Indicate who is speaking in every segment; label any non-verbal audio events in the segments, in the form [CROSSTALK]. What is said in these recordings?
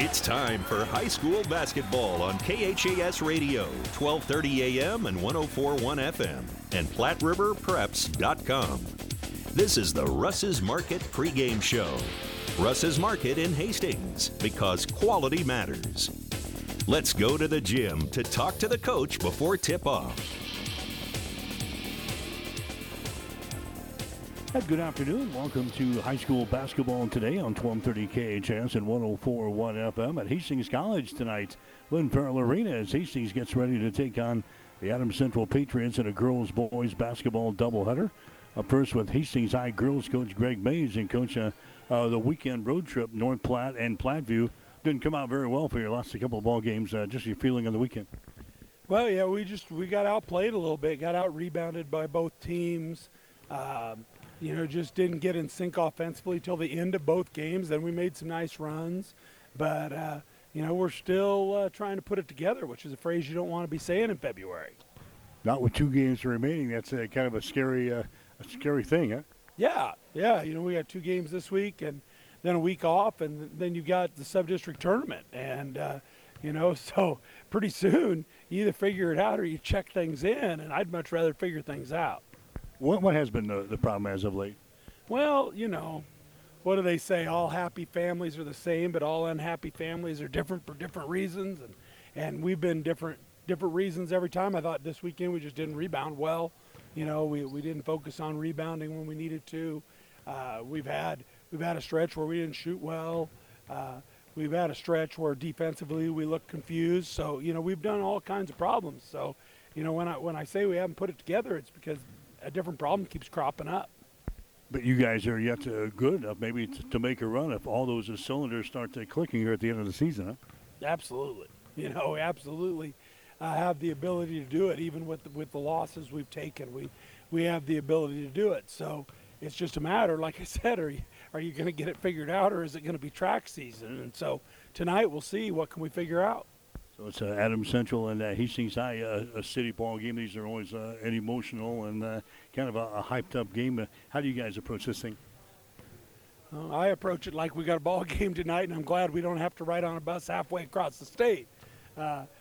Speaker 1: It's time for high school basketball on KHAS Radio, 1230 AM and 1041 FM, and PlatteRiverPreps.com. This is the Russ's Market pregame show. Russ's Market in Hastings, because quality matters. Let's go to the gym to talk to the coach before tip off.
Speaker 2: Good afternoon. Welcome to high school basketball today on 1230 KHAS and 1041 FM at Hastings College tonight. Lynn Farrell Arena as Hastings gets ready to take on the Adams Central Patriots in a girls boys basketball doubleheader. Up first with Hastings High girls coach Greg Mays and coach uh, uh, the weekend road trip North Platte and Platteview didn't come out very well for you. Lost a couple of ball games. Uh, just your feeling on the weekend.
Speaker 3: Well, yeah, we just we got outplayed a little bit. Got out rebounded by both teams. Um, you know, just didn't get in sync offensively till the end of both games. Then we made some nice runs, but uh, you know, we're still uh, trying to put it together, which is a phrase you don't want to be saying in February.
Speaker 2: Not with two games remaining. That's a, kind of a scary, uh, a scary thing, huh?
Speaker 3: Yeah, yeah. You know, we got two games this week, and then a week off, and then you got the sub-district tournament, and uh, you know, [LAUGHS] so pretty soon you either figure it out or you check things in, and I'd much rather figure things out.
Speaker 2: What, what has been the, the problem as of late?
Speaker 3: Well, you know, what do they say? All happy families are the same, but all unhappy families are different for different reasons, and and we've been different different reasons every time. I thought this weekend we just didn't rebound well. You know, we, we didn't focus on rebounding when we needed to. Uh, we've had we've had a stretch where we didn't shoot well. Uh, we've had a stretch where defensively we look confused. So you know, we've done all kinds of problems. So you know, when I when I say we haven't put it together, it's because a different problem keeps cropping up.
Speaker 2: But you guys are yet to good enough maybe to, to make a run if all those cylinders start to clicking here at the end of the season, huh?
Speaker 3: Absolutely. You know, absolutely uh, have the ability to do it even with the, with the losses we've taken. We we have the ability to do it. So it's just a matter, like I said, are you are you going to get it figured out or is it going to be track season? And so tonight we'll see what can we figure out.
Speaker 2: So it's uh, Adams Central and uh, Hastings High, uh, a city ball game. These are always uh, an emotional and uh, kind of a, a, hyped up game. Uh, how do you guys approach this thing?
Speaker 3: I approach it like we got a ball [LAUGHS] game tonight, and I'm glad we don't have to ride on a bus halfway across the state.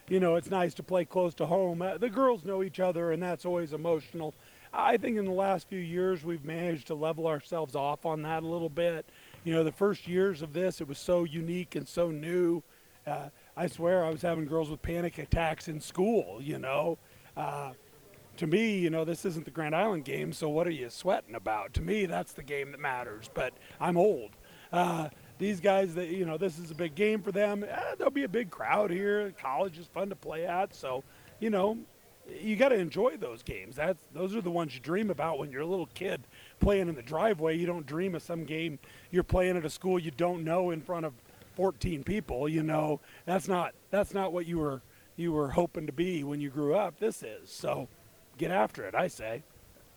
Speaker 3: you know, it's nice to play close to home. the girls know each other, and that's always emotional. I think in the last few years we've managed to level ourselves off on that a little bit. You know, the first years of this, it was so unique and so new. Uh, I swear I was having girls with panic attacks in school, you know. Uh, to me, you know, this isn't the Grand Island game, so what are you sweating about? To me, that's the game that matters, but I'm old. Uh, these guys, that you know, this is a big game for them. Eh, there'll be a big crowd here. College is fun to play at, so you know, you got to enjoy those games. That's those are the ones you dream about when you're a little kid playing in the driveway. You don't dream of some game you're playing at a school you don't know in front of 14 people, you know, that's not that's not what you were you were hoping to be when you grew up. This is so. Get after it, I say.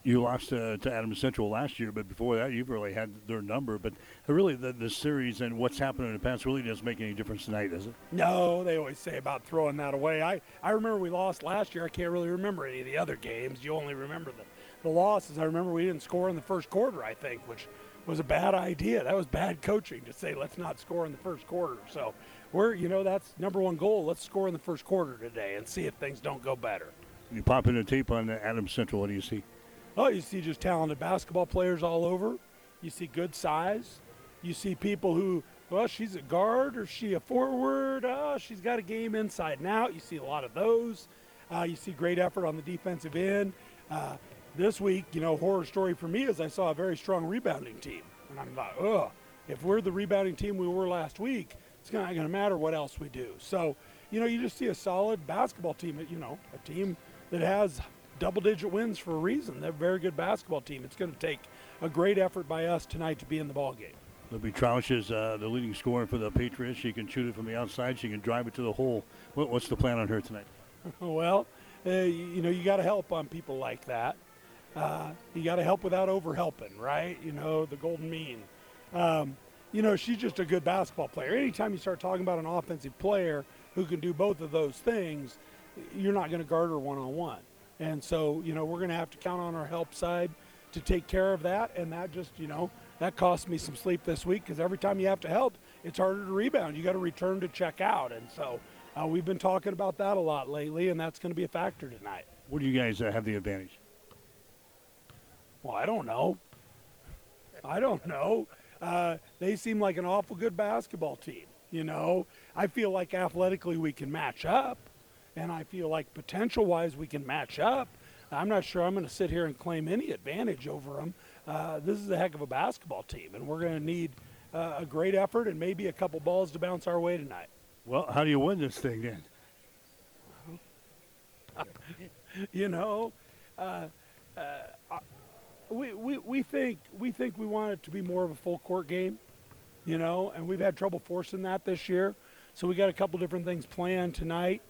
Speaker 2: You lost uh, to Adams Central last year, but before that, you've really had their number. But really, the, the series and what's happened in the past really doesn't make any difference tonight, does it?
Speaker 3: No, they always say about throwing that away. I, I remember we lost last year. I can't really remember any of the other games. You only remember the, the losses. I remember we didn't score in the first quarter, I think, which was a bad idea. That was bad coaching to say let's not score in the first quarter. So we're, you know, that's number one goal. Let's score in the first quarter today and see if things don't go better.
Speaker 2: You pop in the tape on Adams Central. What do you see?
Speaker 3: Oh, you see just talented basketball players all over. You see good size. You see people who, well, she's a guard or she a forward. Oh, she's got a game inside and out. You see a lot of those. Uh, you see great effort on the defensive end. Uh, this week, you know, horror story for me is I saw a very strong rebounding team. And I'm like, ugh, if we're the rebounding team we were last week, it's not going to matter what else we do. So, you know, you just see a solid basketball team, you know, a team that has double digit wins for a reason. They're a very good basketball team. It's going to take a great effort by us tonight to be in the ball game.
Speaker 2: Libby Troush is uh, the leading scorer for the Patriots. She can shoot it from the outside. She can drive it to the hole. What, what's the plan on her tonight? [LAUGHS]
Speaker 3: well, uh, you know, you got to help on people like that. Uh, you got to help without over helping, right? You know, the golden mean. Um, you know, she's just a good basketball player. Anytime you start talking about an offensive player who can do both of those things, you're not going to guard her one on one. And so, you know, we're going to have to count on our help side to take care of that. And that just, you know, that cost me some sleep this week because every time you have to help, it's harder to rebound. You got to return to check out, and so uh, we've been talking about that a lot lately, and that's going to be a factor tonight.
Speaker 2: What do you guys uh, have the advantage?
Speaker 3: Well, I don't know. I don't know. Uh, they seem like an awful good basketball team. You know, I feel like athletically we can match up, and I feel like potential wise we can match up. I'm not sure I'm going to sit here and claim any advantage over them. Uh, this is a heck of a basketball team, and we're going to need uh, a great effort and maybe a couple balls to bounce our way tonight.
Speaker 2: Well, how do you win this thing then? [LAUGHS]
Speaker 3: you know, uh, uh, we, we, we think we think we want it to be more of a full court game, you know, and we've had trouble forcing that this year. So we got a couple different things planned tonight,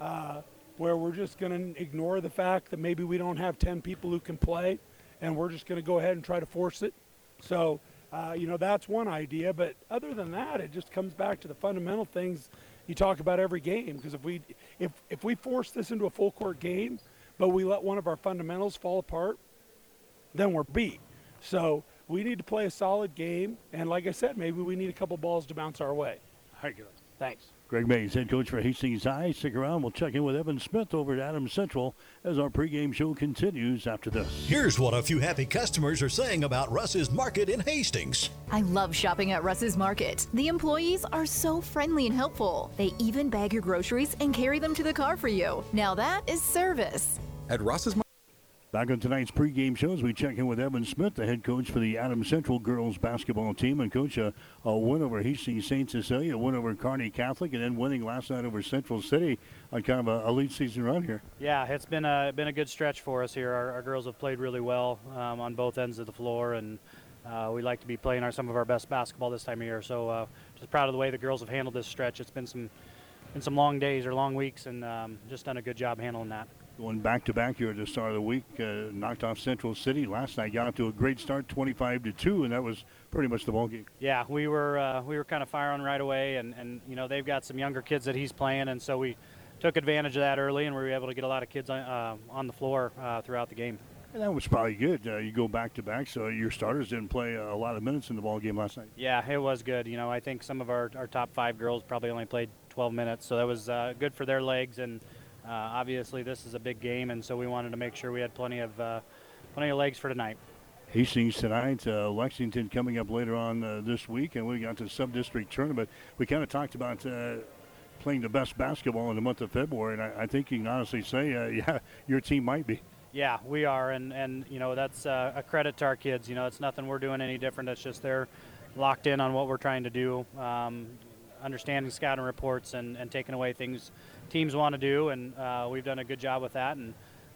Speaker 3: uh, where we're just going to ignore the fact that maybe we don't have 10 people who can play, and we're just going to go ahead and try to force it. So, uh, you know, that's one idea. But other than that, it just comes back to the fundamental things you talk about every game. Because if we if if we force this into a full court game, but we let one of our fundamentals fall apart, then we're beat. So we need to play a solid game, and like I said, maybe we need a couple balls to bounce our way.
Speaker 2: All right, good.
Speaker 3: Thanks.
Speaker 2: Greg Mays, head coach for Hastings High. Stick around. We'll check in with Evan Smith over at Adams Central as our pregame show continues after this.
Speaker 4: Here's what a few happy customers are saying about Russ's Market in Hastings.
Speaker 5: I love shopping at Russ's Market. The employees are so friendly and helpful. They even bag your groceries and carry them to the car for you. Now that is service.
Speaker 6: At Russ's
Speaker 2: Back on tonight's pregame shows, we check in with Evan Smith, the head coach for the Adams Central girls basketball team. And coach, a, a win over Hastings St. Cecilia, a win over Kearney Catholic, and then winning last night over Central City on kind of a, a late season run here.
Speaker 7: Yeah, it's been a been a good stretch for us here. Our, our girls have played really well um, on both ends of the floor, and uh, we like to be playing our some of our best basketball this time of year. So uh, just proud of the way the girls have handled this stretch. It's been some been some long days or long weeks, and um, just done a good job handling that.
Speaker 2: Going back to back here at the start of the week, uh, knocked off Central City last night. Got to a great start, 25 to two, and that was pretty much the ball game.
Speaker 7: Yeah, we were uh, we were kind of firing right away, and, and you know they've got some younger kids that he's playing, and so we took advantage of that early, and we were able to get a lot of kids on, uh, on the floor uh, throughout the game.
Speaker 2: And that was probably good. Uh, you go back to back, so your starters didn't play a lot of minutes in the ball game last night.
Speaker 7: Yeah, it was good. You know, I think some of our, our top five girls probably only played 12 minutes, so that was uh, good for their legs and uh, obviously, this is a big game, and so we wanted to make sure we had plenty of uh, plenty of legs for tonight.
Speaker 2: Hastings tonight, uh, Lexington coming up later on uh, this week, and we got to the sub-district tournament. We kind of talked about uh, playing the best basketball in the month of February, and I, I think you can honestly say, uh, [LAUGHS] yeah, your team might be.
Speaker 7: Yeah, we are, and and you know that's a credit to our kids. You know, it's nothing we're doing any different. It's just they're locked in on what we're trying to do, um, understanding scouting reports and, and taking away things teams want to do, and uh, we've done a good job with that. And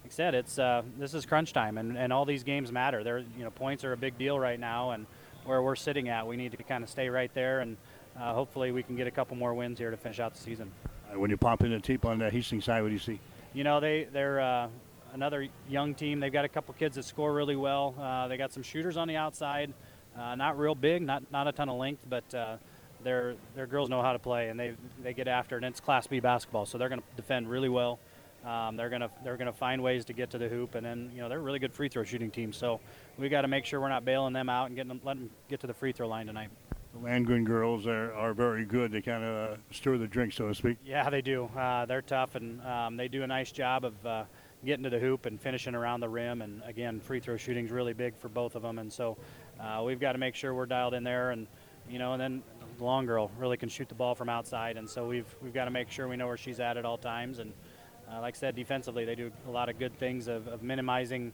Speaker 7: like I said, it's uh, this is crunch time, and, and all these games matter. They're, you know, points are a big deal right now, and where we're sitting at, we need to kind of stay right there, and uh, hopefully we can get a couple more wins here to finish out the season.
Speaker 2: When you pop in the tape on the Hastings side, what do you see?
Speaker 7: You know, they they're uh, another young team. They've got a couple kids that score really well. Uh, they got some shooters on the outside, uh, not real big, not not a ton of length, but their their girls know how to play and they they get after it. And it's Class B basketball, so they're going to defend really well. Um, they're gonna they're gonna find ways to get to the hoop, and then you know they're a really good free throw shooting team. So we got to make sure we're not bailing them out and getting them, letting them get to the free throw line tonight.
Speaker 2: The Landgren girls are, are very good. They kind of uh, stir the drink, so to speak.
Speaker 7: Yeah, they do. Uh, they're tough, and um, they do a nice job of uh, getting to the hoop and finishing around the rim. And again, free throw shooting is really big for both of them, and so uh, we've got to make sure we're dialed in there. And you know, and then the long girl really can shoot the ball from outside, and so we've we've got to make sure we know where she's at at all times. And uh, like I said, defensively they do a lot of good things of, of, minimizing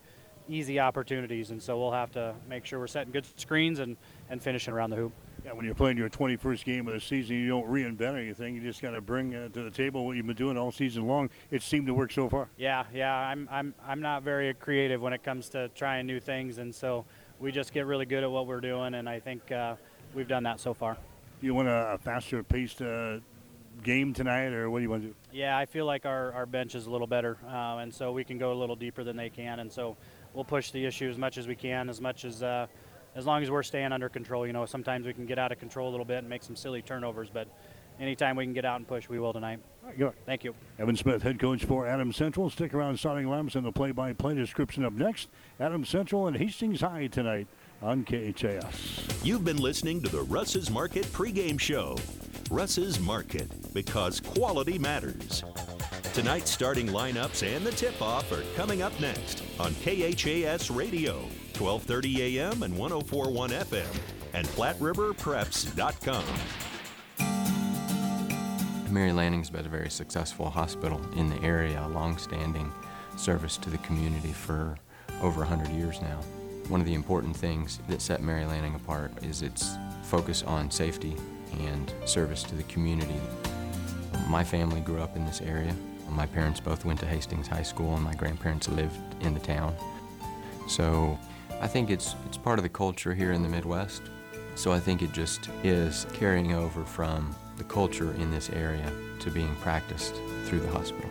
Speaker 7: easy opportunities, and so we'll have to make sure we're setting good screens and and finishing around the hoop.
Speaker 2: Yeah, when you're playing your 21st game of the season, you don't reinvent anything. You just got to bring uh, to the table what you've been doing all season long. It seemed to work so far.
Speaker 7: Yeah, yeah. I'm I'm I'm not very creative when it comes to trying new things, and so we just get really good at what we're doing, and I think uh, we've done that so far
Speaker 2: you want a, faster paced uh, game tonight, or what do you want to do?
Speaker 7: Yeah, I feel like our, our bench is a little better, uh, and so we can go a little deeper than they can, and so we'll push the issue as much as we can, as much as uh, as long as we're staying under control. You know, sometimes we can get out of control a little bit and make some silly turnovers, but anytime we can get out and push, we will tonight.
Speaker 2: good.
Speaker 7: Thank you.
Speaker 2: Evan Smith, head coach for Adams Central. Stick around, starting lamps and the play-by-play description up next. Adams Central and Hastings High tonight on KHAS.
Speaker 1: You've been listening to the Russ's Market pregame show. Russ's Market, because quality matters. Tonight's starting lineups and the tip-off are coming up next on KHAS Radio, 1230 AM and 1041 FM, and PlatteRiverPreps.com.
Speaker 8: Mary Lanning's been a very successful hospital in the area, a long-standing service to the community for over 100 years now. One of the important things that set Mary Lanning apart is its focus on safety and service to the community. My family grew up in this area. My parents both went to Hastings High School and my grandparents lived in the town. So I think it's, it's part of the culture here in the Midwest. So I think it just is carrying over from the culture in this area to being practiced through the hospital.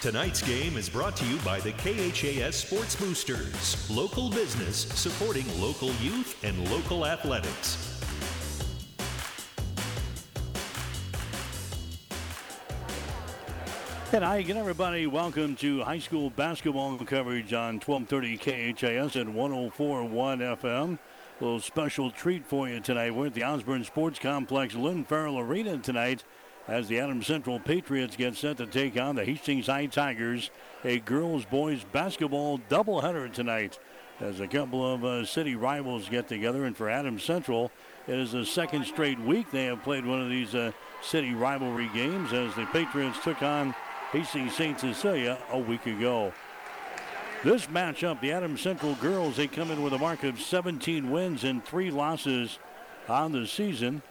Speaker 1: Tonight's game is brought to you by the KHAS Sports Boosters, local business supporting local youth and local athletics.
Speaker 2: And hi again, everybody. Welcome to high school basketball coverage on 1230 KHAS and 1041 FM. A little special treat for you tonight. We're at the Osborne Sports Complex, Lynn Farrell Arena tonight as the Adams Central Patriots get set to take on the Hastings High Tigers. A girls boys basketball doubleheader tonight as a couple of uh, city rivals get together. And for Adams Central, it is the second straight week they have played one of these uh, city rivalry games as the Patriots took on Hastings St. Cecilia a week ago. This matchup, the Adams Central girls, they come in with a mark of 17 wins and three losses on the season.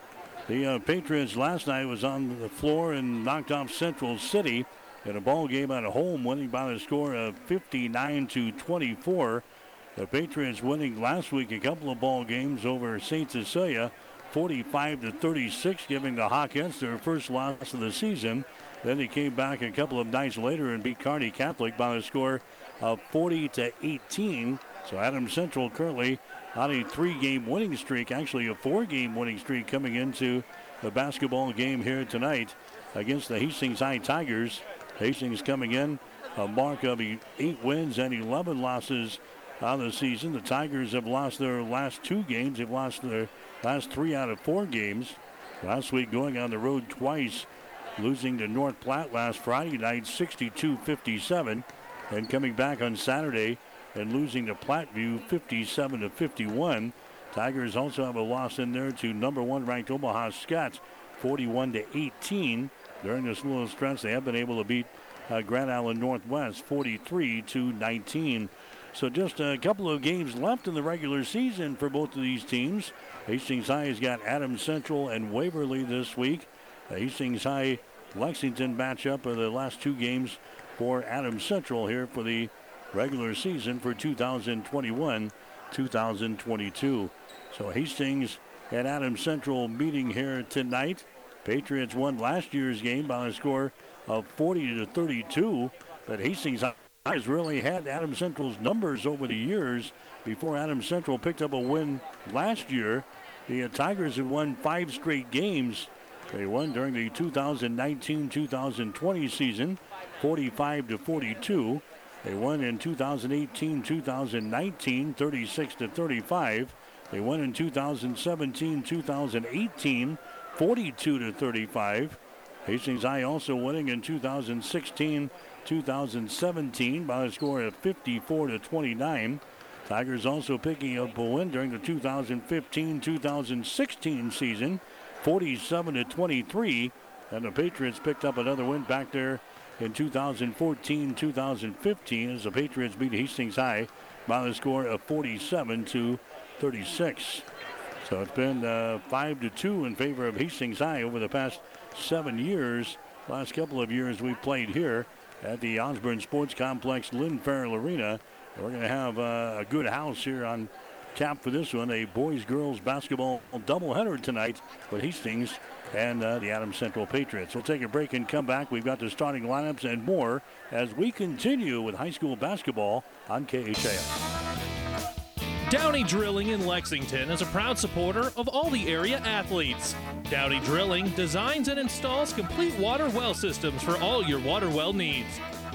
Speaker 2: The uh, Patriots last night was on the floor and knocked off Central City in a ball game at home, winning by the score of 59 to 24. The Patriots winning last week a couple of ball games over St. Cecilia, 45 to 36, giving the Hawkettes their first loss of the season. Then they came back a couple of nights later and beat Kearney Catholic by the score of 40 to 18. So Adam Central currently on a three-game winning streak, actually a four-game winning streak coming into the basketball game here tonight against the Hastings High Tigers. Hastings coming in a mark of eight wins and 11 losses on the season. The Tigers have lost their last two games. They've lost their last three out of four games. Last week going on the road twice losing to North Platte last Friday night 62-57 and coming back on Saturday and losing to Platteview 57 to 51. Tigers also have a loss in there to number one ranked Omaha Skutt 41 to 18. During this little stretch, they have been able to beat uh, Grand Island Northwest 43 to 19. So just a couple of games left in the regular season for both of these teams. Hastings High has got Adams Central and Waverly this week. The Hastings High Lexington matchup are the last two games for Adams Central here for the regular season for 2021 2022. So Hastings and Adams Central meeting here tonight. Patriots won last year's game by a score of 40 to 32, but Hastings has really had Adams Central's numbers over the years. Before Adams Central picked up a win last year, the Tigers had won five straight games they won during the 2019-2020 season, 45 to 42. They won in 2018-2019, 36 to 35. They won in 2017-2018, 42 to 35. Hastings High also winning in 2016-2017 by a score of 54 to 29. Tigers also picking up a win during the 2015-2016 season, 47 to 23. And the Patriots picked up another win back there in 2014 2015 as the Patriots beat Hastings High by the score of 47 to 36. So it's been uh, 5 to 2 in favor of Hastings High over the past seven years. Last couple of years we've played here at the Osborne Sports Complex, Lynn Farrell Arena. We're going to have uh, a good house here on tap for this one. A boys girls basketball doubleheader tonight with Hastings and uh, the Adams Central Patriots. We'll take a break and come back. We've got the starting lineups and more as we continue with high school basketball on KHAS.
Speaker 9: Downey Drilling in Lexington is a proud supporter of all the area athletes. Downey Drilling designs and installs complete water well systems for all your water well needs.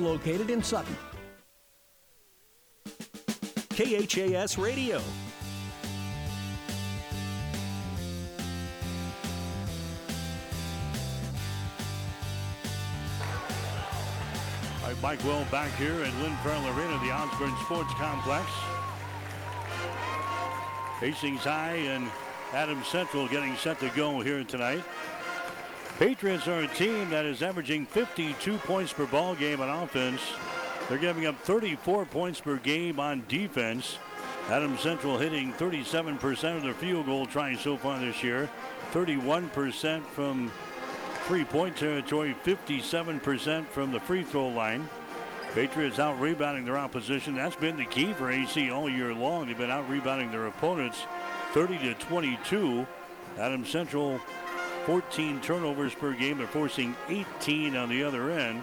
Speaker 10: located in Sutton.
Speaker 1: KHAS Radio.
Speaker 2: Mike Will back here at Lynn Farrell Arena, the Osborne Sports Complex. Hastings High and Adams Central getting set to go here tonight. Patriots are a team that is averaging 52 points per ball game on offense. They're giving up 34 points per game on defense. Adam Central hitting 37% of their field goal tries so far this year, 31% from three-point territory, 57% from the free throw line. Patriots out rebounding their opposition. That's been the key for AC all year long. They've been out rebounding their opponents 30 to 22. Adam Central 14 turnovers per game. They're forcing 18 on the other end.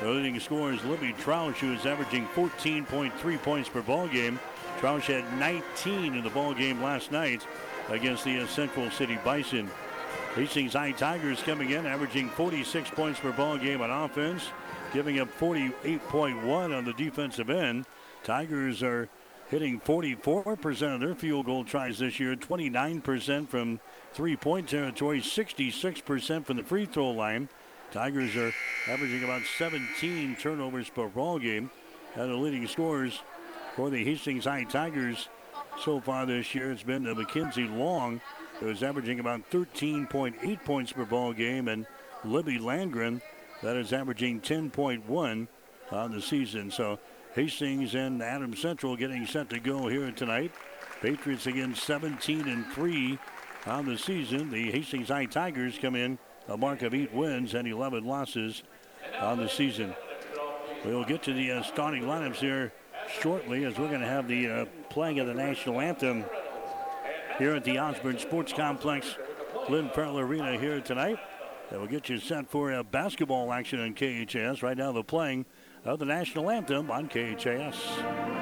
Speaker 2: The leading scorer is Libby Troush, who is averaging 14.3 points per ball game. Troush had 19 in the ball game last night against the Central City Bison. Hastings High Tigers coming in, averaging 46 points per ball game on offense, giving up 48.1 on the defensive end. Tigers are hitting 44% of their field goal tries this year, 29% from three point territory, 66% from the free throw line. Tigers are averaging about 17 turnovers per ball game. And the leading scorers for the Hastings High Tigers so far this year it's been Mackenzie Long, who is averaging about 13.8 points per ball game, and Libby Landgren, that is averaging 10.1 on the season. So Hastings and Adams Central getting set to go here tonight. Patriots again 17 and 3 on the season. The Hastings High Tigers come in a mark of eight wins and 11 losses on the season. We'll get to the uh, starting lineups here shortly as we're going to have the uh, playing of the national anthem here at the Osborne Sports Complex, Lynn Farrell Arena here tonight. That will get you set for uh, basketball action on KHS. Right now, the playing of the national anthem on KHAS.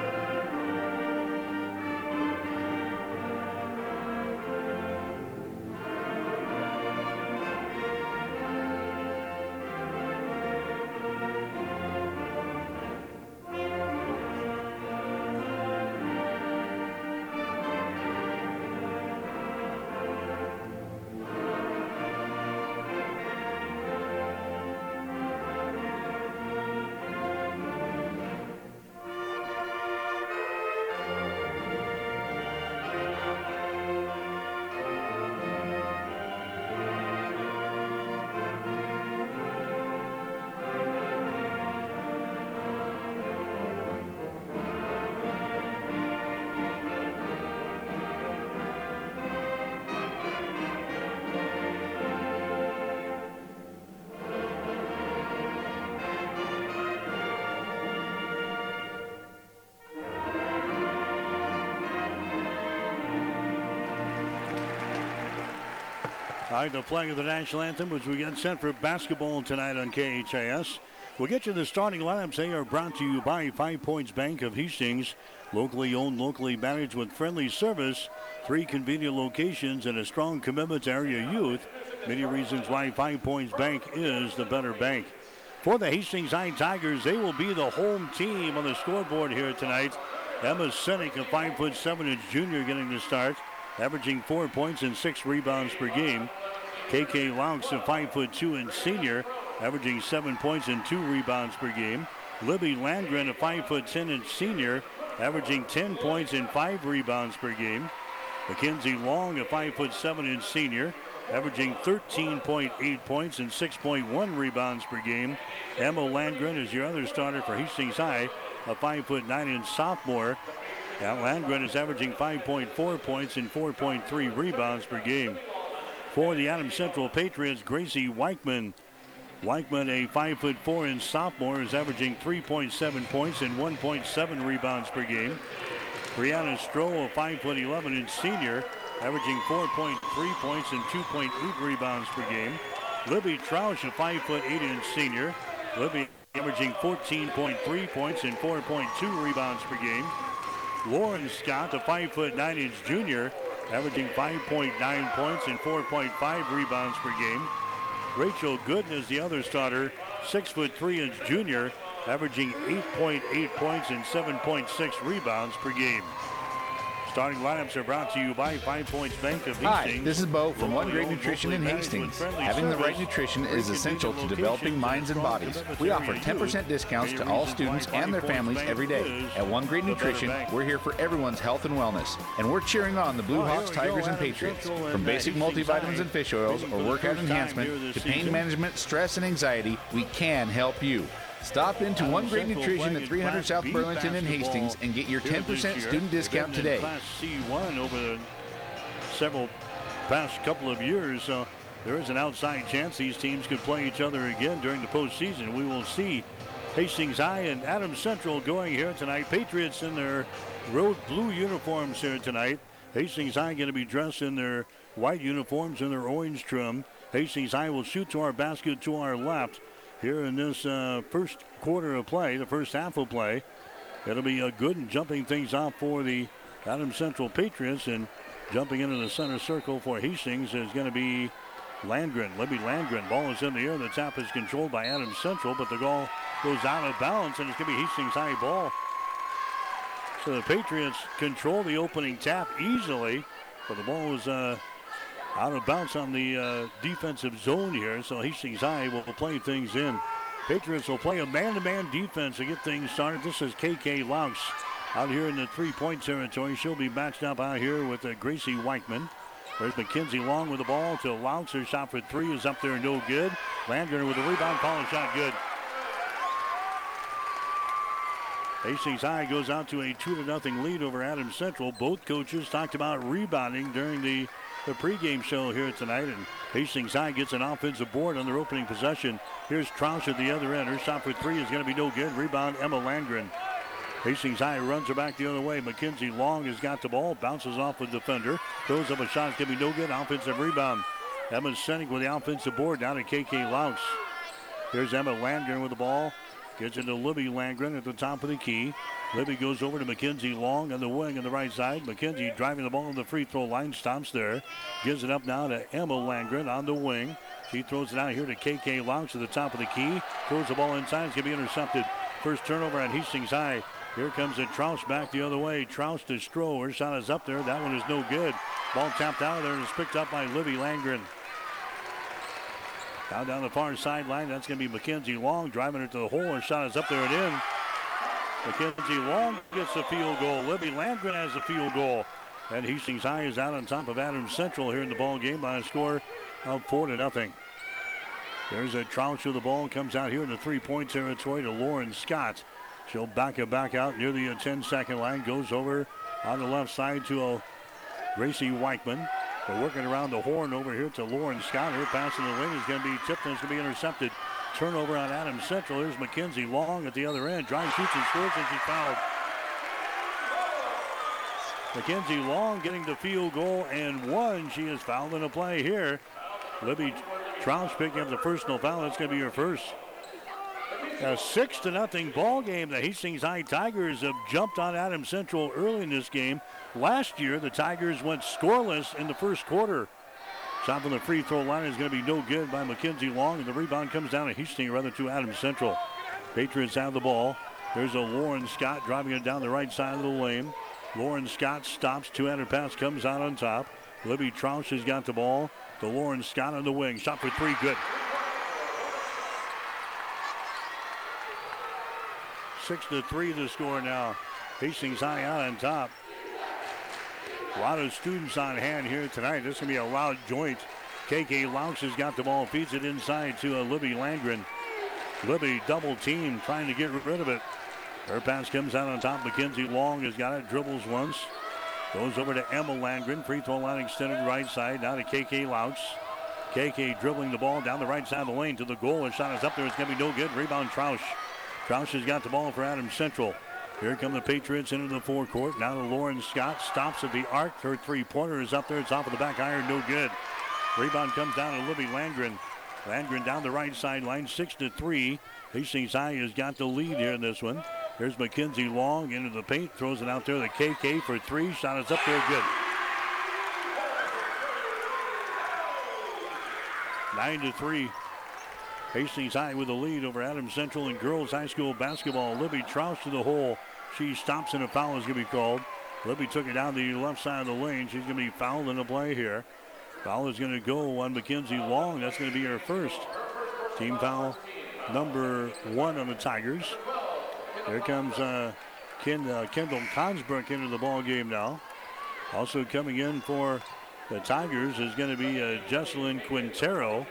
Speaker 2: All right, the flag of the national anthem as we get set for basketball tonight on KHAS. We'll get you the starting lineups. They are brought to you by Five Points Bank of Hastings. Locally owned, locally managed with friendly service, three convenient locations, and a strong commitment to area youth. Many reasons why Five Points Bank is the better bank. For the Hastings High Tigers, they will be the home team on the scoreboard here tonight. Emma Sinek, a five foot seven inch junior, getting the start, averaging four points and six rebounds per game. KK Laux, a five foot two inch senior, averaging seven points and two rebounds per game. Libby Landgren, a five foot ten inch senior, averaging 10 points and five rebounds per game. Mackenzie Long, a five foot seven inch senior, averaging 13.8 points and 6.1 rebounds per game. Emma Landgren is your other starter for Hastings High, a five foot nine inch sophomore. Now Landgren is averaging 5.4 points and 4.3 rebounds per game. For the Adams Central Patriots, Gracie Weichman. Weichman, a five foot four inch sophomore, is averaging 3.7 points and 1.7 rebounds per game. Brianna Stroh, a five foot 11 inch senior, averaging 4.3 points and 2.8 rebounds per game. Libby Troush, a five foot eight inch senior, Libby averaging 14.3 points and 4.2 rebounds per game. Lauren Scott, a five foot nine inch junior, averaging 5.9 points and 4.5 rebounds per game. Rachel Gooden is the other starter, six foot three inch junior, averaging 8.8 points and 7.6 rebounds per game. Starting lineups are brought to you by Five Points Bank of Hastings.
Speaker 11: Hi, this is Bo from One Great Nutrition in Hastings. Having the right nutrition is essential to developing minds and bodies. We offer 10% discounts to all students and their families every day. At One Great Nutrition, we're here for everyone's health and wellness, and we're cheering on the Blue Hawks, Tigers, and Patriots. From basic multivitamins and fish oils or workout enhancement to pain management, stress, and anxiety, we can help you. Stop into One Great Nutrition at 300 South Burlington in Hastings and get your 10% student discount today.
Speaker 2: Class C1 over the several past couple of years. So there is an outside chance these teams could play each other again during the postseason. We will see Hastings High and Adams Central going here tonight. Patriots in their road blue uniforms here tonight. Hastings High going to be dressed in their white uniforms and their orange trim. Hastings High will shoot to our basket to our left here in this uh, first quarter of play, the first half of play. It'll be a good jumping things off for the Adams Central Patriots and jumping into the center circle for Hastings is going to be Landgren. Libby Landgren. Ball is in the air. The tap is controlled by Adams Central, but the ball goes out of balance and it's going to be Hastings high ball. So the Patriots control the opening tap easily, but the ball was uh, out of bounds on the uh, defensive zone here. So Hastings High will play things in. Patriots will play a man-to-man defense to get things started. This is KK Laux out here in the three-point territory. She'll be matched up out here with uh, Gracie Weichman. There's Mackenzie Long with the ball to Laux. Her shot for three is up there, and no good. Landgren with the rebound, call shot good. Hastings High goes out to a two to nothing lead over Adams Central. Both coaches talked about rebounding during the, the pregame show here tonight, and Hastings High gets an offensive board on their opening possession. Here's Troush at the other end. Her shot for three is going to be no good. Rebound Emma Landgren. Hastings High runs her back the other way. Mackenzie Long has got the ball, bounces off the defender, throws up a shot, it's going to be no good. Offensive rebound. Emma Senig with the offensive board down to KK Laux. Here's Emma Landgren with the ball. Gets into Libby Landgren at the top of the key. Libby goes over to McKenzie Long on the wing on the right side. McKenzie driving the ball on the free throw line, stops there. Gives it up now to Emma Landgren on the wing. She throws it out here to KK Laux at the top of the key. Throws the ball inside. It's going to be intercepted. First turnover at Hastings High. Here comes it Troush back the other way. Troush to Stroh. Shot is up there. That one is no good. Ball tapped out of there and it's picked up by Libby Landgren. Down down the far sideline. That's going to be Mackenzie Long driving it to the hole. Her shot is up there and in. Mackenzie Long gets the field goal. Libby Landgren has the field goal. And Hastings High is out on top of Adams Central here in the ball game by a score of four to nothing. There's a Troush with the ball. Comes out here in the three-point territory to Lauren Scott. She'll back it back out near the 10-second line. Goes over on the left side to a Gracie Weichman. They're working around the horn over here to Lauren Scott. Her pass in the wing is going to be tipped and it's going to be intercepted. Turnover on Adams Central. Here's McKenzie Long at the other end. Drive, shoots, and scores, and she's fouled. Mackenzie Long getting the field goal and one. She is fouled in a play here. Libby Troush picking up the personal foul. That's going to be her first. A six to nothing ball game. The Hastings High Tigers have jumped on Adams Central early in this game. Last year, the Tigers went scoreless in the first quarter. Shot from the free throw line is going to be no good by Mackenzie Long, and the rebound comes down to Hastings rather to Adams Central. Patriots have the ball. There's a Lauren Scott driving it down the right side of the lane. Lauren Scott stops. Two-handed pass comes out on top. Libby Troush has got the ball. The Lauren Scott on the wing. Shot for three. Good. Six to three the score now. Hastings High out on top. A lot of students on hand here tonight. This is going to be a loud joint. KK Laux has got the ball, feeds it inside to uh, Libby Landgren. Libby double team trying to get rid of it. Her pass comes out on top. Mackenzie Long has got it, dribbles once. Goes over to Emma Landgren. Free throw line extended right side. Now to KK Laux. KK dribbling the ball down the right side of the lane to the goal. A shot is up there. It's going to be no good. Rebound Troush. Troush has got the ball for Adams Central. Here come the Patriots into the forecourt. Now to Lauren Scott. Stops at the arc. Her three-pointer is up there. It's off of the back iron. No good. Rebound comes down to Libby Landgren. Landgren down the right sideline. Six to three. Hastings High has got the lead here in this one. Here's Mackenzie Long into the paint. Throws it out there. The KK for three. Shot is up there. Good. Nine to three. Hastings High with the lead over Adams Central in girls high school basketball. Libby Troush to the hole. She stops and a foul is going to be called. Libby took it down the left side of the lane. She's going to be fouled in the play here. Foul is going to go on Mackenzie Long. That's going to be her first. Team foul number one on the Tigers. Here comes uh, Ken, uh, Kendall Consbrook into the ball game now. Also coming in for the Tigers is going to be uh, Jesselyn Quintero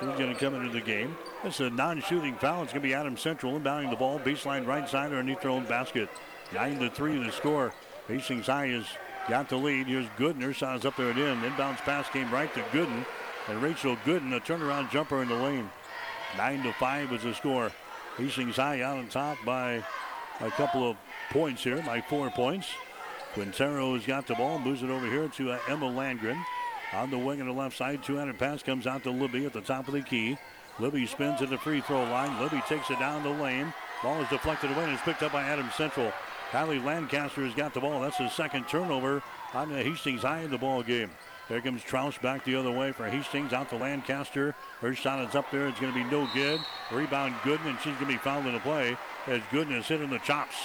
Speaker 2: who's going to come into the game. It's a non-shooting foul. It's going to be Adam Central inbounding the ball, baseline right side underneath their own basket. Nine to three the score. Hastings High has got the lead. Here's Gooden. Is up there and in. Inbounds pass came right to Gooden. And Rachel Gooden, a turnaround jumper in the lane. Nine to five is the score. Hastings High out on top by a couple of points here, by four points. Quintero has got the ball, moves it over here to uh, Emma Landgren. On the wing on the left side, 200 pass comes out to Libby at the top of the key. Libby spins at the free throw line. Libby takes it down the lane. Ball is deflected away and is picked up by Adams Central. Kylie Lancaster has got the ball. That's his second turnover on the Hastings High in the ball game. There comes Troush back the other way for Hastings out to Lancaster. Her shot is up there. It's going to be no good. Rebound Gooden, and she's going to be fouled in the play as Gooden is hitting the chops.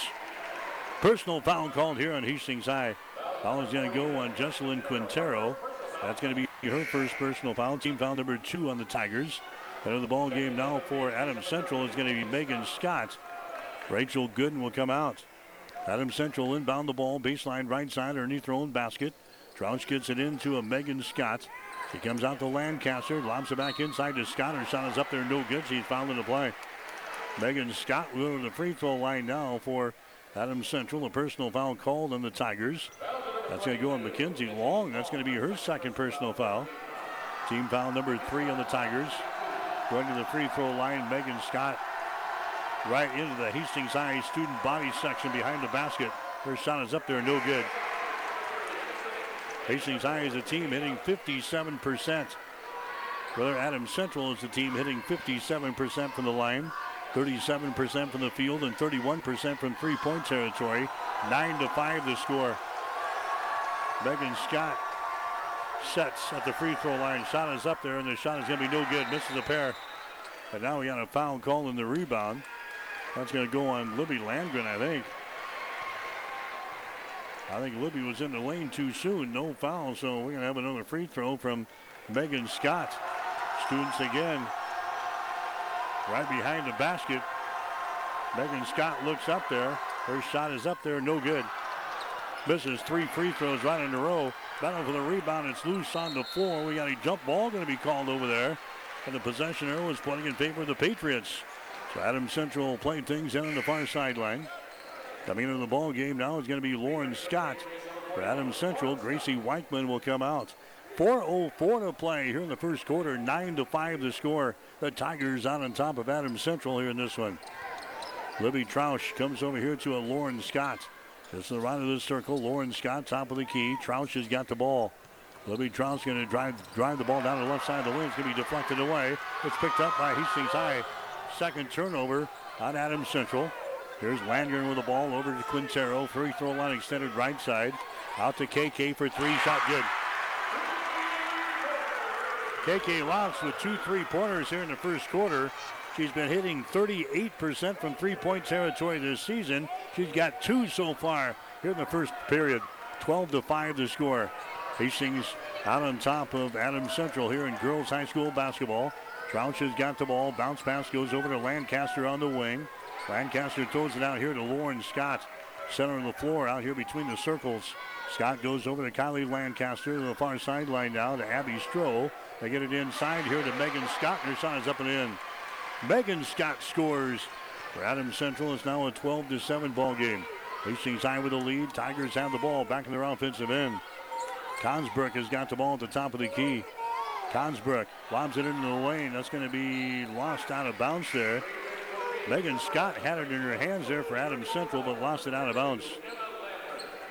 Speaker 2: Personal foul called here on Hastings High. Foul is going to go on Jesselyn Quintero. That's going to be her first personal foul. Team foul number two on the Tigers. And in the ball game now for Adams Central is going to be Megan Scott. Rachel Gooden will come out. Adams Central inbound the ball, baseline right side underneath their own basket. Troush gets it into a Megan Scott. She comes out to Lancaster, lobs it back inside to Scott. Her shot is up there, no good. She's fouled in the play. Megan Scott will go to the free throw line now for Adams Central. A personal foul called on the Tigers. That's going to go on Mackenzie Long. That's going to be her second personal foul. Team foul number three on the Tigers. Going to the free throw line, Megan Scott right into the Hastings High student body section behind the basket. Her shot is up there, no good. Hastings High is a team hitting 57%. Brother Adams Central is the team hitting 57% from the line, 37% from the field, and 31% from three-point territory. Nine to five the score. Megan Scott sets at the free throw line. Shot is up there, and the shot is going to be no good. Misses a pair. But now we got a foul call in the rebound. That's going to go on Libby Landgren, I think. I think Libby was in the lane too soon. No foul, so we're going to have another free throw from Megan Scott. Students again right behind the basket. Megan Scott looks up there. Her shot is up there, no good. Misses three free throws right in a row. Battle for the rebound. It's loose on the floor. We got a jump ball going to be called over there. And the possession arrow is pointing in favor of the Patriots. So Adam Central playing things down in on the far sideline. Coming into the ball game now is going to be Lauren Scott. For Adam Central, Gracie Weichman will come out. 4.04 to play here in the first quarter. 9 to 5 to score. The Tigers out on top of Adam Central here in this one. Libby Troush comes over here to a Lauren Scott. Is the right of the circle. Lauren Scott, top of the key. Troush has got the ball. Libby Troush going to drive drive the ball down the left side of the wing. It's going to be deflected away. It's picked up by Hastings High. Second turnover on Adams Central. Here's Landgren with the ball over to Quintero. Free throw line extended right side. Out to KK for three. Shot good. KK Laux with two three pointers here in the first quarter. She's been hitting 38% from three point territory this season. She's got two so far here in the first period. 12 to 5 to score. Hastings out on top of Adams Central here in girls high school basketball. Troush has got the ball. Bounce pass goes over to Lancaster on the wing. Lancaster throws it out here to Lauren Scott. Center of the floor out here between the circles. Scott goes over to Kylie Lancaster to the far sideline now to Abby Stroh. They get it inside here to Megan Scott. Her shot is up and in. Megan Scott scores. For Adams Central, it's now a 12 to 7 ball game. Hastings High with the lead. Tigers have the ball back in their offensive end. Consbrook has got the ball at the top of the key. Consbrook lobs it into the lane. That's going to be lost out of bounds there. Megan Scott had it in her hands there for Adams Central, but lost it out of bounds.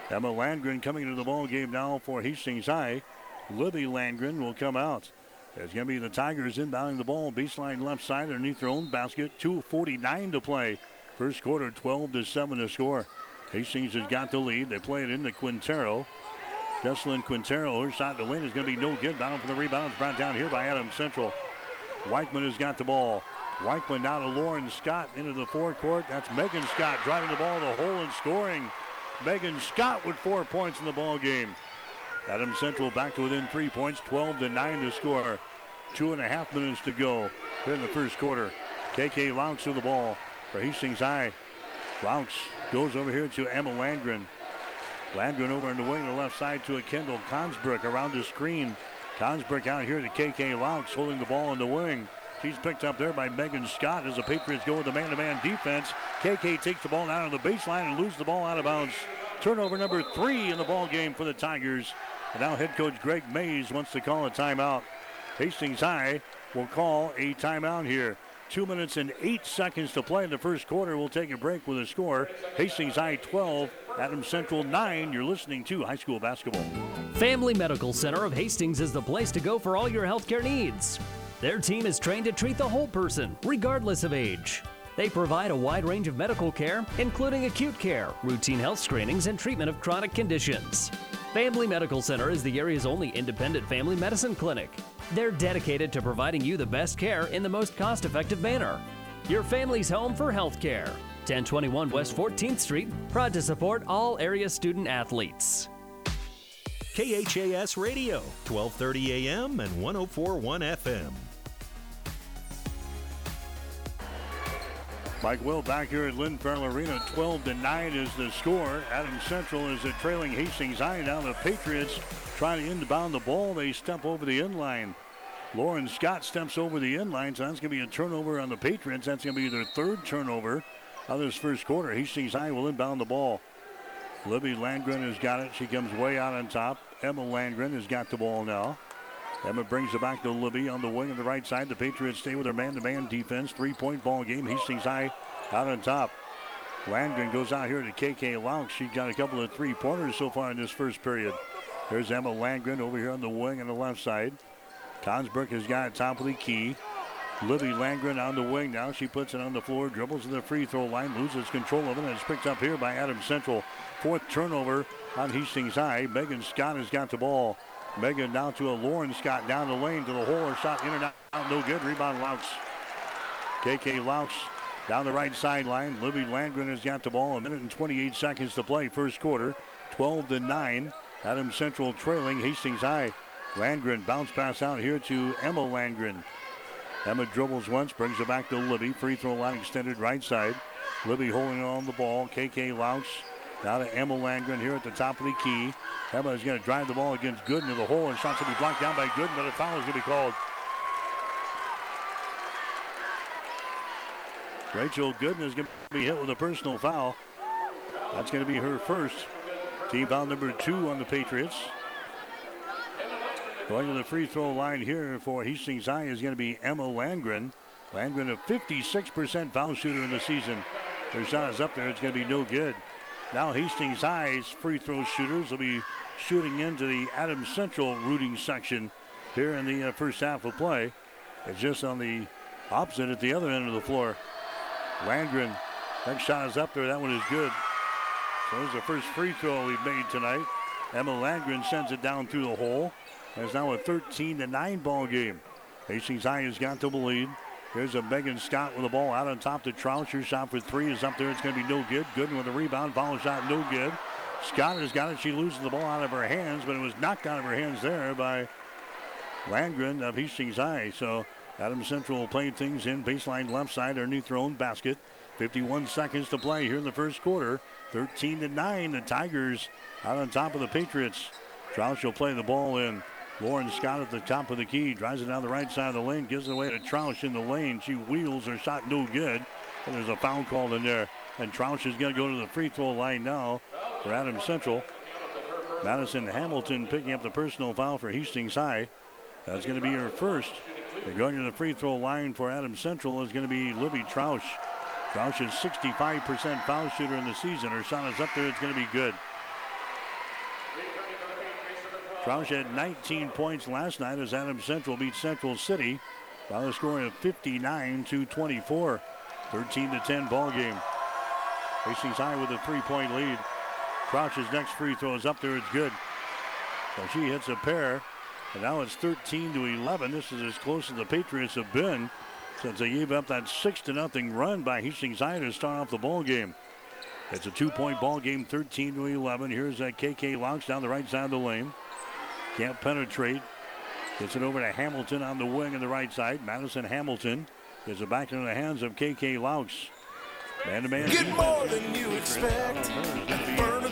Speaker 2: Emma Landgren coming into the ball game now for Hastings High. Libby Landgren will come out. It's going to be the Tigers inbounding the ball, baseline left side underneath their own basket. 2.49 to play. First quarter, 12 to 7 to score. Hastings has got the lead. They play it into Quintero. Jesselyn Quintero, her shot to win is going to be no good. Battle for the rebound. brought down here by Adams Central. Weichman has got the ball. Weichman now to Lauren Scott into the forecourt. That's Megan Scott driving the ball to the hole and scoring. Megan Scott with four points in the ball game. Adams Central back to within three points, 12 to 9 to score. Two and a half minutes to go in the first quarter. KK Laux to the ball for Hastings High. Laux goes over here to Emma Landgren. Landgren over on the wing, the left side to a Kendall Consbrook around the screen. Consbrook out here to KK Laux holding the ball in the wing. She's picked up there by Megan Scott as the Patriots go with the man-to-man defense. KK takes the ball down on the baseline and loses the ball out of bounds. Turnover number three in the ball game for the Tigers. And now head coach Greg Mays wants to call a timeout. Hastings High will call a timeout here. Two minutes and eight seconds to play in the first quarter. We'll take a break with a score. Hastings High 12, Adams Central 9. You're listening to high school basketball.
Speaker 12: Family Medical Center of Hastings is the place to go for all your healthcare needs. Their team is trained to treat the whole person, regardless of age. They provide a wide range of medical care, including acute care, routine health screenings, and treatment of chronic conditions. Family Medical Center is the area's only independent family medicine clinic. They're dedicated to providing you the best care in the most cost effective manner. Your family's home for health care. 1021 West 14th Street, proud to support all area student athletes.
Speaker 1: KHAS Radio, 1230 AM and 1041 FM.
Speaker 2: Mike Will back here at Lynn Farrell Arena. 12 to 9 is the score. Adams Central is a trailing Hastings High. Now the Patriots trying to inbound the ball. They step over the end line. Lauren Scott steps over the end line, so that's going to be a turnover on the Patriots. That's going to be their third turnover of this first quarter. Hastings High will inbound the ball. Libby Landgren has got it. She comes way out on top. Emma Landgren has got the ball now. Emma brings it back to Libby on the wing on the right side. The Patriots stay with their man-to-man defense. Three-point ball game. Hastings High out on top. Landgren goes out here to KK Laux. She's got a couple of three-pointers so far in this first period. There's Emma Landgren over here on the wing on the left side. Consbrook has got it top of the key. Libby Landgren on the wing now. She puts it on the floor, dribbles to the free throw line, loses control of it, and it's picked up here by Adams Central. Fourth turnover on Hastings High. Megan Scott has got the ball. Megan down to a Lauren Scott down the lane to the hole. Her shot in and out, no good. Rebound Laux. KK Laux down the right sideline. Libby Landgren has got the ball. A minute and 28 seconds to play. First quarter. 12 to 9. Adams Central trailing Hastings High. Landgren bounce pass out here to Emma Landgren. Emma dribbles once, brings it back to Libby. Free throw line extended right side. Libby holding on the ball. KK Laux now to Emma Landgren here at the top of the key. Emma is going to drive the ball against Gooden to the hole, and shots to be blocked down by Gooden, but a foul is going to be called. Rachel Gooden is going to be hit with a personal foul. That's going to be her first. Team foul number two on the Patriots. Going to the free throw line here for Hastings High is going to be Emma Landgren. Landgren, a 56% foul shooter in the season. Her shot is up there. It's going to be no good. Now Hastings High's free throw shooters will be shooting into the Adams Central rooting section here in the uh, first half of play. It's just on the opposite at the other end of the floor. Landgren, that shot is up there. That one is good. So there's the first free throw we've made tonight. Emma Landgren sends it down through the hole. It's now a 13 to 9 ball game. Hastings High has got the lead. Here's a Megan Scott with the ball out on top to. Her shot for three is up there. It's going to be no good. Gooden with the rebound. Foul shot, no good. Scott has got it. She loses the ball out of her hands, but it was knocked out of her hands there by Landgren of Hastings High. So Adam Central will play things in baseline left side underneath new thrown basket. 51 seconds to play here in the first quarter. 13 to 9. The Tigers out on top of the Patriots. Troush will play the ball in. Lauren Scott at the top of the key. Drives it down the right side of the lane. Gives it away to Troush in the lane. She wheels her shot no good. And there's a foul called in there. And Troush is going to go to the free throw line now for Adams Central. Madison Hamilton picking up the personal foul for Hastings High. That's going to be her first. They're going to the free throw line for Adams Central is going to be Libby Troush. Troush is 65% foul shooter in the season. Her shot is up there. It's going to be good. Troush had 19 points last night as Adams Central beat Central City by the score of 59 to 24. 13 to 10 ball game. Hastings High with a three-point lead. Troush's next free throw is up there. It's good. So she hits a pair. And now it's 13 to 11. This is as close as the Patriots have been since they gave up that six to nothing run by Hastings High to start off the ball game. It's a two-point ball game, 13 to 11. Here's that KK Laux down the right side of the lane. Can't penetrate. Gets it over to Hamilton on the wing on the right side. Madison Hamilton gets it back into the hands of KK Laux. Man to man.
Speaker 13: Get more than you expect.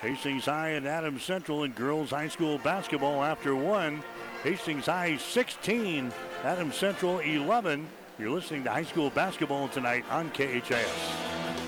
Speaker 2: Hastings High and Adams Central in girls high school basketball after one. Hastings High 16, Adams Central 11. You're listening to high school basketball tonight on KHAS.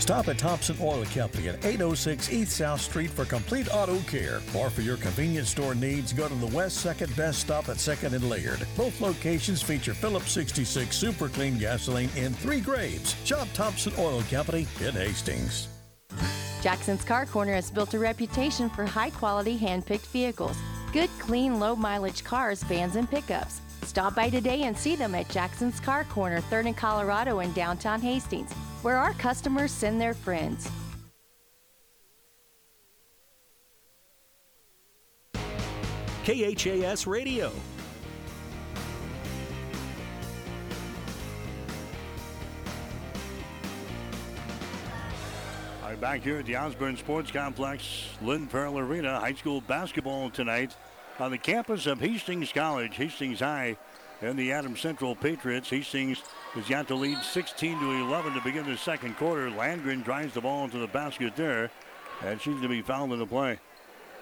Speaker 4: Stop at Thompson Oil Company at 806 East South Street for complete auto care. Or for your convenience store needs, go to the West 2nd Best Stop at 2nd and Laird. Both locations feature Phillips 66 Super Clean gasoline in three grades. Shop Thompson Oil Company in Hastings.
Speaker 14: Jackson's Car Corner has built a reputation for high quality hand picked vehicles. Good, clean, low mileage cars, vans, and pickups. Stop by today and see them at Jackson's Car Corner, 3rd and Colorado in downtown Hastings, where our customers send their friends.
Speaker 1: KHAS Radio.
Speaker 2: All right, back here at the Osborne Sports Complex, Lynn Farrell Arena, high school basketball tonight on the campus of Hastings College, Hastings High, and the Adams Central Patriots. Hastings has got to lead 16 to 11 to begin the second quarter. Landgren drives the ball into the basket there, and she's to be fouled in the play.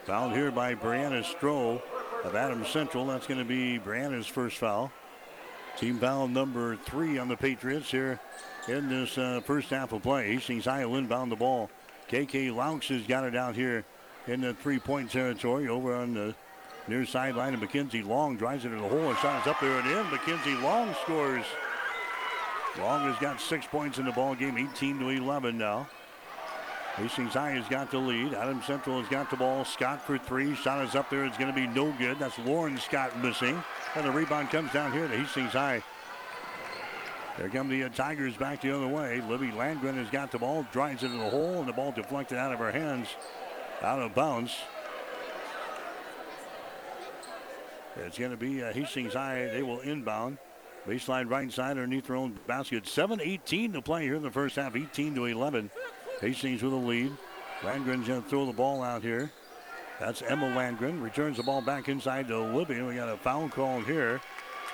Speaker 2: Fouled here by Brianna Stroh of Adams Central. That's going to be Brianna's first foul. Team foul number three on the Patriots here in this uh, first half of play. Hastings High will inbound the ball. KK Laux has got it out here in the three-point territory over on the near sideline. And Mackenzie Long drives it to the hole and shot is up there and in. Mackenzie Long scores. Long has got six points in the ball game, 18 to 11 now. Hastings High has got the lead. Adam Central has got the ball. Scott for three. Shot is up there. It's going to be no good. That's Lauren Scott missing. And the rebound comes down here to Hastings High. There come the uh, Tigers back the other way. Libby Landgren has got the ball, drives it the hole, and the ball deflected out of her hands, out of bounds. It's going to be uh, Hastings High. They will inbound. Baseline right side underneath their own basket. 7-18 to play here in the first half. 18 to 11. Hastings with a lead. Landgren's going to throw the ball out here. That's Emma Landgren. Returns the ball back inside to Libby. We got a foul call here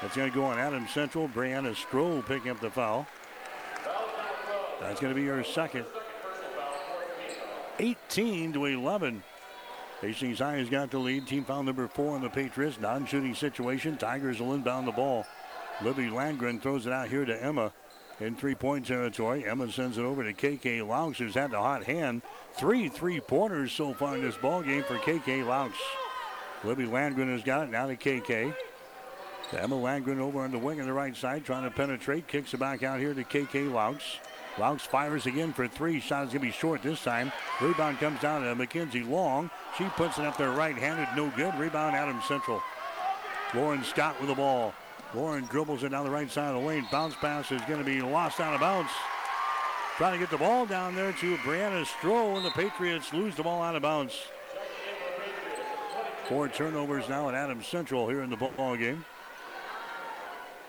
Speaker 2: That's going to go on Adam Central. Brianna Stroh picking up the foul. That's going to be her second. 18 to 11. Hastings High has got the lead. Team foul number four on the Patriots. Non-shooting situation. Tigers will inbound the ball. Libby Landgren throws it out here to Emma in three-point territory. Emma sends it over to KK Laux, who's had the hot hand. Three three-pointers so far in this ball game for KK Laux. Libby Landgren has got it now to KK. Emma Landgren over on the wing on the right side, trying to penetrate. Kicks it back out here to KK Laux. Laux fires again for three. Shot is going to be short this time. Rebound comes down to Mackenzie Long. She puts it up there right-handed, no good. Rebound Adams Central. Lauren Scott with the ball. Lauren dribbles it down the right side of the lane. Bounce pass is going to be lost out of bounds. Trying to get the ball down there to Brianna Stroh, and the Patriots lose the ball out of bounds. Four turnovers now at Adams Central here in the ball game.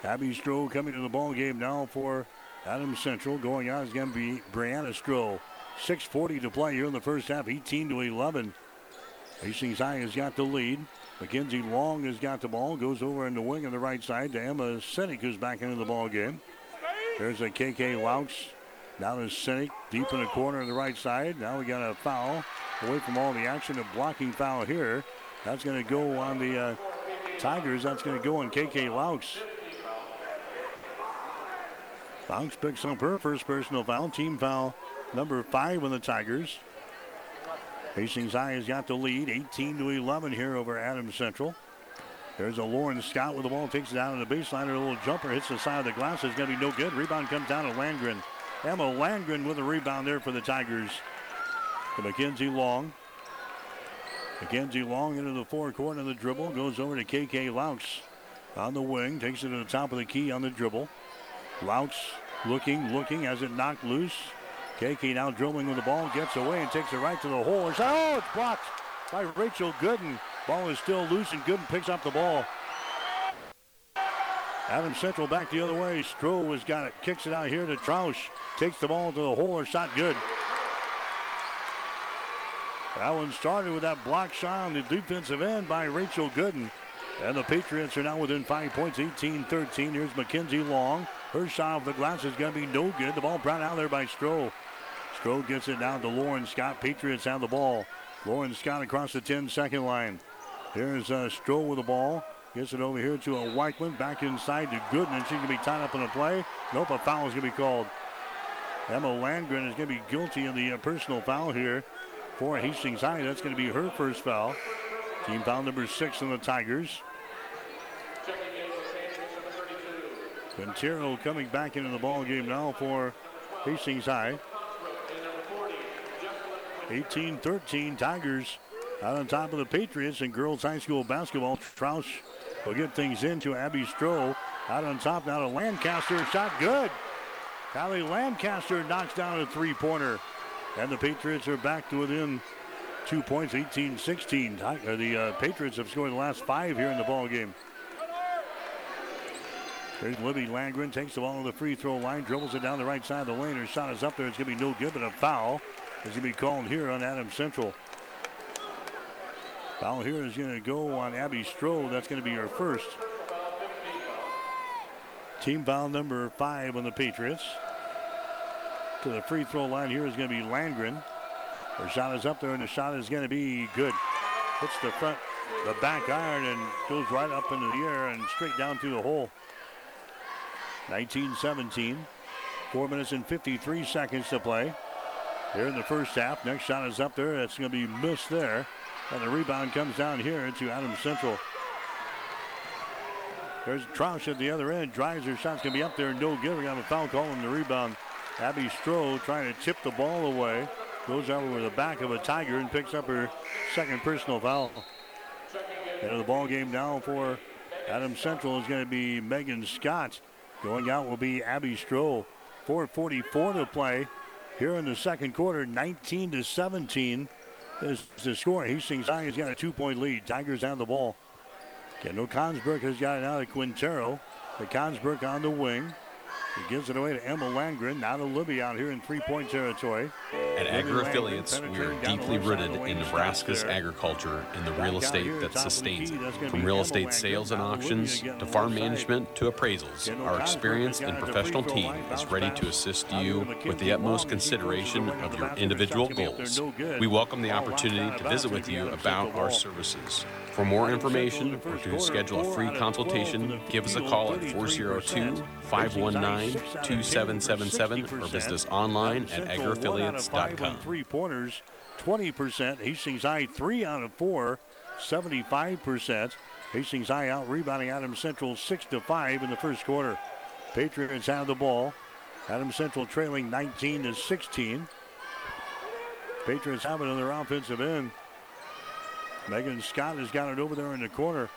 Speaker 2: Abby Stroh coming to the ball game now for Adams Central. Going out is going to be Brianna Stroh. 6.40 to play here in the first half, 18 to 11. Hastings High has got the lead. Mackenzie Long has got the ball, goes over in the wing on the right side to Emma Sinek, who's back into the ball game. There's a KK Laux. Now to Sinek, deep in the corner on the right side. Now we got a foul away from all the action. A blocking foul here. That's going to go on the uh, Tigers. That's going to go on KK Laux. Laux picks up her first personal foul. Team foul number five on the Tigers. Hastings High has got the lead, 18 to 11 here over Adams Central. There's a Lauren Scott with the ball, takes it down to the baseline. A little jumper hits the side of the glass. It's going to be no good. Rebound comes down to Landgren. Emma Landgren with a rebound there for the Tigers. To Mackenzie Long. Mackenzie Long into the forecourt on the dribble. Goes over to KK Laux on the wing. Takes it to the top of the key on the dribble. Laux looking, looking, has it knocked loose. KK now dribbling with the ball, gets away and takes it right to the hole. It's, oh, it's blocked by Rachel Gooden. Ball is still loose and Gooden picks up the ball. Adam Central back the other way. Stroh has got it, kicks it out here to Troush. Takes the ball to the hole, shot good. That one started with that block shot on the defensive end by Rachel Gooden. And the Patriots are now within five points, 18-13. Here's Mackenzie Long. Her shot off the glass is going to be no good. The ball brought out there by Stroh. Stroh gets it down to Lauren Scott. Patriots have the ball. Lauren Scott across the 10-second line. Here's uh, Stroh with the ball. Gets it over here to a Weichman. Back inside to Gooden, going to be tied up in a play. Nope, a foul is going to be called. Emma Landgren is going to be guilty of the uh, personal foul here for Hastings High. That's going to be her first foul. Team foul number six on the Tigers. Quintero coming back into the ball game now for Hastings High. 18-13 Tigers out on top of the Patriots in girls high school basketball. Troush will get things into Abby Stroh out on top now to Lancaster. Shot good. Callie Lancaster knocks down a three-pointer. And the Patriots are back to within two points, 18-16. The uh, Patriots have scored the last five here in the ball game. There's Libby Landgren takes the ball to the free throw line, dribbles it down the right side of the lane. Her shot is up there. It's going to be no good, but a foul is going to be called here on Adams Central. Foul here is going to go on Abby Stroh. That's going to be her first. Team foul number five on the Patriots. To the free throw line here is going to be Landgren. Her shot is up there, and the shot is going to be good. Hits the front, the back iron, and goes right up into the air and straight down through the hole. 19-17. Four minutes and 53 seconds to play. Here in the first half. Next shot is up there. That's going to be missed there. And the rebound comes down here to Adams Central. There's Troush at the other end. Drives her shot's going to be up there. And no good. We got a foul call on the rebound. Abby Stroh trying to tip the ball away. Goes out over the back of a Tiger and picks up her second personal foul. Into the ball game now for Adams Central is going to be Megan Scott. Going out will be Abby Stroh. 4.44 to play here in the second quarter. 19 to 17 is the score. Hastings High has got a two-point lead. Tigers have the ball. Kendall Consbrook has got it out of Quintero. The Consbrook on the wing. He gives it away to Emma Landgren. Now to Libby out here in three-point territory.
Speaker 15: At Agri Affiliates, we are deeply rooted in Nebraska's agriculture and the real estate that sustains it. From real estate sales and auctions to farm management to appraisals, our experienced and professional team is ready to assist you with the utmost consideration of your individual goals. We welcome the opportunity to visit with you about our services. For more information or to schedule a free consultation, give us a call at 402 519 2777 or visit us online at agriaffiliates.com.
Speaker 2: Three pointers, 20%. Hastings High, three out of four, 75%. Hastings High out rebounding Adams Central 6 to 5 in the first quarter. Patriots have the ball. Adams Central trailing 19 to 16. Patriots have it on their offensive end. Megan Scott has got it over there in the corner.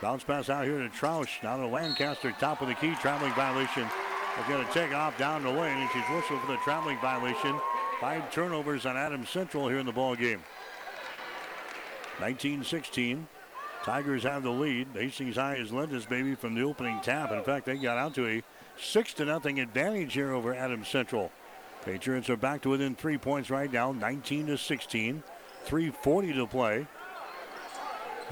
Speaker 2: Bounce pass out here to Troush. Now to Lancaster, top of the key, traveling violation. They're going to take off down the lane, and she's whistled for the traveling violation. Five turnovers on Adams Central here in the ball game. 19-16. Tigers have the lead. Hastings High has led this baby from the opening tap. In fact, they got out to a six to nothing advantage here over Adams Central. Patriots are back to within three points right now, 19 to 16. 3:40 to play.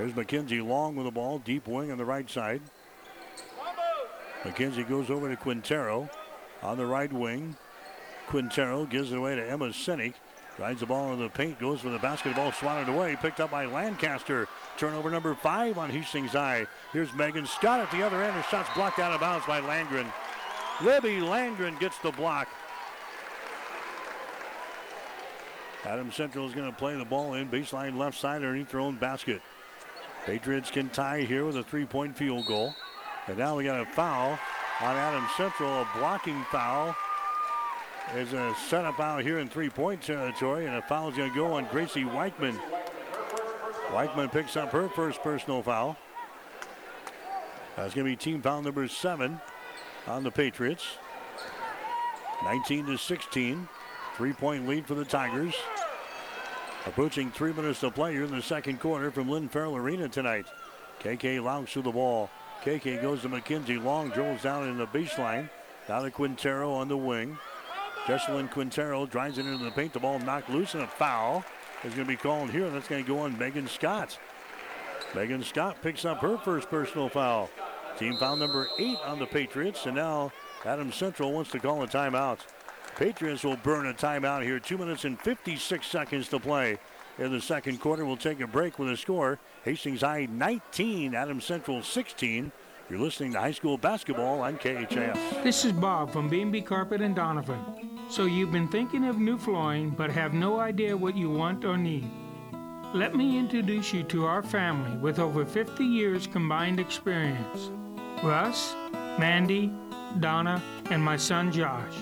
Speaker 2: There's Mackenzie Long with the ball, deep wing on the right side. McKenzie goes over to Quintero on the right wing. Quintero gives it away to Emma Sinek. Drives the ball into the paint, goes for the basketball, swatted away, picked up by Lancaster. Turnover number five on Hastings High. Here's Megan Scott at the other end. Her shot's blocked out of bounds by Landgren. Libby Landgren gets the block. Adam Central is going to play the ball in baseline left side underneath their own basket. Patriots can tie here with a three-point field goal. And now we got a foul on Adam Central, a blocking foul. There's a setup out here in three-point territory, and a foul is going to go on Gracie Weichman. Weichman picks up her first personal foul. That's going to be team foul number seven on the Patriots. 19 to 16. Three-point lead for the Tigers. Approaching three minutes to play here in the second quarter from Lynn Farrell Arena tonight. KK Laux to the ball. KK goes to McKenzie. Long dribbles down in the baseline. Now to Quintero on the wing. Jesselyn Quintero drives it into the paint. The ball knocked loose and a foul is going to be called here. And that's going to go on Megan Scott. Megan Scott picks up her first personal foul. Team foul number eight on the Patriots. And now Adam Central wants to call a timeout. Patriots will burn a timeout here. Two minutes and 56 seconds to play in the second quarter. We'll take a break with a score. Hastings High 19, Adams Central 16. You're listening to high school basketball on KHAS.
Speaker 16: This is Bob from B&B Carpet and Donovan. So you've been thinking of new flooring but have no idea what you want or need. Let me introduce you to our family with over 50 years combined experience. Russ, Mandy, Donna, and my son Josh.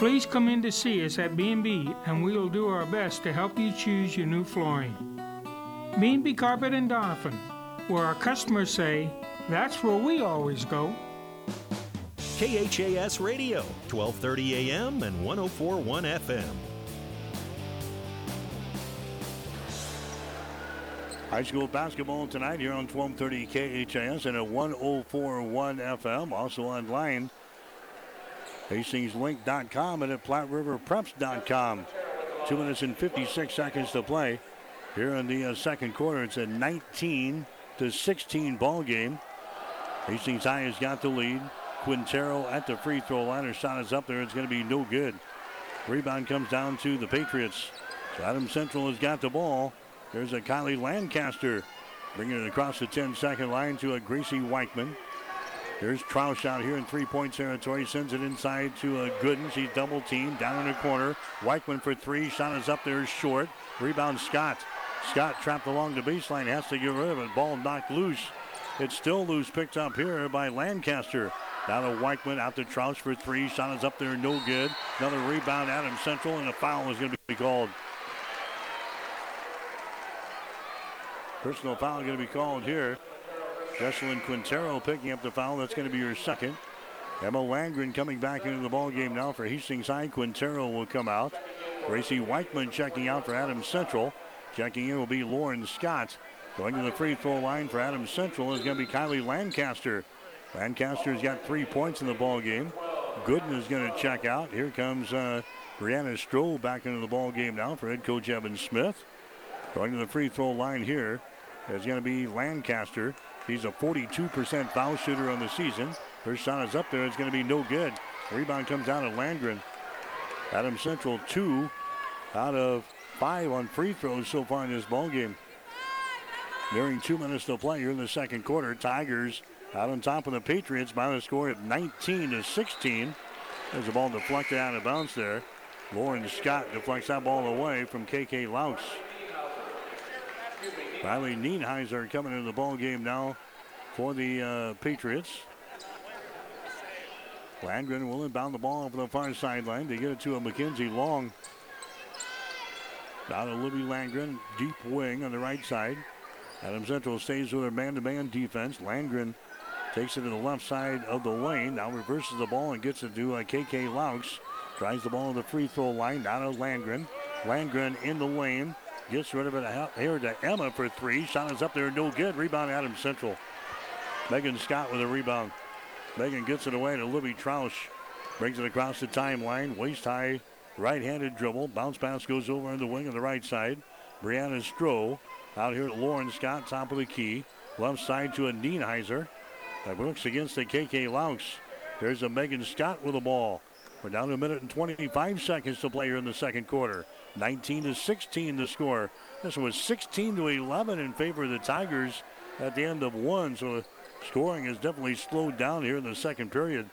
Speaker 16: Please come in to see us at B&B and we will do our best to help you choose your new flooring. B&B Carpet and Donovan, where our customers say, that's where we always go.
Speaker 1: KHAS Radio, 1230 AM and 1041 FM.
Speaker 2: High school basketball tonight here on 1230 KHAS and at 1041 FM. Also online, HastingsLink.com and at PlatteRiverPreps.com. Two minutes and 56 seconds to play here in the uh, second quarter. It's a 19 to 16 ball game. Hastings High has got the lead. Quintero at the free throw line. Her shot is up there. It's going to be no good. Rebound comes down to the Patriots. So Adam Central has got the ball. There's a Kylie Lancaster bringing it across the 10 second line to a Gracie Weichman. There's Troush out here in three point territory. Sends it inside to a Gooden. She's double teamed down in the corner. Weichman for three. Shot is up there short. Rebound Scott. Scott trapped along the baseline. Has to get rid of it. Ball knocked loose. It's still loose. Picked up here by Lancaster. Now to Weichman out to Troush for three. Shot is up there, no good. Another rebound, Adam Central, and a foul is going to be called. Personal foul going to be called here. Jesselyn Quintero picking up the foul. That's going to be her second. Emma Landgren coming back into the ball game now for Hastings High. Quintero will come out. Gracie Weichman checking out for Adams Central. Checking in will be Lauren Scott. Going to the free throw line for Adams Central is going to be Kylie Lancaster. Lancaster's got three points in the ball game. Gooden is going to check out. Here comes uh, Brianna Stroh back into the ball game now for head coach Evan Smith. Going to the free throw line here is going to be Lancaster. He's a 42% foul shooter on the season. First shot is up there. It's going to be no good. Rebound comes down to Landgren. Adam Central two out of five on free throws so far in this ball game. Nearing two minutes to play here in the second quarter. Tigers out on top of the Patriots by the score of 19 to 16. There's a ball deflected out of bounds there. Lauren Scott deflects that ball away from KK Laux. Riley Nienheiser coming into the ball game now for the uh, Patriots. Landgren will inbound the ball over the far sideline. They get it to a McKenzie Long. Down to Libby Landgren, deep wing on the right side. Adam Central stays with their man-to-man defense. Landgren takes it to the left side of the lane. Now reverses the ball and gets it to uh, KK Laux. Tries the ball on the free throw line. Down to Landgren. Landgren in the lane. Gets rid of it here to Emma for three. Shot is up there, no good. Rebound Adam Central. Megan Scott with a rebound. Megan gets it away to Libby Troush. Brings it across the timeline. Waist high right handed dribble. Bounce pass goes over on the wing on the right side. Brianna Stroh out here Lauren Scott, top of the key. Left side to a Nienheiser. That works against the KK Laux. There's a Megan Scott with the ball. We're down to a minute and 25 seconds to play here in the second quarter. 19 to 16 to score. This was 16 to 11 in favor of the Tigers at the end of one. So scoring has definitely slowed down here in the second period.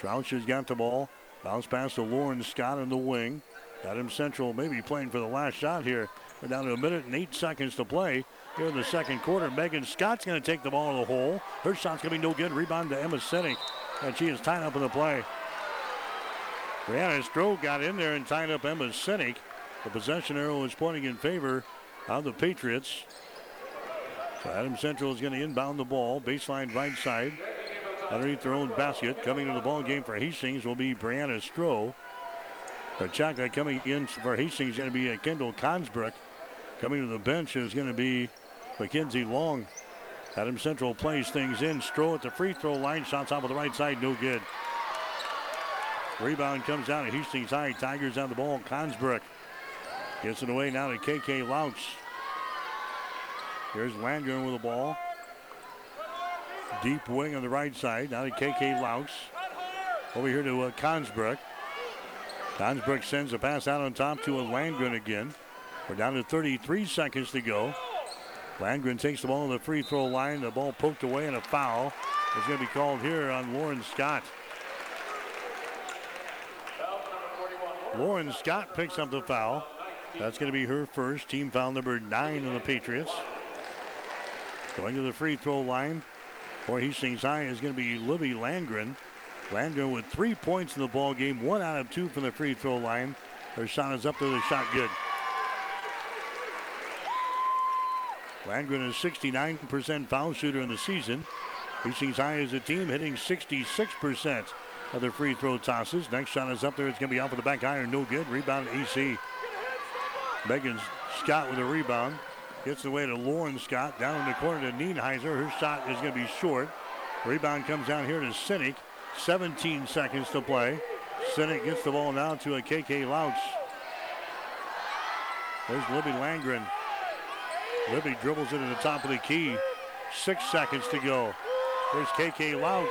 Speaker 2: Troush has got the ball. Bounce pass to Lauren Scott in the wing. Adam Central maybe playing for the last shot here. We're down to a minute and eight seconds to play here in the second quarter. Megan Scott's going to take the ball to the hole. Her shot's going to be no good. Rebound to Emma Sinek. And she is tied up in the play. Brianna Stroh got in there and tied up Emma Sinek. The possession arrow is pointing in favor of the Patriots. So Adam Central is going to inbound the ball. Baseline right side. Underneath their own basket. Coming to the ball game for Hastings will be Brianna Stroh. Kachaka coming in for Hastings is going to be Kendall Consbrook. Coming to the bench is going to be Mackenzie Long. Adam Central plays things in. Stroh at the free throw line. Shots off of the right side. No good. Rebound comes down to Hastings High. Tigers on the ball. Consbrook gets it away now to KK Laux. Here's Landgren with the ball. Deep wing on the right side. Now to KK Laux. Over here to uh, Consbrook. Consbrook sends a pass out on top to a Landgren again. We're down to 33 seconds to go. Landgren takes the ball on the free throw line. The ball poked away and a foul is going to be called here on Lauren Scott. Lauren Scott picks up the foul. That's going to be her first. Team foul number nine on the Patriots. Going to the free throw line for Hastings High is going to be Libby Landgren. Landgren with three points in the ball game, one out of two from the free throw line. Her shot is up there, the shot good. Landgren is 69% foul shooter in the season. Hastings High is a team hitting 66% of their free throw tosses. Next shot is up there. It's going to be off of the back iron. No good. Rebound AC. Megan Scott with a rebound. Gets away to Lauren Scott. Down in the corner to Nienheiser. Her shot is going to be short. Rebound comes down here to Sinek. 17 seconds to play. Sinek gets the ball now to a KK Laux. There's Libby Landgren. Libby dribbles it to the top of the key. Six seconds to go. There's KK Laux.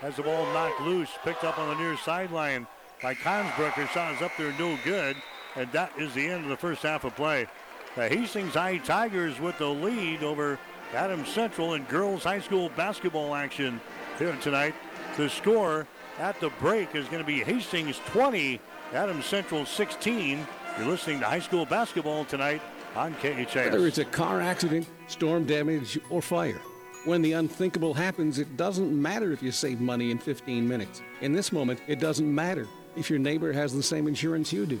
Speaker 2: Has the ball knocked loose. Picked up on the near sideline by Consbrook. Her shot is up there, no good. And that is the end of the first half of play. The Hastings High Tigers with the lead over Adams Central in girls high school basketball action here tonight. The score at the break is going to be Hastings 20, Adams Central 16. You're listening to high school basketball tonight on KHAS.
Speaker 10: Whether it's a car accident, storm damage, or fire. When the unthinkable happens, it doesn't matter if you save money in 15 minutes. In this moment, it doesn't matter if your neighbor has the same insurance you do.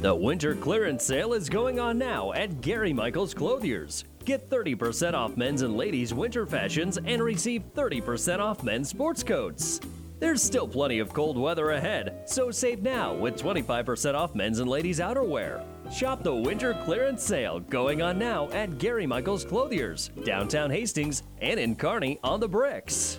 Speaker 12: The winter clearance sale is going on now at Gary Michaels Clothiers. Get 30% off men's and ladies' winter fashions and receive 30% off men's sports coats. There's still plenty of cold weather ahead, so save now with 25% off men's and ladies' outerwear. Shop the winter clearance sale going on now at Gary Michaels Clothiers, downtown Hastings, and in Kearney on the bricks.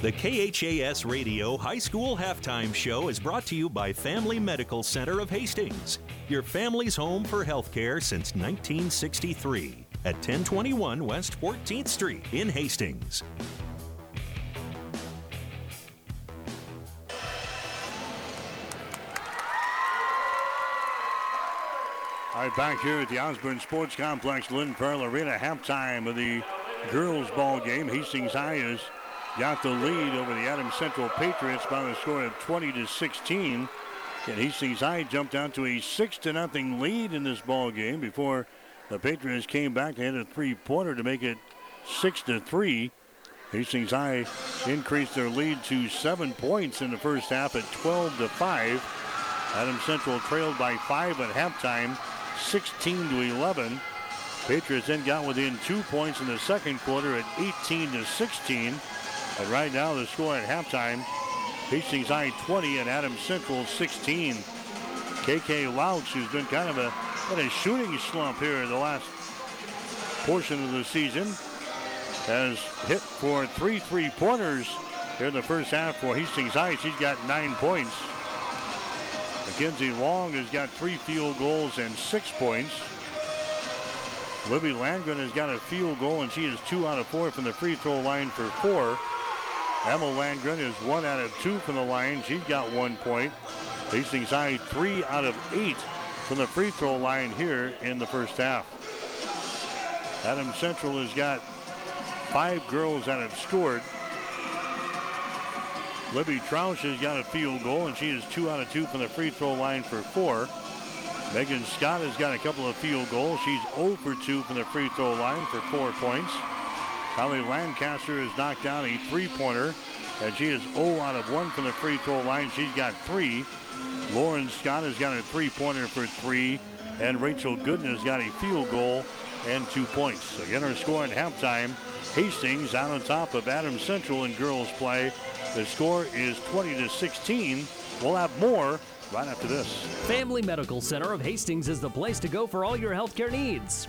Speaker 1: The KHAS Radio High School Halftime Show is brought to you by Family Medical Center of Hastings, your family's home for healthcare since 1963 at 1021 West 14th Street in Hastings.
Speaker 2: All right, back here at the Osborne Sports Complex, Lynn Farrell Arena, halftime of the girls' ball game. Hastings High has got the lead over the Adams Central Patriots by a score of 20 to 16. And Hastings High jumped out to a six to nothing lead in this ball game before the Patriots came back to hit a three-pointer to make it six to three. Hastings High increased their lead to seven points in the first half at 12 to five. Adams Central trailed by five at halftime, 16 to 11. Patriots then got within two points in the second quarter at 18 to 16. And right now the score at halftime, Hastings High 20 and Adams Central 16. KK Laux, who's been kind of a, in a shooting slump here in the last portion of the season, has hit for three three-pointers here in the first half for Hastings High. She's got nine points. Mackenzie Long has got three field goals and six points. Libby Landgren has got a field goal, and she is two out of four from the free throw line for four. Emma Landgren is one out of two from the line. She's got one point. Hastings High three out of eight from the free throw line here in the first half. Adam Central has got five girls that have scored. Libby Troush has got a field goal, and she is two out of two from the free throw line for four. Megan Scott has got a couple of field goals. She's 0 for 2 from the free throw line for four points. Holly Lancaster has knocked down a three-pointer, and she is 0 out of 1 from the free throw line. She's got three. Lauren Scott has got a three-pointer for three, and Rachel Gooden has got a field goal and two points. Again, our score at halftime, Hastings out on top of Adams Central in girls play. The score is 20 to 16. We'll have more right after this.
Speaker 12: Family Medical Center of Hastings is the place to go for all your healthcare needs.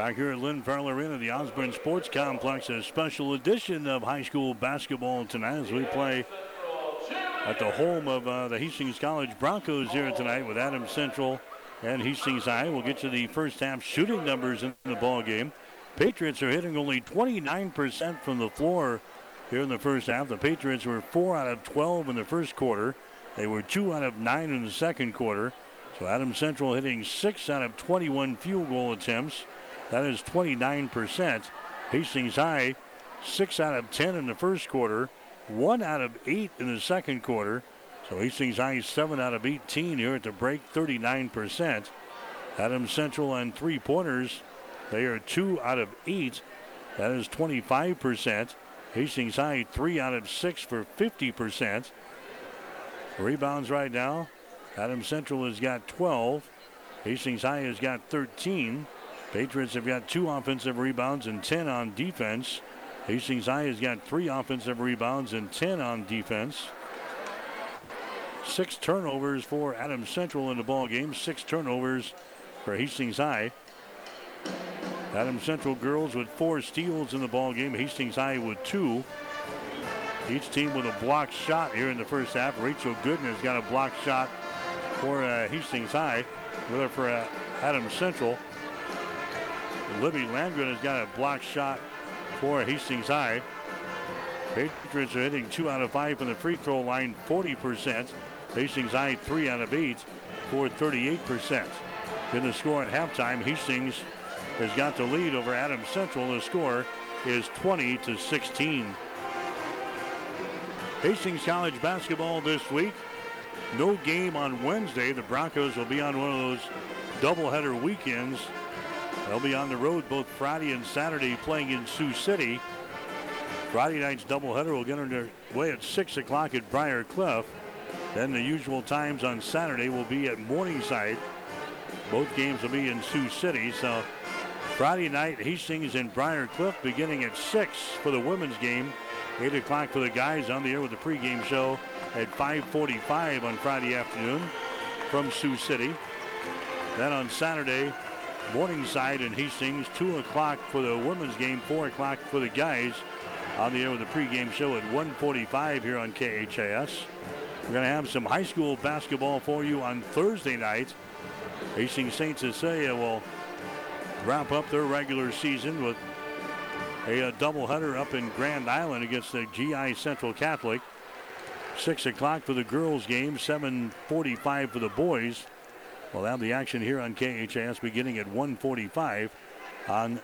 Speaker 2: Back here at Lynn Farrell Arena, the Osborne Sports Complex, a special edition of high school basketball tonight as we play at the home of uh, the Hastings College Broncos here tonight with Adams Central and Hastings High. We'll get to the first half shooting numbers in the ball game. Patriots are hitting only 29% from the floor here in the first half. The Patriots were 4 out of 12 in the first quarter. They were 2 out of 9 in the second quarter. So Adams Central hitting 6 out of 21 field goal attempts. That is 29%. Hastings High, 6 out of 10 in the first quarter. one out of eight in the second quarter. So Hastings High seven out of 18 here at the break, 39%. Adams Central on three pointers, they are two out of eight. That is 25%. Hastings High three out of six for 50%. Rebounds right now. Adams Central has got 12. Hastings High has got 13. Patriots have got two offensive rebounds and 10 on defense. Hastings High has got three offensive rebounds and 10 on defense. Six turnovers for Adams Central in the ball game. Six turnovers for Hastings High. Adams Central girls with four steals in the ball game. Hastings High with two. Each team with a blocked shot here in the first half. Rachel Gooden has got a blocked shot for uh, Hastings High. With her for uh, Adams Central. Libby Landgren has got a blocked shot for Hastings High. Patriots are hitting two out of five from the free throw line, 40%. Hastings High three out of eight for 38%. In the score at halftime, Hastings has got the lead over Adams Central. The score is 20 to 16. Hastings College basketball this week. No game on Wednesday. The Broncos will be on one of those doubleheader weekends. They'll be on the road both Friday and Saturday playing in Sioux City. Friday night's doubleheader will get underway at 6 o'clock at Briar Cliff. Then the usual times on Saturday will be at Morningside. Both games will be in Sioux City. So Friday night, Hastings and Briar Cliff beginning at 6 for the women's game. 8 o'clock for the guys on the air with the pregame show at 5.45 on Friday afternoon from Sioux City. Then on Saturday, Morningside and Hastings, 2 o'clock for the women's game, 4 o'clock for the guys on the air with the pregame show at 1.45 here on KHAS. We're going to have some high school basketball for you on Thursday night. Hastings St. Cecilia will wrap up their regular season with a, a doubleheader up in Grand Island against the GI Central Catholic. 6 o'clock for the girls' game, 7.45 for the boys. We'll have the action here on KHAS beginning at 1.45 on,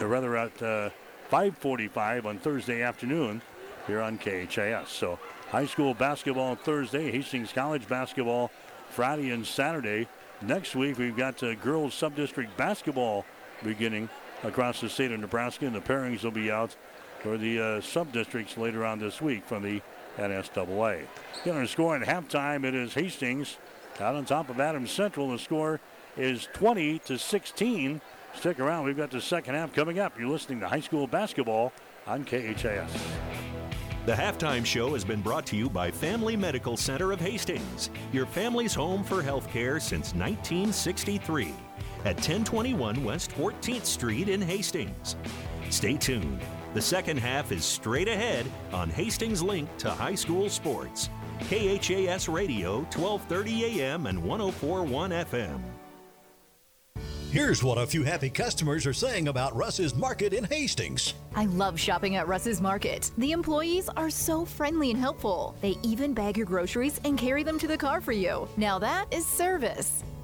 Speaker 2: or rather at uh, 5.45 on Thursday afternoon here on KHAS. So high school basketball Thursday, Hastings College basketball Friday and Saturday. Next week we've got uh, girls sub-district basketball beginning across the state of Nebraska, and the pairings will be out for the uh, sub-districts later on this week from the NSAA. Getting a score at halftime, it is Hastings out on top of Adams Central. The score is 20 to 16. Stick around. We've got the second half coming up. You're listening to high school basketball on KHAS.
Speaker 1: The halftime show has been brought to you by Family Medical Center of Hastings, your family's home for healthcare since 1963 at 1021 West 14th Street in Hastings. Stay tuned. The second half is straight ahead on Hastings Link to High School Sports. KHAS Radio, 1230 AM and 1041 FM.
Speaker 4: Here's what a few happy customers are saying about Russ's Market in Hastings.
Speaker 5: I love shopping at Russ's Market. The employees are so friendly and helpful. They even bag your groceries and carry them to the car for you. Now that is service.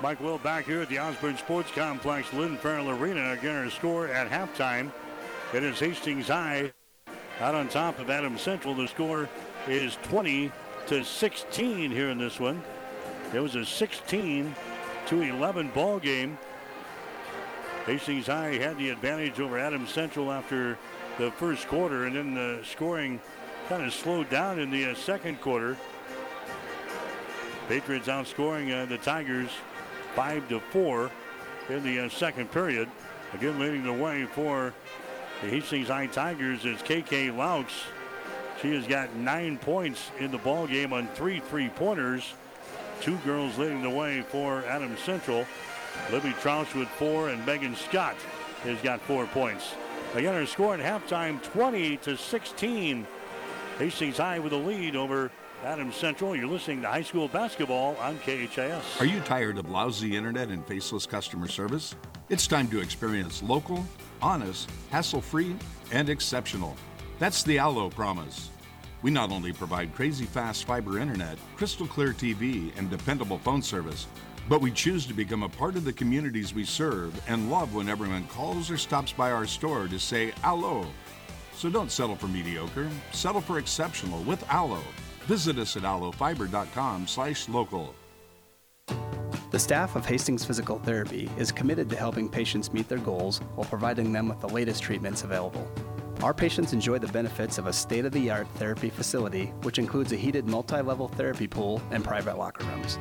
Speaker 2: Mike Will back here at the Osborne Sports Complex, Lynn Farrell Arena. Again, our score at halftime. It is Hastings High out on top of Adams Central. The score is 20 to 16 here in this one. It was a 16 to 11 ball game. Hastings High had the advantage over Adams Central after the first quarter, and then the scoring kind of slowed down in the uh, second quarter. Patriots outscoring uh, the Tigers five to four in the uh, second period. Again, leading the way for the Hastings High Tigers is KK Laux. She has got nine points in the ball game on three three-pointers. Two girls leading the way for Adams Central. Libby Troush with four, and Megan Scott has got four points. Again, her score at halftime 20 to 16. Hastings High with a lead over Adams Central. You're listening to high school basketball on KHAS.
Speaker 17: Are you tired of lousy internet and faceless customer service? It's time to experience local, honest, hassle free, and exceptional. That's the Allo promise. We not only provide crazy fast fiber internet, crystal clear TV, and dependable phone service, but we choose to become a part of the communities we serve and love when everyone calls or stops by our store to say Allo. So don't settle for mediocre, settle for exceptional with Allo. Visit us at allofiber.com slash local.
Speaker 18: The staff of Hastings Physical Therapy is committed to helping patients meet their goals while providing them with the latest treatments available. Our patients enjoy the benefits of a state of the art therapy facility, which includes a heated multi level therapy pool and private locker rooms.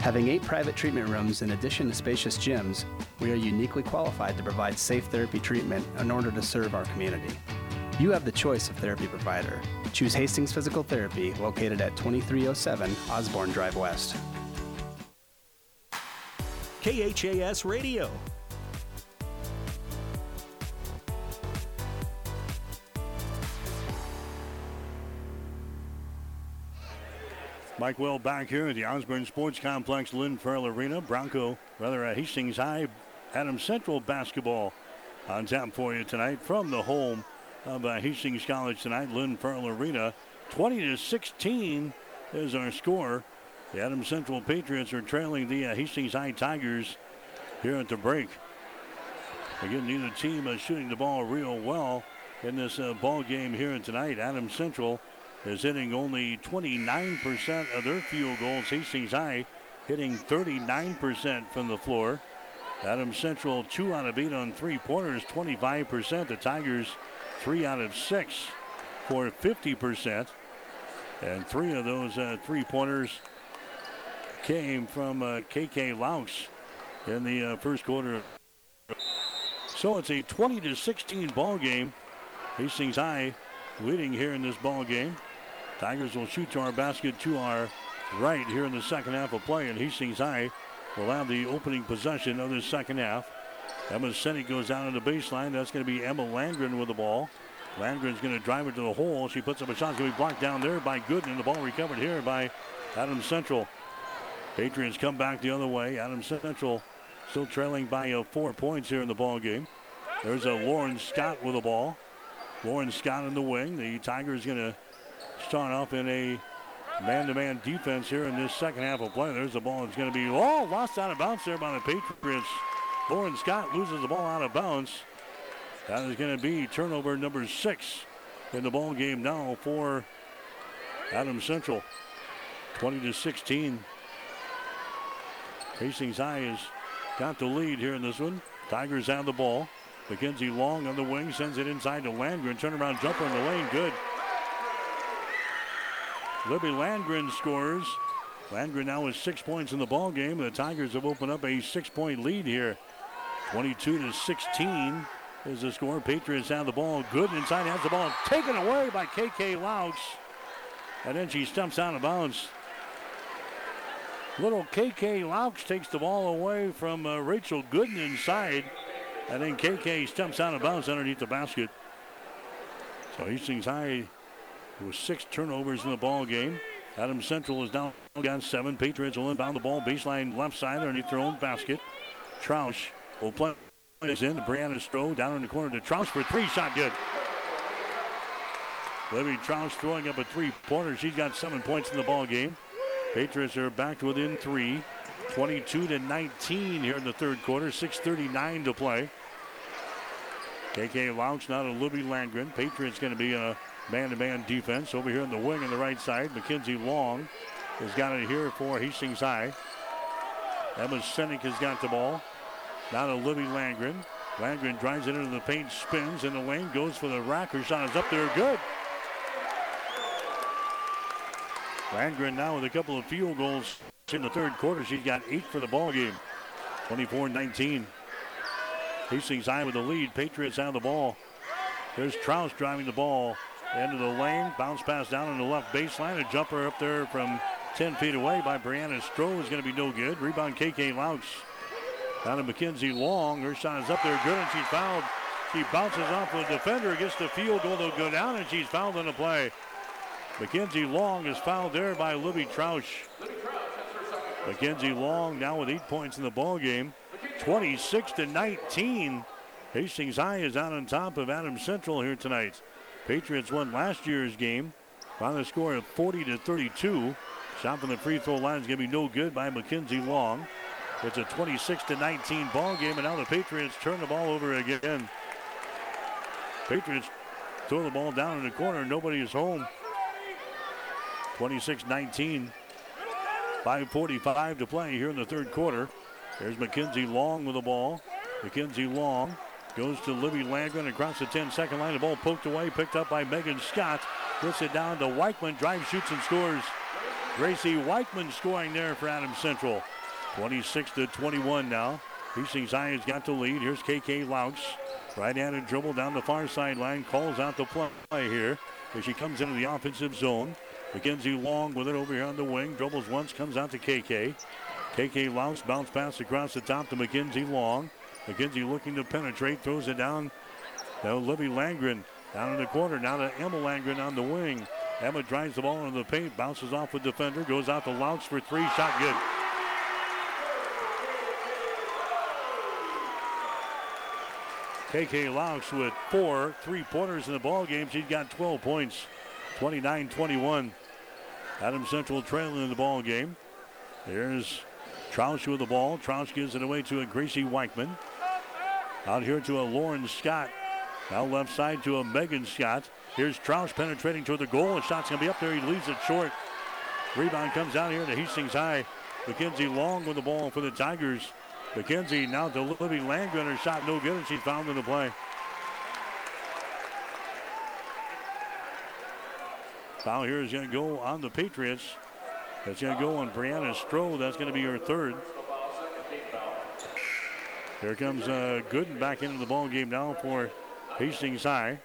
Speaker 18: Having eight private treatment rooms in addition to spacious gyms, we are uniquely qualified to provide safe therapy treatment in order to serve our community. You have the choice of therapy provider. Choose Hastings Physical Therapy, located at 2307 Osborne Drive West.
Speaker 1: KHAS Radio.
Speaker 2: Mike Will back here at the Osborne Sports Complex, Lynn Farrell Arena. Bronco, rather, uh, Hastings High, Adam Central basketball on tap for you tonight from the home of uh, Hastings College tonight, Lynn Farrell Arena. 20 to 16 is our score. The Adams Central Patriots are trailing the uh, Hastings High Tigers here at the break. Again, neither team is shooting the ball real well in this uh, ball game here tonight. Adams Central is hitting only 29% of their field goals. Hastings High hitting 39% from the floor. Adams Central two out of eight on three pointers, 25%. The Tigers three out of six for 50%. And three of those uh, three pointers came from uh, KK Laux in the uh, first quarter. So it's a 20 to 16 ball game. Hastings High leading here in this ball game. Tigers will shoot to our basket to our right here in the second half of play, and Hastings High will have the opening possession of the second half. Emma Senny goes down to the baseline. That's going to be Emma Landgren with the ball. Landgren's going to drive it to the hole. She puts up a shot. It's going to be blocked down there by Gooden. The ball recovered here by Adams Central. Patriots come back the other way. Adams Central still trailing by uh, four points here in the ball game. There's a Lauren Scott with the ball. Lauren Scott in the wing. The Tigers going to start off in a man-to-man defense here in this second half of play. There's the ball. It's going to be oh lost out of bounds there by the Patriots. Lauren Scott loses the ball out of bounds. That is going to be turnover number six in the ball game now for Adams Central. 20 to 16. Hastings High has got the lead here in this one. Tigers have the ball. Mackenzie Long on the wing sends it inside to Landgren. Turnaround jumper in the lane. Good. Libby Landgren scores. Landgren now has six points in the ball game. The Tigers have opened up a six-point lead here. 22 to 16 is the score. Patriots have the ball. Good inside has the ball taken away by KK Laux. And then she stumps out of bounds. Little KK Laux takes the ball away from uh, Rachel Gooden inside. And then KK stumps out of bounds underneath the basket. So Hastings High with six turnovers in the ball game. Adams Central is down against seven. Patriots will inbound the ball baseline left side underneath their own basket. Troush will play this in. Brianna Stroh down in the corner to Troush for three. Shot good. Libby Troush throwing up a three-pointer. She's got seven points in the ball game. Patriots are back to within three. 22 to 19 here in the third quarter. 6.39 to play. KK Laux now to Libby Landgren. Patriots going to be a man-to-man defense over here in the wing on the right side. Mackenzie Long has got it here for Hastings High. Emma Sinek has got the ball. Now to Libby Landgren. Landgren drives it into the paint, spins in the lane, goes for the rack. Her shot is up there, good. Landgren now with a couple of field goals in the third quarter. She's got eight for the ball game. 24-19. Hastings High with the lead. Patriots have the ball. There's Troush driving the ball into the lane. Bounce pass down on the left baseline. A jumper up there from 10 feet away by Brianna Stroh is going to be no good. Rebound KK Laux. Down to Mackenzie Long. Her shot is up there good and she's fouled. She bounces off the defender, gets the field goal. They'll go down and she's fouled on the play. Mackenzie Long is fouled there by Libby Troush. Mackenzie Long now with eight points in the ball game. 26 to 19. Hastings High is out on top of Adams Central here tonight. Patriots won last year's game by the score of 40 to 32. Shot from the free throw line is going to be no good by Mackenzie Long. It's a 26 to 19 ball game, and now the Patriots turn the ball over again. Patriots throw the ball down in the corner. Nobody is home. 26 19. 5.45 to play here in the third quarter. There's Mackenzie Long with the ball. Mackenzie Long goes to Libby Landgren across the 10 second line. The ball poked away, picked up by Megan Scott. Gets it down to Weichman. Drive, shoots, and scores. Gracie Weichman scoring there for Adams Central. 26 to 21 now. Hastings has got the lead. Here's KK Laux. Right-handed dribble down the far sideline. Calls out the play here as she comes into the offensive zone. Mackenzie Long with it over here on the wing. Dribbles once, comes out to KK. KK Laux bounce pass across the top to Mackenzie Long. Mackenzie looking to penetrate, throws it down. Now Libby Landgren down in the corner. Now to Emma Landgren on the wing. Emma drives the ball into the paint, bounces off a defender, goes out to Laux for three. Shot good. KK Laux with four three-pointers in the ball game. She's got 12 points, 29-21. Adam Central trailing in the ball game. There's Troush with the ball. Troush gives it away to a Gracie Weichman. Out here to a Lauren Scott. Now left side to a Megan Scott. Here's Troush penetrating toward the goal. The shot's going to be up there. He leaves it short. Rebound comes out here to Hastings High. Mackenzie Long with the ball for the Tigers. McKenzie now Libby Landgren. Her shot no good, and she's found in the play. Foul here is going to go on the Patriots. That's going to go on Brianna Stroh. That's going to be her third. Here comes uh, Gooden back into the ball game now for Hastings High.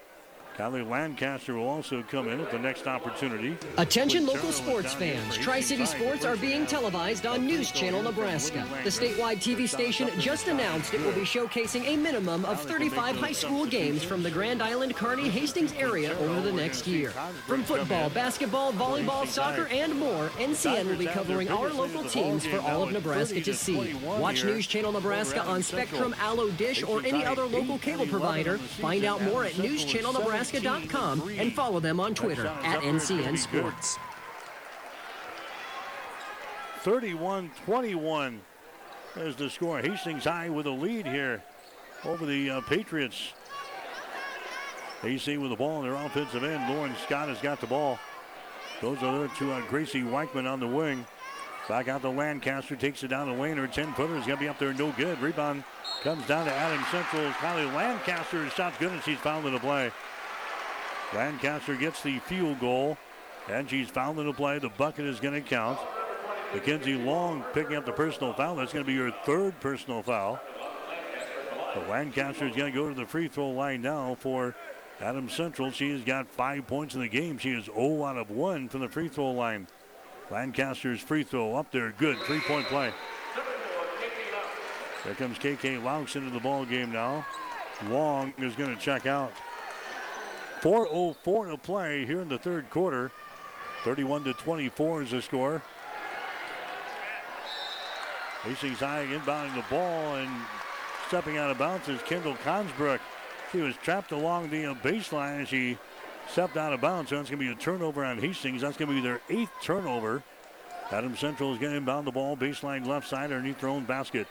Speaker 2: Kylie Lancaster will also come in at the next opportunity.
Speaker 19: Attention local sports fans. Tri-City Sports are being televised on News Channel Nebraska. The statewide TV station just announced it will be showcasing a minimum of 35 high school games from the Grand Island Kearney Hastings area over the next year. From football, basketball, volleyball, soccer, and more, NCN will be covering our local teams for all of Nebraska to see. Watch News Channel Nebraska on Spectrum, Allo Dish, or any other local cable provider. Find out more at News Channel Nebraska Nebraska.com and follow them on Twitter at NCN Sports.
Speaker 2: 31 21 is the score. Hastings High with a lead here over the uh, Patriots. AC with the ball in their offensive end. Lauren Scott has got the ball. Goes over to uh, Gracie Weichman on the wing. Back out to Lancaster, takes it down the lane. Her 10 footer is going to be up there, no good. Rebound comes down to Adam Central. Kylie Lancaster. Shot's good, and she's fouled in the play. Lancaster gets the field goal, and she's fouled in the play. The bucket is going to count. Mackenzie Long picking up the personal foul. That's going to be your third personal foul. But Lancaster is going to go to the free throw line now for Adam Central. She has got five points in the game. She is 0 out of 1 from the free throw line. Lancaster's free throw up there. Good three point play. There comes KK Laux into the ball game now. Long is going to check out. 4.04 to play here in the third quarter. 31 to 24 is the score. Hastings High inbounding the ball and stepping out of bounds is Kendall Consbrook. She was trapped along the baseline as she stepped out of bounds. So it's going to be a turnover on Hastings. That's going to be their eighth turnover. Adam Central is going to inbound the ball baseline left side underneath their own basket.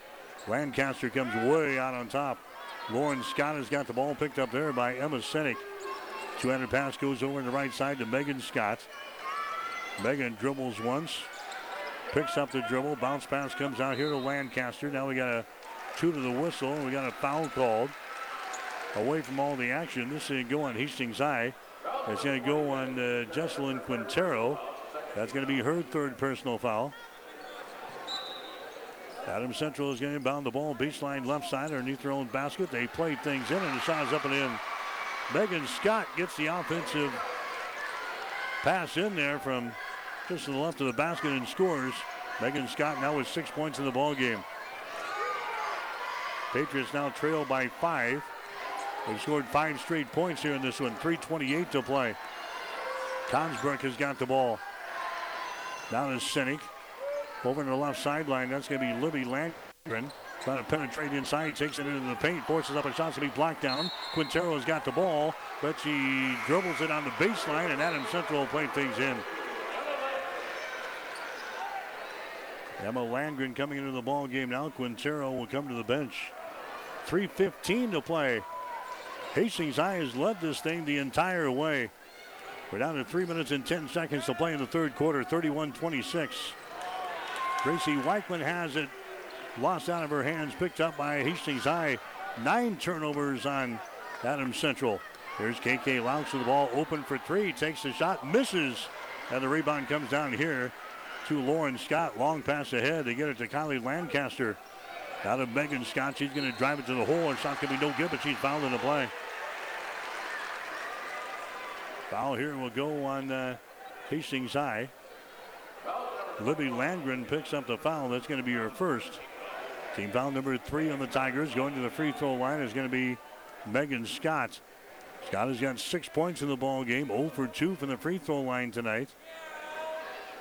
Speaker 2: Lancaster comes way out on top. Lauren Scott has got the ball picked up there by Emma Sinek. 200 pass goes over on the right side to Megan Scott. Megan dribbles once, picks up the dribble. Bounce pass comes out here to Lancaster. Now we got a two to the whistle. We got a foul called away from all the action. This is going to go on Hastings High. It's going to go on uh, Jesselyn Quintero. That's going to be her third personal foul. Adam Central is going to inbound the ball baseline left side underneath their own basket. They played things in, and the shot is up and in. Megan Scott gets the offensive pass in there from just to the left of the basket and scores. Megan Scott now with six points in the ball game. Patriots now trail by five. They've scored five straight points here in this one. 3.28 to play. Consbrook has got the ball. Down is Sinek. Over to the left sideline. That's going to be Libby Landgren. Trying to penetrate inside, takes it into the paint, forces up a shot to be blocked down. Quintero's got the ball, but she dribbles it on the baseline, and Adam Central will play things in. Emma Landgren coming into the ball game now. Quintero will come to the bench. 3.15 to play. Hastings High has led this thing the entire way. We're down to 3 minutes and 10 seconds to play in the third quarter, 31 26. Gracie Weichman has it lost out of her hands, picked up by Hastings High. Nine turnovers on Adams Central. Here's KK Laux with the ball open for three, takes the shot, misses, and the rebound comes down here to Lauren Scott. Long pass ahead. They get it to Kylie Lancaster. Out of Megan Scott. She's going to drive it to the hole. Her shot's going to be no good, but she's fouled in the play. Foul here will go on uh, Hastings High. Libby Landgren picks up the foul. That's going to be her first. Team foul number three on the Tigers. Going to the free throw line is going to be Megan Scott. Scott has got six points in the ball game. 0 for 2 from the free throw line tonight.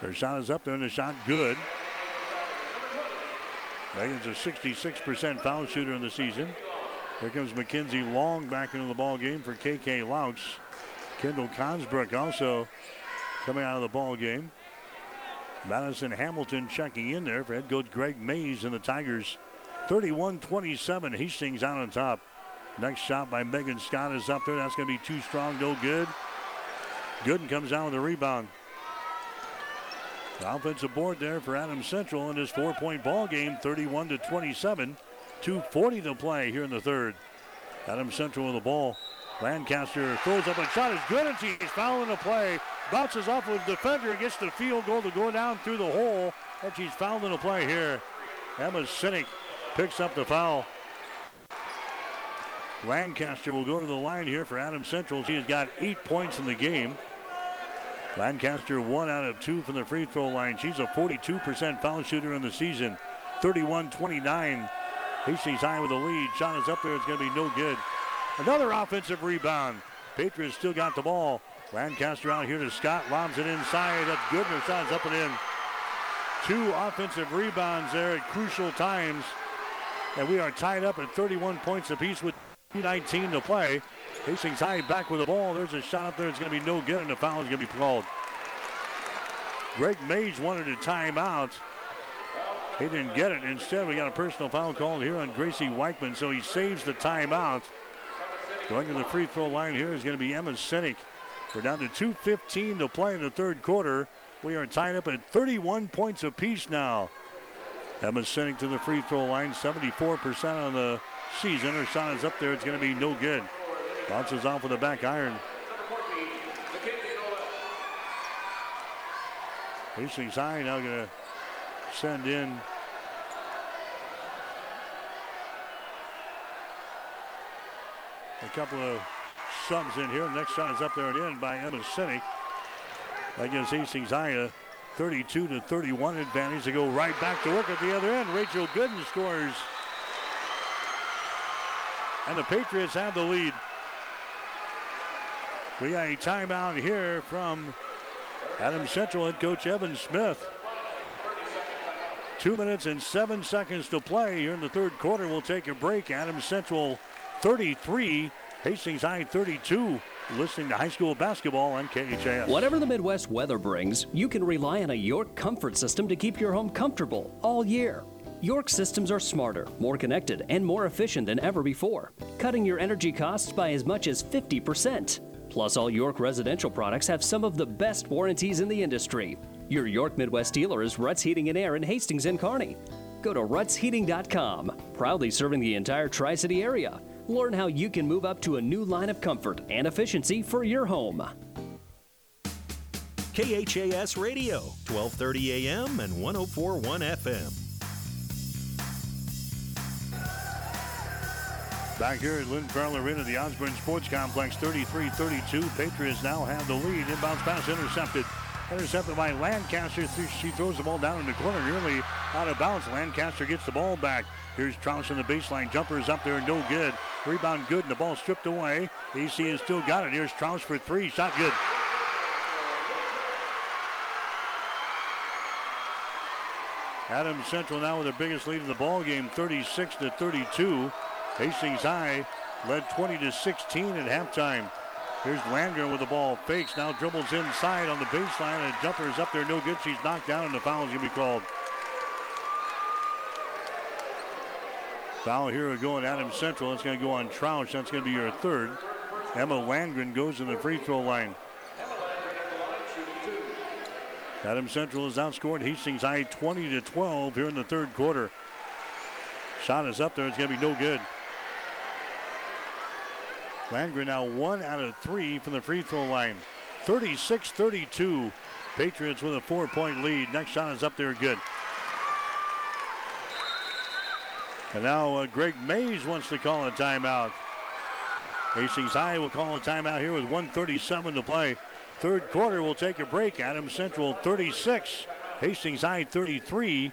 Speaker 2: Her shot is up there and the shot good. Megan's a 66% foul shooter in the season. Here comes Mackenzie Long back into the ball game for KK Laux. Kendall Consbrook also coming out of the ball game. Madison Hamilton checking in there for head coach Greg Mays and the Tigers. 31-27, Hastings out on top. Next shot by Megan Scott is up there. That's going to be too strong, no good. Gooden comes out with a rebound. The offensive board there for Adams Central in his four-point ball game, 31 to 27. 2:40 to play here in the third. Adams Central with the ball. Lancaster throws up a shot is good, and she's fouling the play. Bounces off of the defender, gets the field goal to go down through the hole, and she's fouled in the play here. Emma Sinek picks up the foul. Lancaster will go to the line here for Adam Central. She has got eight points in the game. Lancaster one out of two from the free throw line. She's a 42% foul shooter in the season. 31-29. Hastings High with the lead. Shot is up there. It's going to be no good. Another offensive rebound. Patriots still got the ball. Lancaster out here to Scott. Lobs it inside. That's good. Shot up and in. Two offensive rebounds there at crucial times. And we are tied up at 31 points apiece with 19 to play. Hastings High back with the ball. There's a shot up there. It's going to be no good, and the foul is going to be called. Greg Mays wanted a timeout. He didn't get it. Instead, we got a personal foul called here on Gracie Weichman, so he saves the timeout. Going to the free throw line here is going to be Emma Sinek. We're down to 2.15 to play in the third quarter. We are tied up at 31 points apiece now. Emma Sinek to the free throw line, 74% on the season. Her shot is up there. It's going to be no good. Bounces off with the back iron. Hastings High now going to send in a couple of subs in here. Next shot is up there and in by Emma Sinek. Gives Hastings High a 32 to 31 advantage to go right back to work at the other end. Rachel Gooden scores. And the Patriots have the lead. We got a timeout here from Adam Central head coach Evan Smith. Two minutes and seven seconds to play here in the third quarter. We'll take a break. Adam Central 33, Hastings High 32. Listening to high school basketball on KHAS.
Speaker 12: Whatever the Midwest weather brings, you can rely on a York comfort system to keep your home comfortable all year. York systems are smarter, more connected, and more efficient than ever before, cutting your energy costs by as much as 50%. Plus, all York residential products have some of the best warranties in the industry. Your York Midwest dealer is Ruts Heating and Air in Hastings and Kearney. Go to rutsheating.com, proudly serving the entire Tri City area. Learn how you can move up to a new line of comfort and efficiency for your home.
Speaker 1: KHAS Radio, 1230 AM and 1041 FM.
Speaker 2: Back here at Lynn Farrell Arena, the Osborne Sports Complex, 33-32. Patriots now have the lead. Inbounds pass intercepted. Intercepted by Lancaster. She throws the ball down in the corner, nearly out of bounds. Lancaster gets the ball back. Here's Troush in the baseline. Jumper is up there, no good. Rebound good, and the ball stripped away. AC has still got it. Here's Troush for three. Shot good. Adams Central now with the biggest lead in the ball game, 36 to 32. Hastings High led 20 to 16 at halftime. Here's Landgren with the ball. Fakes now dribbles inside on the baseline. And a jumper is up there, no good. She's knocked down, and the foul is going to be called. Foul here will go on Adams Central. That's going to go on Troush. That's going to be your third. Emma Landgren goes to the free throw line. Adams Central has outscored Hastings High 20 to 12 here in the third quarter. Shot is up there. It's going to be no good. Landgren now one out of three from the free throw line. 36 32. Patriots with a four point lead. Next shot is up there good. And now uh, Greg Mays wants to call a timeout. Hastings High will call a timeout here with 137 to play. Third quarter we'll take a break. Adams Central 36, Hastings High 33.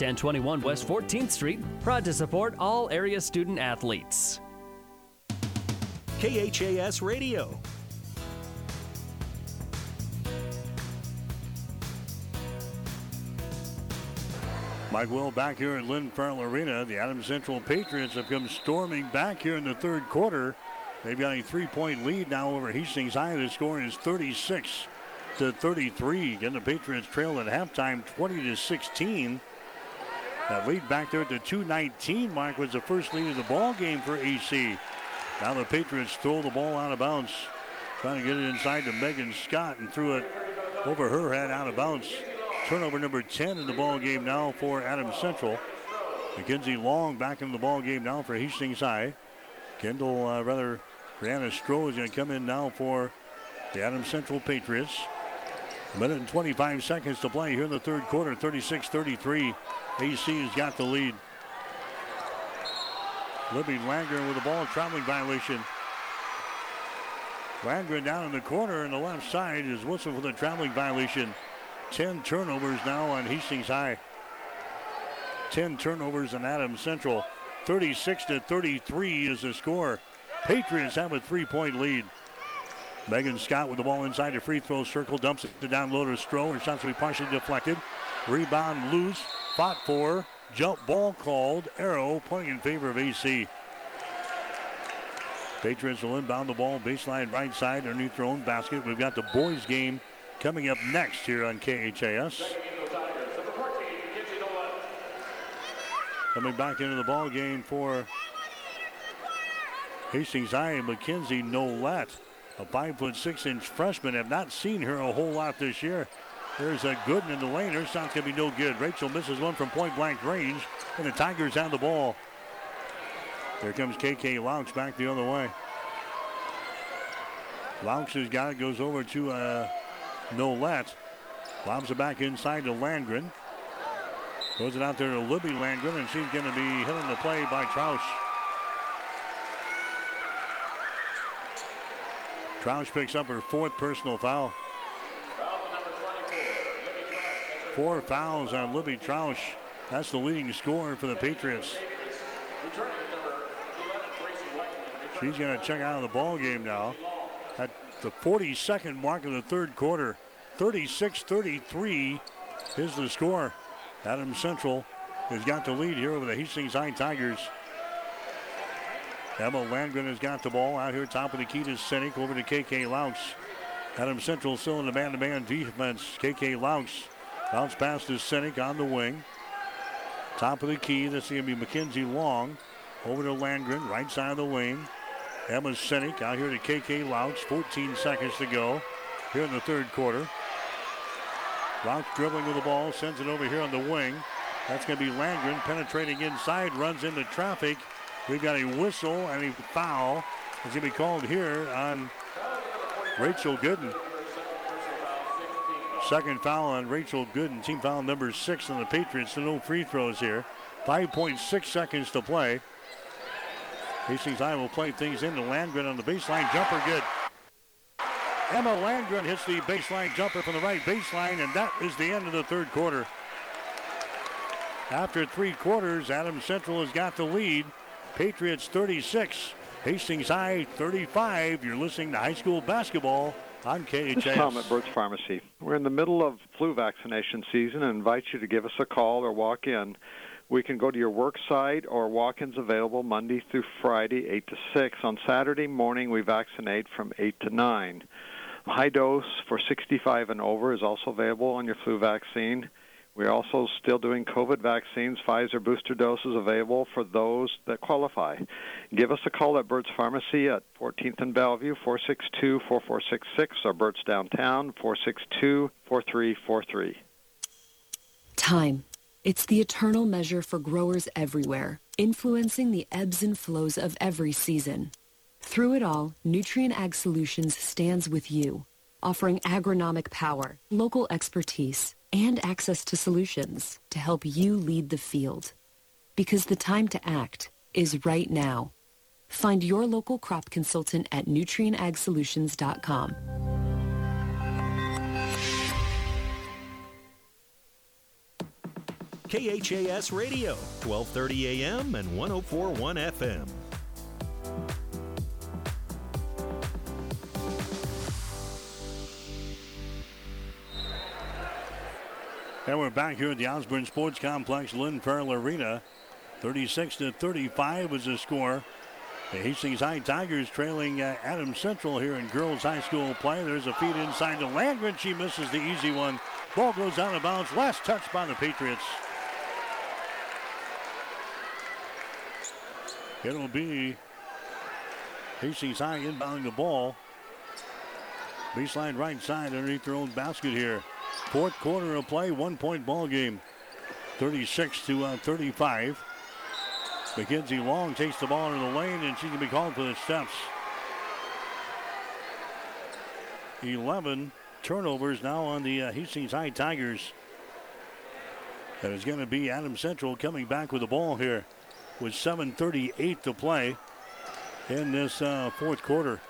Speaker 12: 1021 West 14th Street, proud to support all area student athletes.
Speaker 1: KHAS Radio.
Speaker 2: Mike Will back here at Lynn Farrell Arena. The Adams Central Patriots have come storming back here in the third quarter. They've got a three-point lead now over Hastings High. The score is 36 to 33. Again, the Patriots trail at halftime 20 to 16. That lead back there the 219 mark was the first lead of the ball game for AC. Now the Patriots throw the ball out of bounds. Trying to get it inside to Megan Scott and threw it over her head out of bounds. Turnover number 10 in the ball game now for Adams Central. Mackenzie Long back in the ball game now for Hastings High. Kendall, uh, rather, Brianna Stroh is going to come in now for the Adams Central Patriots. A minute and 25 seconds to play here in the third quarter, 36-33. AC has got the lead. Libby Landgren with a ball, traveling violation. Landgren down in the corner on the left side is whistled for the traveling violation. 10 turnovers now on Hastings High. 10 turnovers on Adams Central. 36 to 33 is the score. Patriots have a three-point lead. Megan Scott with the ball inside the free throw circle, dumps it to down low to Stroh. Her shot's to be partially deflected. Rebound loose, fought for, jump ball called. Arrow pointing in favor of AC. Patriots will inbound the ball baseline right side underneath their own basket. We've got the boys game coming up next here on KHAS. Coming back into the ball game for Hastings High McKenzie Nolette. A five foot six inch freshman. Have not seen her a whole lot this year. There's a Gooden in the lane. Her shot's going to be no good. Rachel misses one from point blank range, and the Tigers have the ball. There comes KK Laux back the other way. Laux has got it, goes over to uh, Nolette. Lobs it back inside to Landgren. Goes it out there to Libby Landgren, and she's going to be hitting the play by Troush. Troush picks up her fourth personal foul. Four fouls on Libby Troush. That's the leading scorer for the Patriots. She's going to check out of the ball game now. At the 42nd mark of the third quarter, 36-33 is the score. Adam Central has got the lead here over the Hastings High Tigers. Emma Landgren has got the ball out here top of the key to Sinek over to KK Laux. Adam Central still in the man-to-man defense. KK Laux bounce pass to Sinek on the wing. Top of the key, this is going to be Mackenzie Long. Over to Landgren, right side of the wing. Emma Sinek out here to KK Laux. 14 seconds to go here in the third quarter. Laux dribbling with the ball, sends it over here on the wing. That's going to be Landgren penetrating inside, runs into traffic. We've got a whistle and a foul. It's going to be called here on Rachel Gooden. Second foul on Rachel Gooden. Team foul number six on the Patriots. So no free throws here. 5.6 seconds to play. Hastings High will play things into Landgren on the baseline jumper. Good. Emma Landgren hits the baseline jumper from the right baseline, and that is the end of the third quarter. After three quarters, Adams Central has got the lead. Patriots 36, Hastings High 35. You're listening to high school basketball on KHAS.
Speaker 20: This is Tom at Burt's Pharmacy. We're in the middle of flu vaccination season and invite you to give us a call or walk in. We can go to your work site or walk-ins available Monday through Friday, 8 to 6. On Saturday morning, we vaccinate from 8 to 9. High dose for 65 and over is also available on your flu vaccine. We're also still doing COVID vaccines, Pfizer booster doses available for those that qualify. Give us a call at Burt's Pharmacy at 14th and Bellevue, 462-4466, or Burt's Downtown, 462-4343.
Speaker 21: Time. It's the eternal measure for growers everywhere, influencing the ebbs and flows of every season. Through it all, Nutrient Ag Solutions stands with you, offering agronomic power, local expertise, and access to solutions to help you lead the field. Because the time to act is right now. Find your local crop consultant at nutrientagsolutions.com.
Speaker 1: KHAS Radio, 1230 AM and 1041 FM.
Speaker 2: And we're back here at the Osborne Sports Complex, Lynn Farrell Arena. 36 to 35 was the score. The Hastings High Tigers trailing uh, Adams Central here in girls high school play. There's a feed inside to Landgren. She misses the easy one. Ball goes out of bounds. Last touch by the Patriots. It'll be Hastings High inbounding the ball. Baseline right side underneath their own basket here. Fourth quarter of play, one point ball game. 36 to uh, 35. Mackenzie Long takes the ball in the lane and she can be called for the steps. 11 turnovers now on the uh, Hastings High Tigers. And it's going to be Adam Central coming back with the ball here with 7.38 to play in this uh, fourth quarter.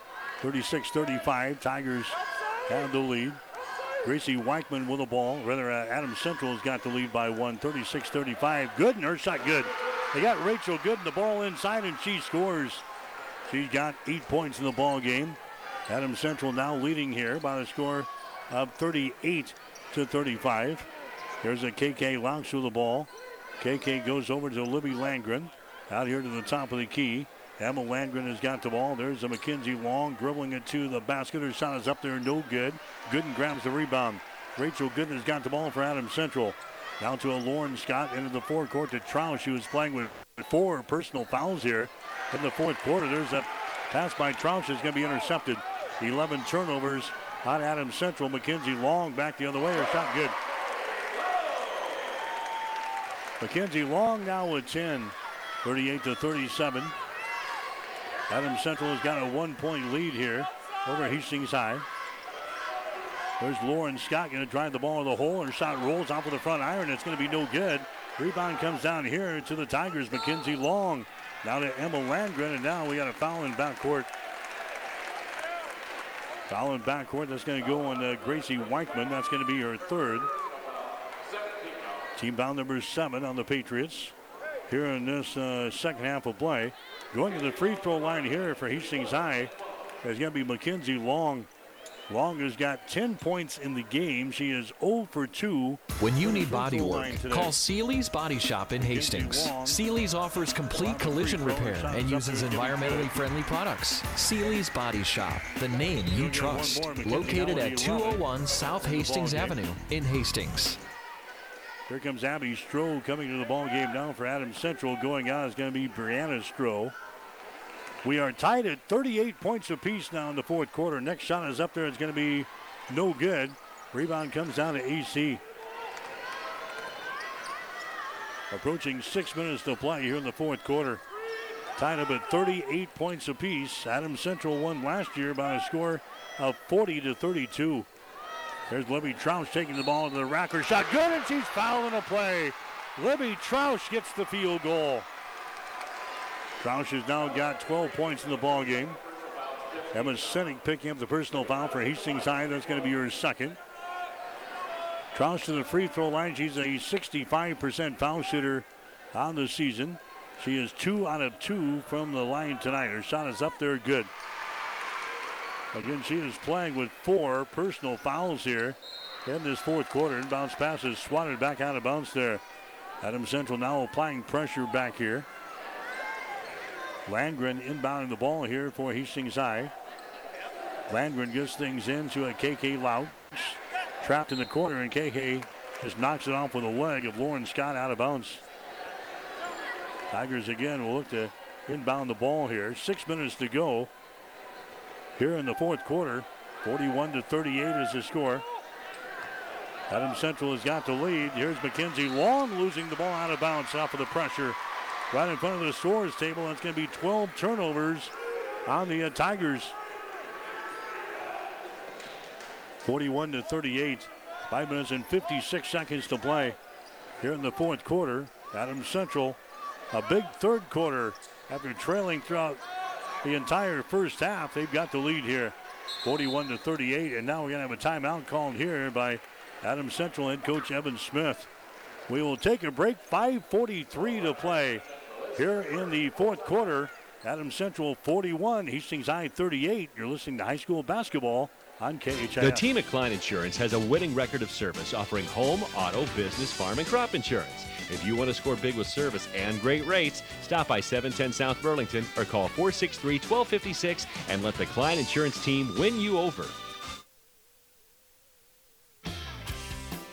Speaker 2: 36 35. Tigers have the lead. Gracie Weichman with the ball. Rather, uh, Adam Central has got the lead by one, 36 35. Good, and her shot good. They got Rachel Gooden the ball inside, and she scores. She's got eight points in the ball game. Adam Central now leading here by a score of 38 to 35. Here's a KK Laux with the ball. KK goes over to Libby Landgren Out here to the top of the key. Emma Landgren has got the ball. There's a Mackenzie Long dribbling it to the basket. Her shot is up there, no good. Gooden grabs the rebound. Rachel Gooden has got the ball for Adam Central. Down to a Lauren Scott into the forecourt to Troush. She was playing with four personal fouls here in the fourth quarter. There's a pass by Troush is going to be intercepted. 11 turnovers on Adam Central. Mackenzie Long back the other way. Her shot good. Mackenzie Long now with 10, 38 to 37. Adam Central has got a one-point lead here over Hastings High. There's Lauren Scott going to drive the ball in the hole. Her shot rolls off with the front iron. It's going to be no good. Rebound comes down here to the Tigers. Mackenzie Long. Now to Emma Landgren, and now we got a foul in backcourt. Foul in backcourt. That's going to go on uh, Gracie Weichman. That's going to be her third. Team foul number seven on the Patriots here in this uh, second half of play. Going to the free throw line here for Hastings High is going to be Mackenzie Long. Long has got 10 points in the game. She is 0 for 2.
Speaker 22: When you need body work, call Seely's Body Shop in Hastings. Seely's offers complete collision repair and uses environmentally friendly products. Seely's Body Shop, the name you trust. Located at 201 South Hastings Avenue in Hastings.
Speaker 2: Here comes Abby Stroh coming to the ball game now for Adams Central. Going out is going to be Brianna Stroh. We are tied at 38 points apiece now in the fourth quarter. Next shot is up there. It's going to be no good. Rebound comes down to AC. Approaching six minutes to play here in the fourth quarter. Tied up at 38 points apiece. Adams Central won last year by a score of 40 to 32. There's Libby Troush taking the ball into the rack. Her shot good, and she's fouling a play. Libby Troush gets the field goal. Troush has now got 12 points in the ball game. Emma Sinek picking up the personal foul for Hastings High. That's going to be her second. Troush to the free throw line. She's a 65% foul shooter on the season. She is two out of two from the line tonight. Her shot is up there good. Again, she is playing with four personal fouls here in this fourth quarter. Inbounds passes swatted back out of bounds there. Adam Central now applying pressure back here. Landgren inbounding the ball here for Hastings High. Landgren gets things into a KK Laux. Trapped in the corner, and KK just knocks it off with a leg of Lauren Scott out of bounds. Tigers again will look to inbound the ball here. Six minutes to go here in the fourth quarter. 41 to 38 is the score. Adam Central has got the lead. Here's McKenzie Long losing the ball out of bounds off of the pressure. Right in front of the scores table. That's going to be 12 turnovers on the uh, Tigers. 41 to 38. Five minutes and 56 seconds to play here in the fourth quarter. Adam Central, a big third quarter after trailing throughout the entire first half. They've got the lead here, 41 to 38. And now we're going to have a timeout called here by Adam Central head coach Evan Smith. We will take a break. 5:43 to play here in the fourth quarter. Adam Central 41, Hastings High 38. You're listening to high school basketball on KHAS.
Speaker 23: The team at Klein Insurance has a winning record of service, offering home, auto, business, farm, and crop insurance. If you want to score big with service and great rates, stop by 710 South Burlington or call 463 1256 and let the Klein Insurance team win you over.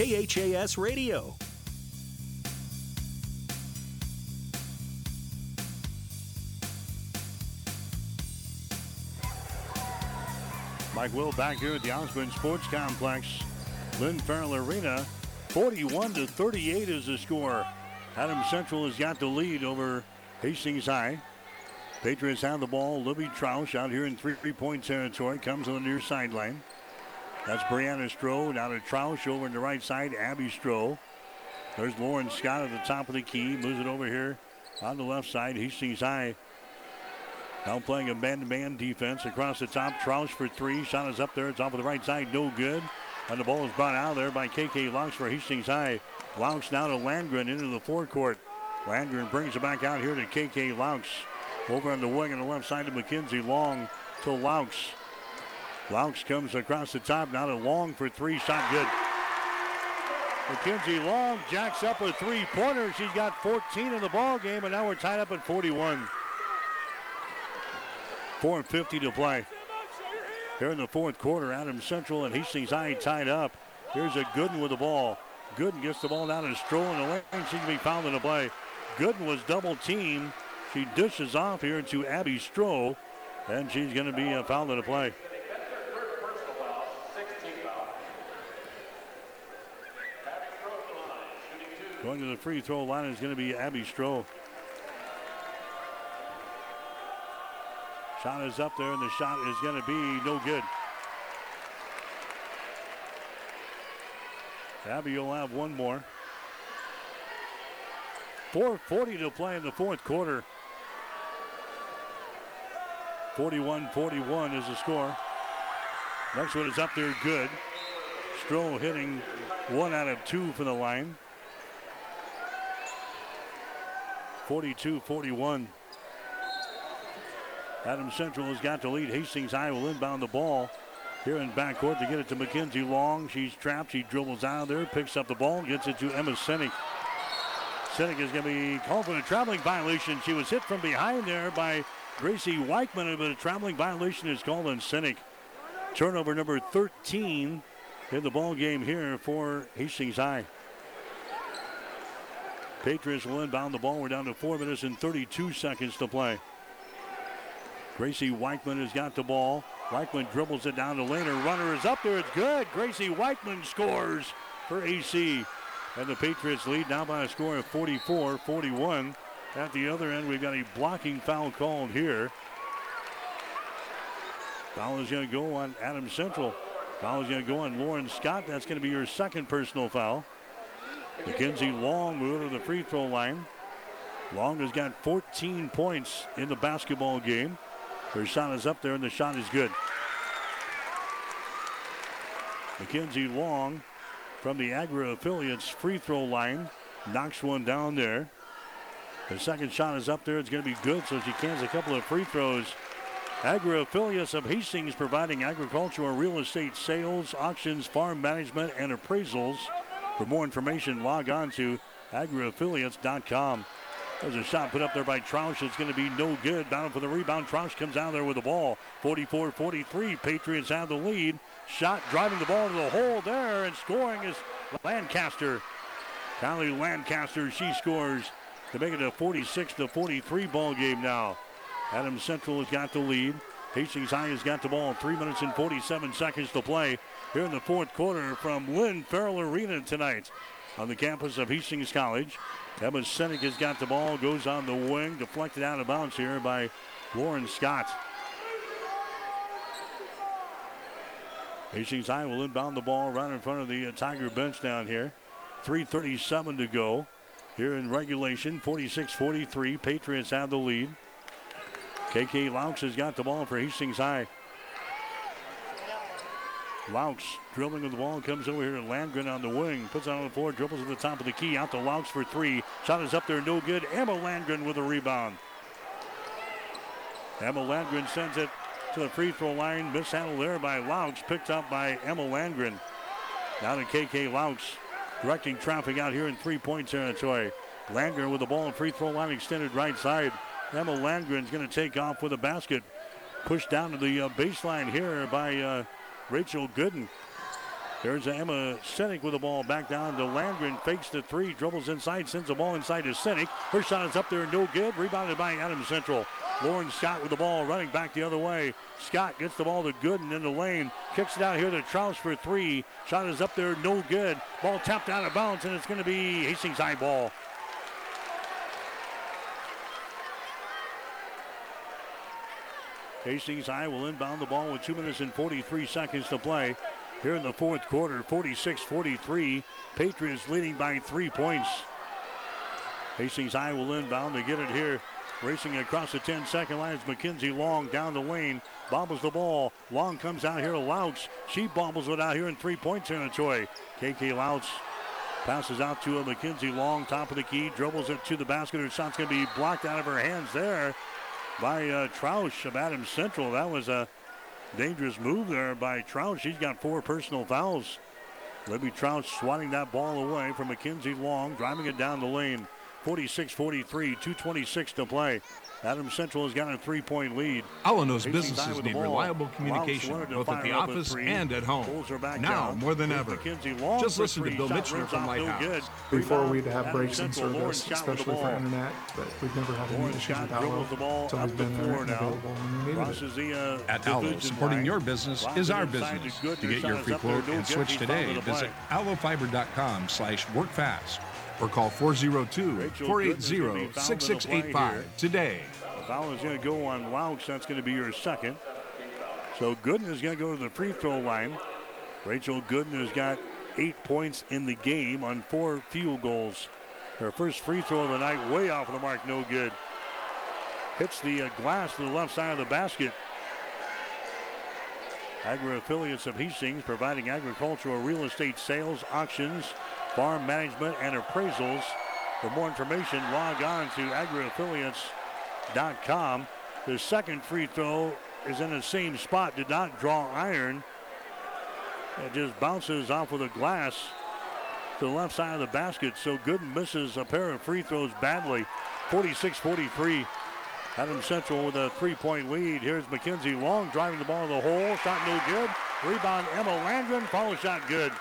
Speaker 1: KHAS Radio.
Speaker 2: Mike Will back here at the Osborne Sports Complex. Lynn Farrell Arena, 41 to 38 is the score. Adam Central has got the lead over Hastings High. Patriots have the ball. Libby Troush out here in three-point territory. Comes on the near sideline. That's Brianna Stroh. down to Troush over on the right side. Abby Stroh. There's Lauren Scott at the top of the key. Moves it over here on the left side. Hastings High. Now playing a man-to-man defense across the top. Troush for three. Shot is up there. It's off of the right side. No good. And the ball is brought out there by KK Laux for Hastings High. Laux now to Landgren into the forecourt. Landgren brings it back out here to KK Laux. Over on the wing on the left side to Mackenzie Long to Laux. Laux comes across the top. Now to Long for three. Shot good. Mackenzie Long jacks up a three-pointer. She's got 14 in the ball game, and now we're tied up at 41. 4.50 to play. Here in the fourth quarter, Adam Central and Hastings High tied up. Here's a Gooden with the ball. Gooden gets the ball down and Stroh in the lane. She can be fouled in the play. Gooden was double teamed. She dishes off here to Abby Stroh, and she's going to be uh, fouled in the play. Going to the free throw line is going to be Abby Stroh. Shot is up there, and the shot is going to be no good. Abby you'll have one more. 4.40 to play in the fourth quarter. 41-41 is the score. Next one is up there good. Stroh hitting one out of two for the line. 42-41. Adam Central has got the lead. Hastings High will inbound the ball here in backcourt to get it to Mackenzie Long. She's trapped. She dribbles out of there, picks up the ball, gets it to Emma Sinek. Sinek is going to be called for a traveling violation. She was hit from behind there by Gracie Weichman, but a traveling violation is called on Sinek. Turnover number 13 in the ball game here for Hastings High. Patriots will inbound the ball. We're down to four minutes and 32 seconds to play. Gracie Weichman has got the ball. Weichman dribbles it down the lane. Her runner is up there. It's good. Gracie Weichman scores for AC. And the Patriots lead now by a score of 44 41. At the other end, we've got a blocking foul called here. Foul is going to go on Adam Central. Foul is going to go on Lauren Scott. That's going to be your second personal foul. Mackenzie Long moved to the free throw line. Long has got 14 points in the basketball game. Her shot is up there, and the shot is good. Mackenzie Long from the Agri affiliates free throw line knocks one down there. The second shot is up there. It's going to be good, so she cans a couple of free throws. Agri affiliates of Hastings providing agricultural real estate sales, auctions, farm management, and appraisals. For more information, log on to agriaffiliates.com. There's a shot put up there by Troush. It's going to be no good. Battle for the rebound. Troush comes out there with the ball. 44 43. Patriots have the lead. Shot driving the ball to the hole there and scoring is Lancaster. Kylie Lancaster, she scores to make it a 46 to 43 ball game now. Adams Central has got the lead. Hastings High has got the ball. Three minutes and 47 seconds to play here in the fourth quarter from Lynn Farrell Arena tonight on the campus of Hastings College. Emma Sinek has got the ball, goes on the wing, deflected out of bounds here by Lauren Scott. Hastings High will inbound the ball right in front of the uh, Tiger bench down here. 3.37 to go here in regulation. 46 43. Patriots have the lead. KK Laux has got the ball for Hastings High. Laux dribbling with the ball comes over here to Landgren on the wing. Puts it on the floor, dribbles at the top of the key. Out to Laux for three. Shot is up there, no good. Emma Landgren with a rebound. Emma Landgren sends it to the free throw line. Mishandled there by Laux. Picked up by Emma Landgren. Now to KK Laux. Directing traffic out here in three point territory. Landgren with the ball free throw line extended right side. Emma Landgren's going to take off with a basket. Pushed down to the uh, baseline here by uh, Rachel Gooden. There's Emma Sinek with the ball back down to Landgren. Fakes the three, dribbles inside, sends the ball inside to Sinek. Her shot is up there, no good. Rebounded by Adams Central. Lauren Scott with the ball running back the other way. Scott gets the ball to Gooden in the lane. Kicks it out here to Troush for three. Shot is up there, no good. Ball tapped out of bounds, and it's going to be Hastings high ball. Hastings High will inbound the ball with 2 minutes and 43 seconds to play. Here in the fourth quarter, 46 43. Patriots leading by three points. Hastings High will inbound to get it here. Racing across the 10 second line is Mackenzie Long down the lane. Bobbles the ball. Long comes out here to Laux. She bobbles it out here in three point territory. KK Laux passes out to a Mackenzie Long, top of the key, dribbles it to the basket. Her shot's going to be blocked out of her hands there by uh, of Adams Central. That was a dangerous move there by Troush. She's got four personal fouls. Libby Troush swatting that ball away from Mackenzie Long, driving it down the lane. 46 43, 226 to play. Adams Central has got a three point lead.
Speaker 17: Alanos businesses need reliable communication, both at the office and at home. Now
Speaker 2: down.
Speaker 17: more than ever.
Speaker 2: Mackenzie
Speaker 17: Just listen to. Bill Mitchell from
Speaker 2: off, no
Speaker 17: Lighthouse.
Speaker 24: Before we'd have
Speaker 2: Adams
Speaker 24: breaks in
Speaker 2: Central. Lauren
Speaker 24: service,
Speaker 2: Scott
Speaker 24: especially for internet, but we've never had any
Speaker 2: Lauren
Speaker 24: issues
Speaker 2: Scott
Speaker 24: with Allo.
Speaker 2: dribbles the ball
Speaker 24: It's always been there
Speaker 2: floor
Speaker 24: and available when we needed it.
Speaker 17: At Allo, supporting your business is our business.
Speaker 2: to good.
Speaker 17: To
Speaker 2: Her
Speaker 17: get your free quote and switch today,
Speaker 2: fouled to the
Speaker 17: visit
Speaker 2: play.
Speaker 17: allofiber.com slash workfast or call 402-480-6685 today.
Speaker 2: The foul is going to go on Laux. That's going to be your second. So Gooden is going to go to the free throw line. Rachel Gooden has got eight points in the game on four field goals. Her first free throw of the night, way off the mark, no good. Hits the uh, glass to the left side of the basket. Agri affiliates of Hastings providing agricultural real estate sales, auctions, farm management, and appraisals. For more information, log on to agriaffiliates.com. The second free throw is in the same spot, did not draw iron. It just bounces off of the glass to the left side of the basket. So Gooden misses a pair of free throws badly. 46 43. Adam Central with a three point lead. Here's McKenzie Long driving the ball to the hole. Shot no good. Rebound Emma Landgren. Follow shot good.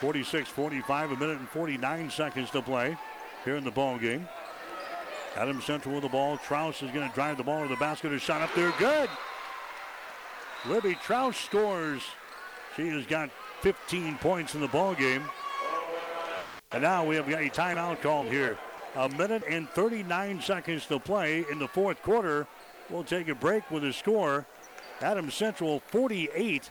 Speaker 2: 46 45, a minute and 49 seconds to play here in the ball game. Adam Central with the ball. Troush is going to drive the ball to the basket. A shot up there. Good. Libby Troush scores. She has got 15 points in the ball game. And now we have got a timeout called here. A minute and 39 seconds to play in the fourth quarter. We'll take a break with a score. Adam Central 48,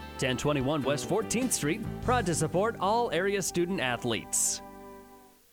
Speaker 12: 1021 West 14th Street, proud to support all area student athletes.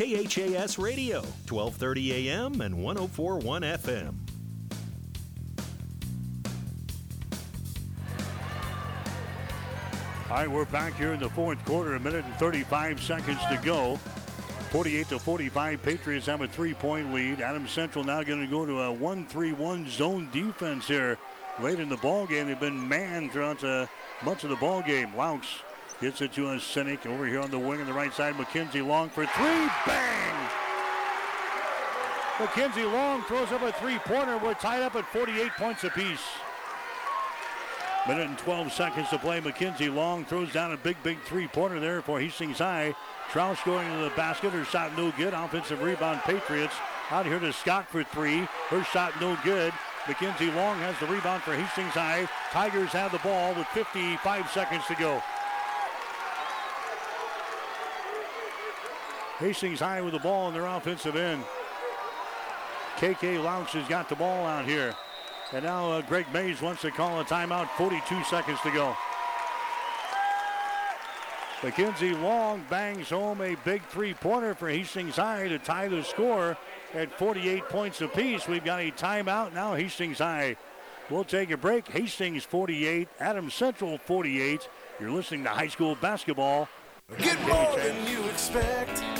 Speaker 1: KHAS Radio, 1230 AM and 1041 FM.
Speaker 2: All right, we're back here in the fourth quarter, a minute and 35 seconds to go. 48 to 45, Patriots have a three-point lead. Adams Central now going to go to a 1-3-1 zone defense here late in the ball game. They've been man throughout the, much of the ball game. Laux gets it to a Sinek over here on the wing on the right side. Mackenzie Long for three, bang! Mackenzie Long throws up a three-pointer. We're tied up at 48 points apiece. Minute and 12 seconds to play. Mackenzie Long throws down a big, big three-pointer there for Hastings High. Troush going to the basket. Her shot no good. Offensive rebound, Patriots. Out here to Scott for three. Her shot no good. Mackenzie Long has the rebound for Hastings High. Tigers have the ball with 55 seconds to go. Hastings High with the ball in their offensive end. KK Laux has got the ball out here. And now uh, Greg Mays wants to call a timeout. 42 seconds to go. Mackenzie Long bangs home a big three-pointer for Hastings High to tie the score at 48 points apiece. We've got a timeout now. Hastings High. We'll take a break. Hastings 48, Adams Central 48. You're listening to high school basketball.
Speaker 25: Get more than you expect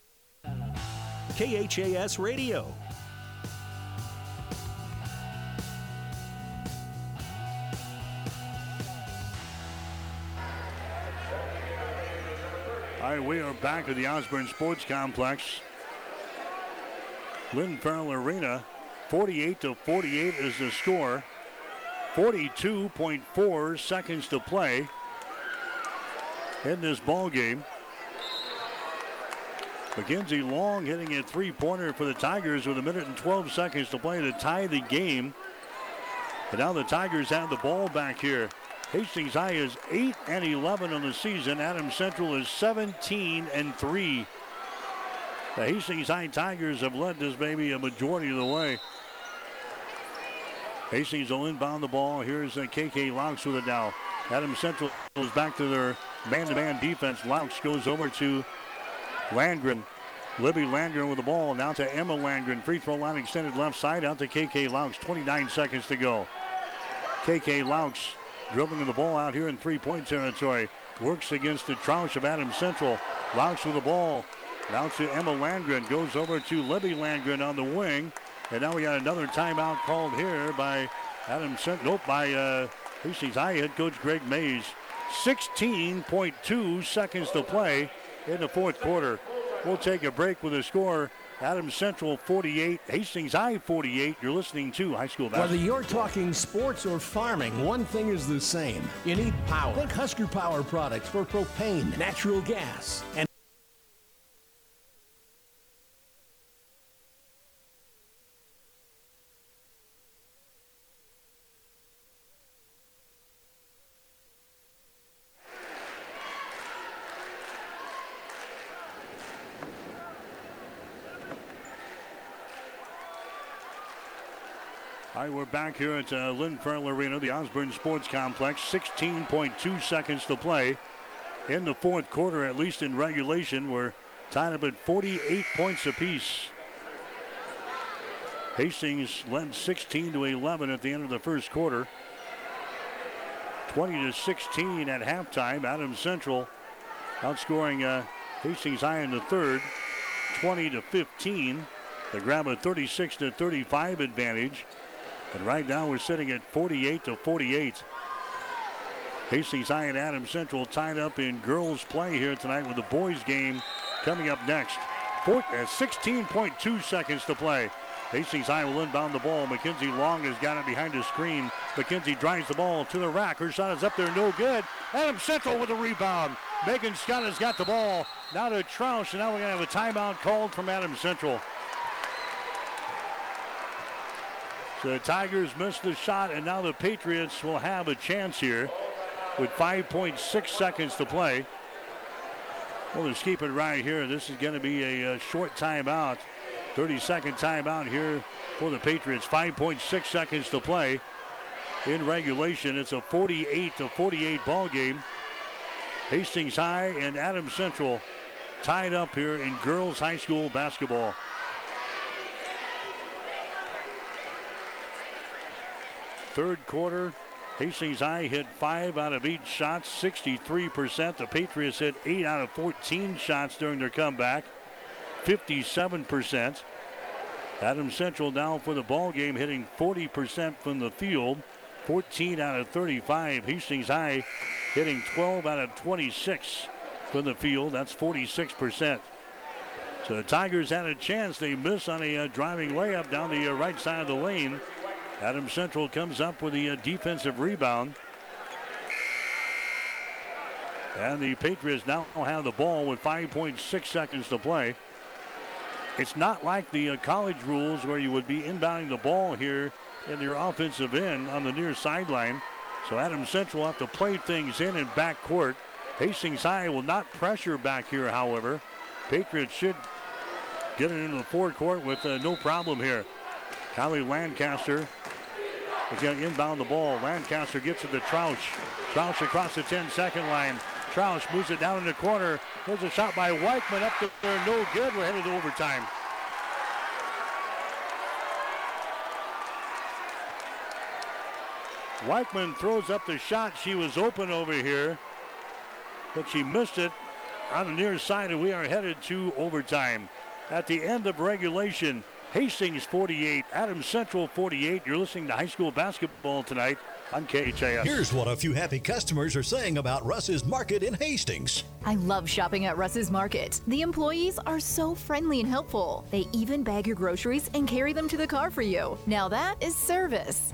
Speaker 1: KHAS Radio.
Speaker 2: All right, we are back at the Osborne Sports Complex. Lynn Farrell Arena, 48 to 48 is the score. 42.4 seconds to play in this ball game. Mackenzie Long hitting a three-pointer for the Tigers with a minute and 12 seconds to play to tie the game. And now the Tigers have the ball back here. Hastings High is 8 and 11 on the season. Adams Central is 17 and 3. The Hastings High Tigers have led this baby a majority of the way. Hastings will inbound the ball. Here's uh, KK Laux with it now. Adams Central goes back to their man-to-man defense. Laux goes over to Landgren. Libby Landgren with the ball. Now to Emma Landgren. Free throw line extended left side. Out to KK Laux. 29 seconds to go. KK Laux dribbling the ball out here in three-point territory. Works against the Troush of Adams Central. Laux with the ball. Now to Emma Landgren. Goes over to Libby Landgren on the wing. And now we got another timeout called here by Adam Central. Nope, by uh, Hastings High head coach Greg Mays. 16.2 seconds to play in the fourth quarter. We'll take a break with a score. Adams Central 48, Hastings High 48. You're listening to High School Basketball.
Speaker 10: Whether you're talking sports or farming, one thing is the same. You need power. Think Husker Power products for propane, natural gas, and
Speaker 2: back here at uh, Lynn Arena, the Osborne Sports Complex. 16.2 seconds to play in the fourth quarter, at least in regulation. We're tied up at 48 points apiece. Hastings led 16 to 11 at the end of the first quarter. 20 to 16 at halftime. Adams Central outscoring uh, Hastings High in the third, 20 to 15. They grab a 36 to 35 advantage. And right now we're sitting at 48 to 48. Hastings High and Adams Central tied up in girls play here tonight with the boys game coming up next. 16.2 uh, seconds to play. Hastings High will inbound the ball. Mackenzie Long has got it behind his screen. Mackenzie drives the ball to the rack. Her shot is up there, no good. Adams Central with a rebound. Megan Scott has got the ball. Now to Troush, and now we're going to have a timeout called from Adams Central. The Tigers missed the shot, and now the Patriots will have a chance here with 5.6 seconds to play. We'll just keep it right here. This is going to be a, a short timeout. 30 second timeout here for the Patriots. 5.6 seconds to play in regulation. It's a 48 to 48 ball game. Hastings High and Adams Central tied up here in girls high school basketball. Third quarter, Hastings High hit five out of eight shots, 63%. The Patriots hit eight out of 14 shots during their comeback, 57%. Adam Central now for the ball game, hitting 40% from the field, 14 out of 35. Hastings High hitting 12 out of 26 from the field. That's 46%. So the Tigers had a chance. They miss on a uh, driving layup down the uh, right side of the lane. Adams Central comes up with the uh, defensive rebound. And the Patriots now have the ball with 5.6 seconds to play. It's not like the uh, college rules where you would be inbounding the ball here in your offensive end on the near sideline. So Adams Central have to play things in in back court. Hastings High will not pressure back here, however. Patriots should get it into the forecourt with uh, no problem here. Kylie Lancaster is going to inbound the ball. Lancaster gets it to Troush. Troush across the 10 second line. Troush moves it down in the corner. There's a shot by Weichman up there. No good. We're headed to overtime. Weichman throws up the shot. She was open over here, but she missed it on the near side, and we are headed to overtime. At the end of regulation, Hastings 48, Adams Central 48. You're listening to high school basketball tonight on KHAS.
Speaker 26: Here's what a few happy customers are saying about Russ's Market in Hastings.
Speaker 5: I love shopping at Russ's Market. The employees are so friendly and helpful. They even bag your groceries and carry them to the car for you. Now that is service.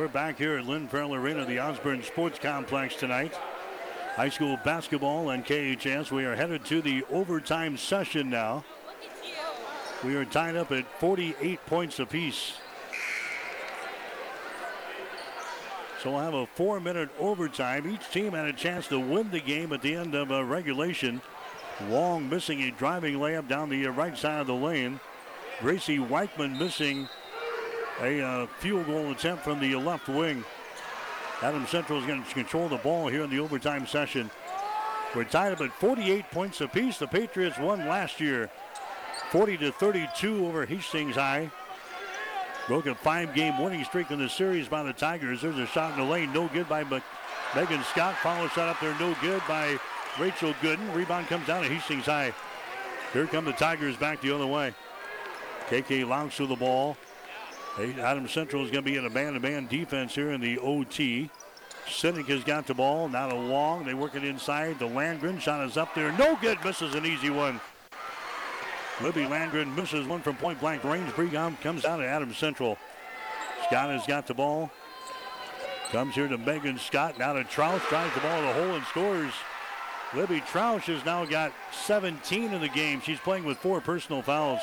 Speaker 2: We're back here at Lynn Farrell Arena, the Osborne Sports Complex tonight. High school basketball and KHS. We are headed to the overtime session now. We are tied up at 48 points apiece. So we'll have a four minute overtime. Each team had a chance to win the game at the end of a regulation. Long missing a driving layup down the uh, right side of the lane. Gracie Weichman missing a uh, field goal attempt from the left wing. Adam Central is going to control the ball here in the overtime session. We're tied up at 48 points apiece. The Patriots won last year 40 to 32 over Hastings High. Broke a five game winning streak in the series by the Tigers. There's a shot in the lane, no good by Megan Scott. Follow shot up there, no good by Rachel Gooden. Rebound comes down to Hastings High. Here come the Tigers back the other way. KK Laux to the ball. Adams Central is going to be in a man-to-man defense here in the OT. Sinek has got the ball. Now to Long. They work it inside. The Landgren shot is up there. No good. Misses an easy one. Libby Landgren misses one from point blank range. Brigham comes down to Adams Central. Scott has got the ball. Comes here to Megan Scott. Now to Troush. Drives the ball to the hole and scores. Libby Troush has now got 17 in the game. She's playing with four personal fouls.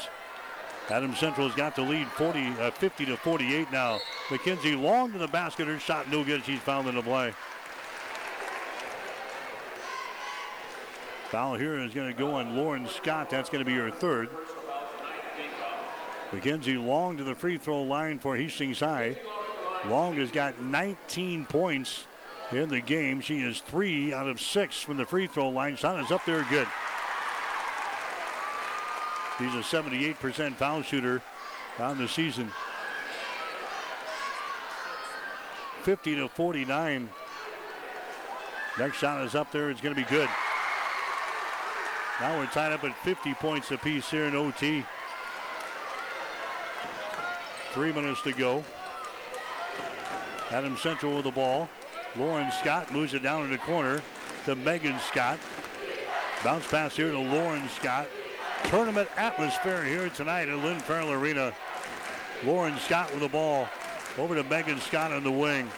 Speaker 2: Adams Central's got the lead 40, uh, 50 to 48 now. Mackenzie long to the basket. Her shot no good. She's fouled in the play. Foul here is going to go on Lauren Scott. That's going to be her third. McKenzie Long to the free throw line for Hastings High. Long has got 19 points in the game. She is three out of six from the free throw line. Shot is up there good. He's a 78% foul shooter on the season. 50 to 49. Next shot is up there. It's going to be good. Now we're tied up at 50 points apiece here in OT. Three minutes to go. Adam Central with the ball. Lauren Scott moves it down in the corner to Megan Scott. Bounce pass here to Lauren Scott tournament atmosphere here tonight at Lynn Farrell Arena. Lauren Scott with the ball. Over to Megan Scott on the wing.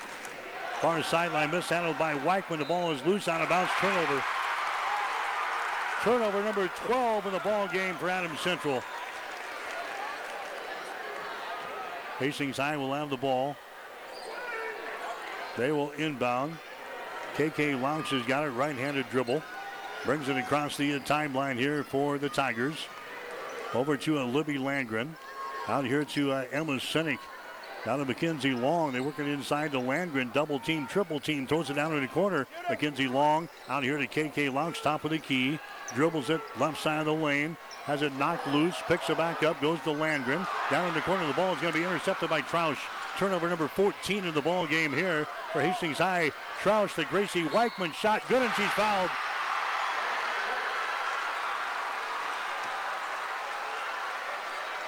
Speaker 2: Far sideline mishandled by White when the ball is loose on a bounce turnover. Turnover number 12 in the ball game for Adams Central. Hastings High will have the ball. They will inbound. KK Laux has got it, right-handed dribble. Brings it across the timeline here for the Tigers. Over to uh, Libby Landgren. Out here to uh, Emma Sinek. Down to Mackenzie Long. They work it inside to Landgren. Double team, triple team. Throws it down in the corner. Mackenzie Long out here to KK Laux. Top of the key. Dribbles it left side of the lane. Has it knocked loose. Picks it back up. Goes to Landgren. Down in the corner. The ball is going to be intercepted by Troush. Turnover number 14 in the ball game here for Hastings High. Troush, the Gracie Weichman shot. Good and she's fouled.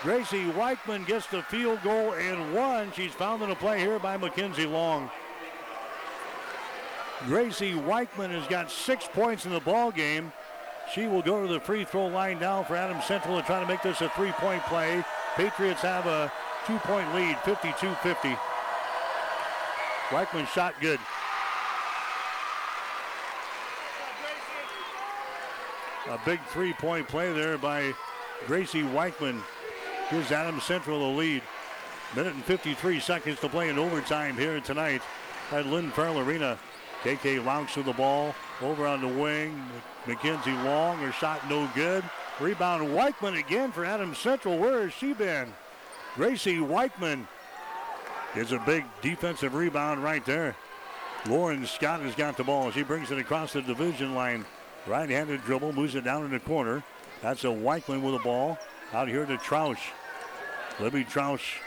Speaker 2: Gracie Weichman gets the field goal and one. She's found in a play here by Mackenzie Long. Gracie Weichman has got six points in the ball game. She will go to the free throw line now for Adams Central to try to make this a three-point play. Patriots have a two-point lead, 52-50. Weichman shot good. A big three-point play there by Gracie Weichman gives Adams Central the lead. Minute and 53 seconds to play in overtime here tonight at Lynn Farrell Arena. KK Laux with the ball over on the wing. Mackenzie Long, her shot no good. Rebound Weichman again for Adams Central. Where has she been? Gracie Weichman is a big defensive rebound right there. Lauren Scott has got the ball. She brings it across the division line. Right-handed dribble, moves it down in the corner. That's a Weichman with the ball. Out here to Troush. Libby Troush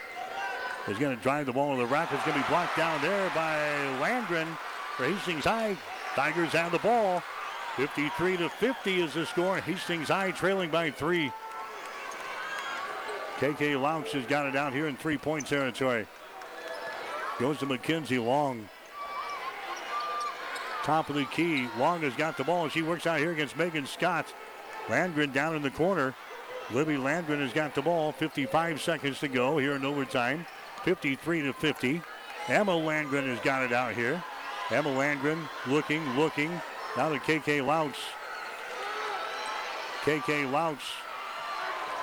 Speaker 2: is going to drive the ball to the rack. It's going to be blocked down there by Landgren for Hastings High. Tigers have the ball. 53 to 50 is the score. Hastings High trailing by three. KK Laux has got it out here in three-point territory. Goes to Mackenzie Long. Top of the key. Long has got the ball. She works out here against Megan Scott. Landgren down in the corner. Libby Landgren has got the ball. 55 seconds to go here in overtime. 53 to 50. Emma Landgren has got it out here. Emma Landgren looking, looking. Now to KK Laux. KK Laux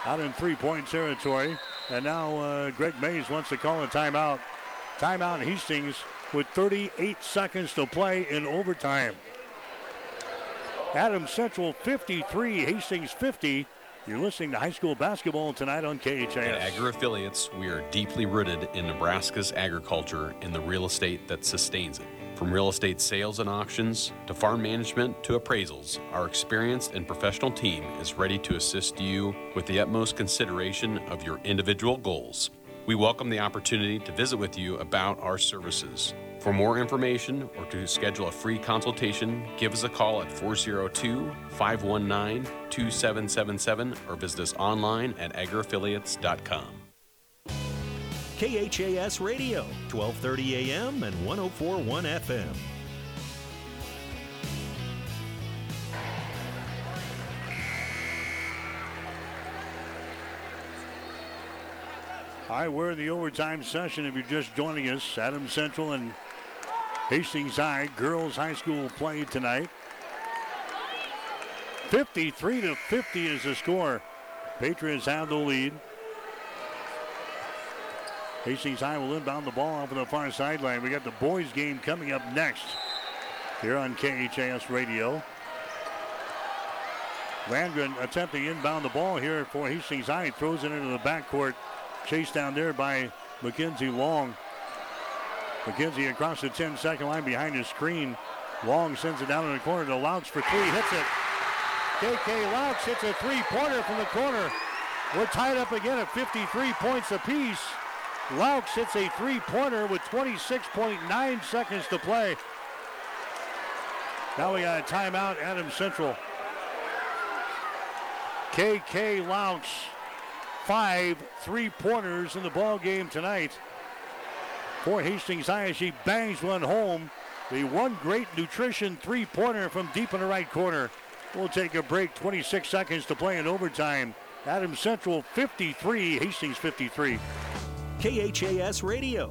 Speaker 2: out in three-point territory. And now uh, Greg Mays wants to call a timeout. Timeout Hastings with 38 seconds to play in overtime. Adams Central 53, Hastings 50. You're listening to high school basketball tonight on KHAS.
Speaker 27: At Agri Affiliates, we are deeply rooted in Nebraska's agriculture and the real estate that sustains it. From real estate sales and auctions to farm management to appraisals, our experienced and professional team is ready to assist you with the utmost consideration of your individual goals. We welcome the opportunity to visit with you about our services. For more information or to schedule a free consultation, give us a call at 402 519 2777 or visit us online at agriaffiliates.com.
Speaker 1: KHAS Radio, 1230 AM and 1041 FM.
Speaker 2: Hi, we're in the overtime session. If you're just joining us, Adam Central and Hastings High girls high school play tonight. 53 to 50 is the score. Patriots have the lead. Hastings High will inbound the ball off of the far sideline. We got the boys game coming up next here on KHAS Radio. Landgren attempting inbound the ball here for Hastings High. Throws it into the backcourt. Chased down there by Mackenzie Long. McKenzie across the 10 second line behind his screen. Long sends it down in the corner to Laux for three. Hits it. KK Laux hits a three pointer from the corner. We're tied up again at 53 points apiece. Laux hits a three pointer with 26.9 seconds to play. Now we got a timeout, Adams Central. KK Laux, five three pointers in the ball game tonight for Hastings High as she bangs one home. The one great nutrition three pointer from deep in the right corner. We'll take a break. 26 seconds to play in overtime. Adams Central 53, Hastings 53.
Speaker 1: KHAS Radio.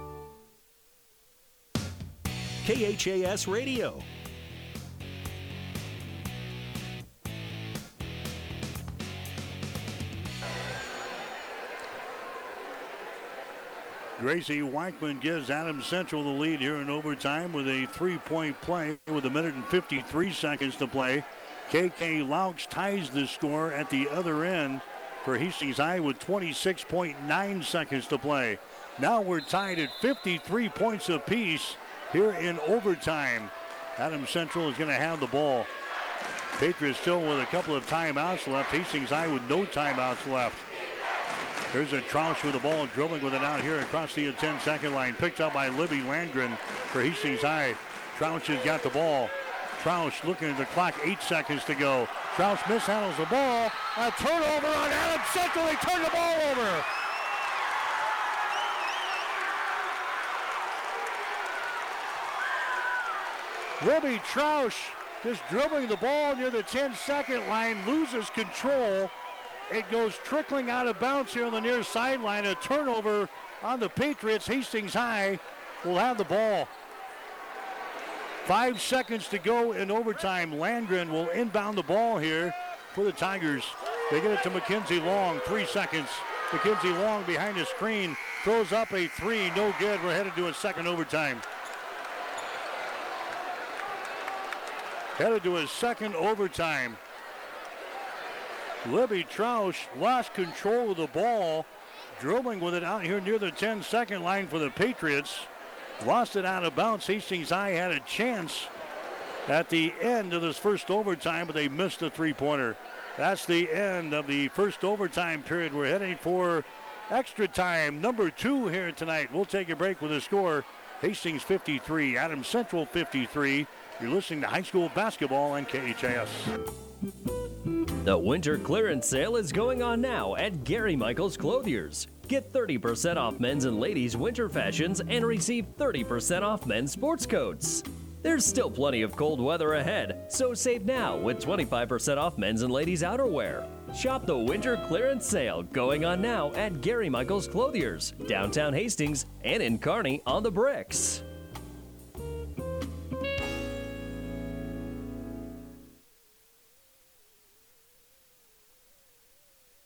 Speaker 1: KHAS Radio.
Speaker 2: Gracie Weichman gives Adams Central the lead here in overtime with a three-point play with a minute and 53 seconds to play. KK Laux ties the score at the other end for Hastings High with 26.9 seconds to play. Now we're tied at 53 points apiece here in overtime. Adam Central is going to have the ball. Patriots still with a couple of timeouts left. Hastings High with no timeouts left. There's a Troush with the ball, dribbling with it out here across the 10 second line. Picked up by Libby Landgren for Hastings High. Troush has got the ball. Troush looking at the clock, eight seconds to go. Troush mishandles the ball. A turnover on Adam Central. They turn the ball over. Libby Troush just dribbling the ball near the 10 second line, loses control. It goes trickling out of bounds here on the near sideline. A turnover on the Patriots. Hastings High will have the ball. Five seconds to go in overtime. Landgren will inbound the ball here for the Tigers. They get it to Mackenzie Long. Three seconds. Mackenzie Long behind the screen throws up a three. No good. We're headed to a second overtime. Headed to his second overtime. Libby Troush lost control of the ball, dribbling with it out here near the 10 second line for the Patriots. Lost it out of bounds. Hastings High had a chance at the end of this first overtime, but they missed the three pointer. That's the end of the first overtime period. We're heading for extra time, number two here tonight. We'll take a break with the score Hastings 53, Adams Central 53. You're listening to high school basketball on KHAS.
Speaker 12: The winter clearance sale is going on now at Gary Michaels Clothiers. Get 30% off men's and ladies' winter fashions and receive 30% off men's sports coats. There's still plenty of cold weather ahead, so save now with 25% off men's and ladies' outerwear. Shop the winter clearance sale going on now at Gary Michaels Clothiers, downtown Hastings, and in Kearney on the bricks.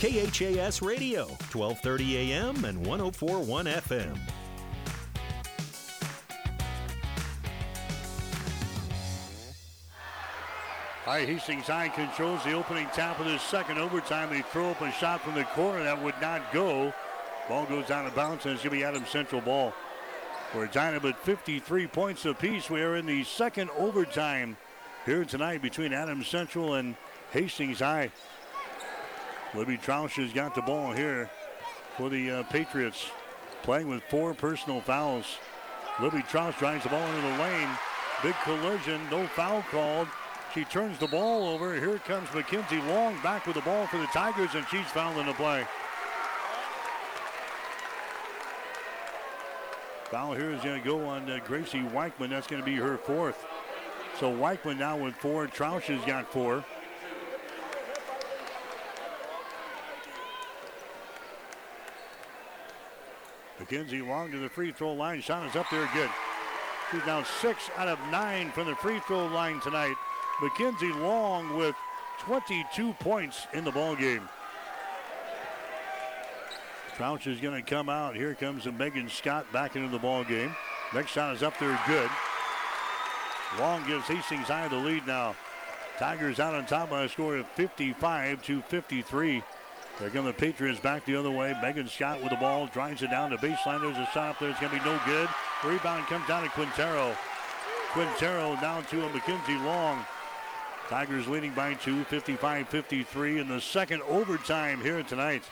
Speaker 1: KHAS Radio, 1230 AM and 1041 FM.
Speaker 2: High Hastings High controls the opening tap of this second overtime. They throw up a shot from the corner that would not go. Ball goes out of bounds and it's going to be Adams Central ball. Up at 53 points apiece. We are in the second overtime here tonight between Adams Central and Hastings High. Libby Troush has got the ball here for the uh, Patriots, playing with four personal fouls. Libby Troush drives the ball into the lane. Big collision, no foul called. She turns the ball over. Here comes Mackenzie Long back with the ball for the Tigers, and she's fouled in the play. Foul here is going to go on uh, Gracie Weichman. That's going to be her fourth. So Weichman now with four. Troush has got four. Mackenzie Long to the free throw line. Shot is up there good. She's now six out of nine from the free throw line tonight. Mackenzie Long with 22 points in the ball game. Troush is going to come out. Here comes Megan Scott back into the ball game. Next shot is up there good. Long gives Hastings High the lead now. Tigers out on top by a score of 55 to 53. There come the Patriots back the other way. Megan Scott with the ball, drives it down to baseline. There's a shot up there. It's going to be no good. Rebound comes down to Quintero. Quintero down to a Mackenzie Long. Tigers leading by two, 55-53 in the second overtime here tonight.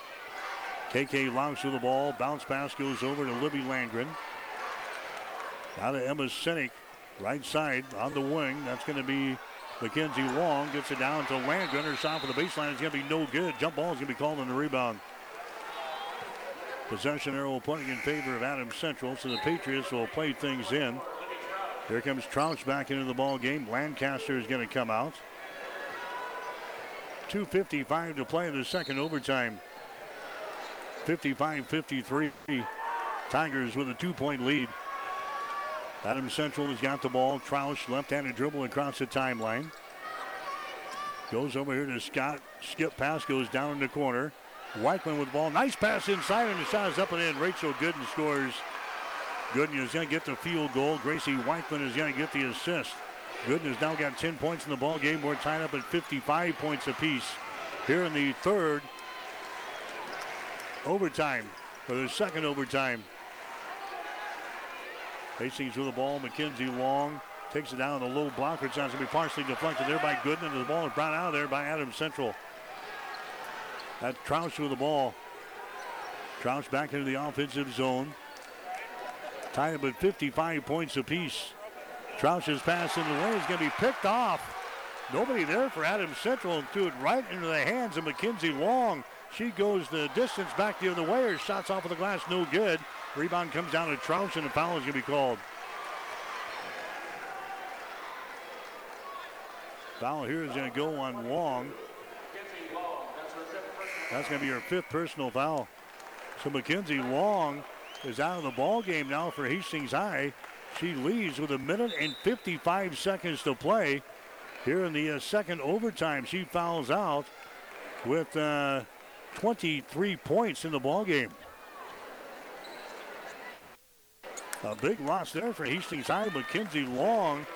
Speaker 2: KK Laux with the ball. Bounce pass goes over to Libby Landgren. Now to Emma Sinek. Right side on the wing. That's going to be Mackenzie Long. Gets it down to Landgren. Her shot for the baseline is going to be no good. Jump ball is going to be called on the rebound. Possession arrow pointing in favor of Adams Central, so the Patriots will play things in. Here comes Troush back into the ball game. Lancaster is going to come out. 2.55 to play in the second overtime. 55-53. Tigers with a two-point lead. Adams Central has got the ball. Troush left-handed dribble across the timeline. Goes over here to Scott. Skip pass goes down in the corner. Weichman with the ball. Nice pass inside, and the shot is up and in. Rachel Gooden scores. Gooden is going to get the field goal. Gracie Weichman is going to get the assist. Gooden has now got 10 points in the ball game. We're tied up at 55 points apiece here in the third overtime, or the second overtime. Hastings with the ball. Mackenzie Long takes it down the low blocker. It's going to be partially deflected there by Gooden, the ball is brought out of there by Adams Central. That's Troush with the ball. Troush back into the offensive zone. Tied up at 55 points apiece. Troush's pass in the lane is going to be picked off. Nobody there for Adams Central and threw it right into the hands of Mackenzie Long. She goes the distance back the other way. Her shots off of the glass, no good. Rebound comes down to Troush, and the foul is going to be called. Foul here is going to go on Long. That's going to be her fifth personal foul. So Mackenzie Long is out of the ball game now for Hastings High. She leads with a minute and 55 seconds to play. Here in the uh, second overtime, she fouls out with uh, 23 points in the ball game. A big loss there for Hastings High. Mackenzie Long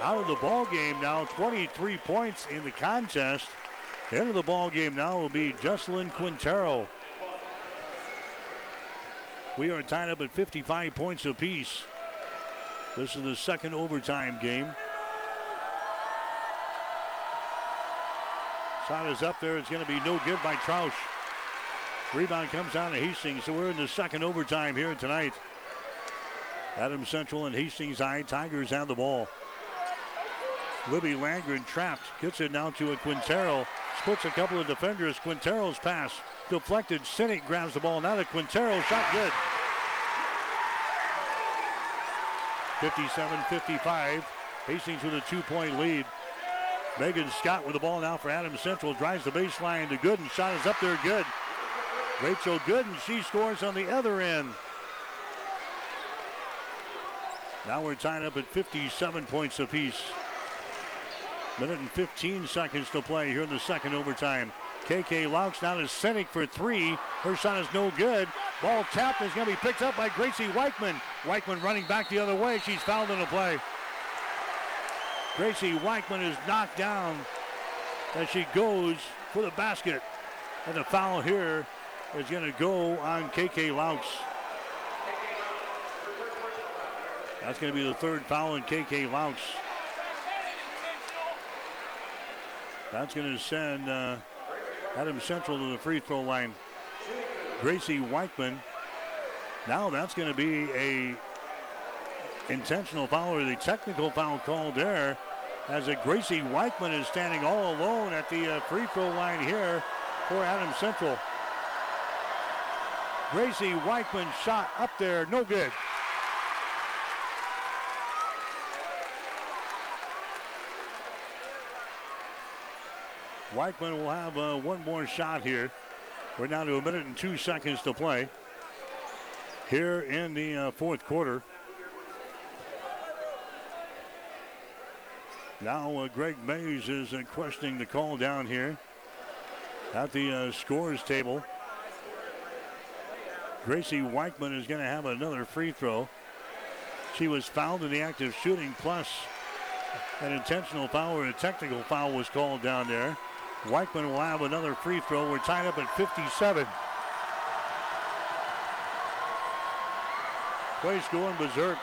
Speaker 2: out of the ball game now. 23 points in the contest. Into the ball game now will be Jesselyn Quintero. We are tied up at 55 points apiece. This is the second overtime game. Shot is up there. It's going to be no good by Troush. Rebound comes down to Hastings. So we're in the second overtime here tonight. Adams Central and Hastings High. Tigers have the ball. Libby Landgren trapped. Gets it down to a Quintero. Splits a couple of defenders. Quintero's pass deflected. Sinek grabs the ball. Now to Quintero. Shot good. 57-55. Hastings with a two-point lead. Megan Scott with the ball now for Adams Central. Drives the baseline to Gooden. Shot is up there good. Rachel Gooden, she scores on the other end. Now we're tied up at 57 points apiece. Minute and 15 seconds to play here in the second overtime. KK Laux now to Sinek for three. Her shot is no good. Ball tapped is going to be picked up by Gracie Weichman. Weichman running back the other way. She's fouled in the play. Gracie Weichman is knocked down as she goes for the basket. And the foul here is going to go on KK Laux. That's going to be the third foul on KK Laux. That's going to send uh, Adam Central to the free throw line. Gracie Weichman. Now that's going to be a intentional foul or the technical foul called there as a Gracie Weichman is standing all alone at the uh, free throw line here for Adam Central. Gracie Weichman shot up there, no good. Weichman will have uh, one more shot here. We're down to a minute and two seconds to play here in the uh, fourth quarter. Now uh, Greg Mays is uh, questioning the call down here at the uh, scores table. Gracie Weichman is going to have another free throw. She was fouled in the act of shooting, plus an intentional foul or a technical foul was called down there. Weichman will have another free throw. We're tied up at 57. Place going berserk.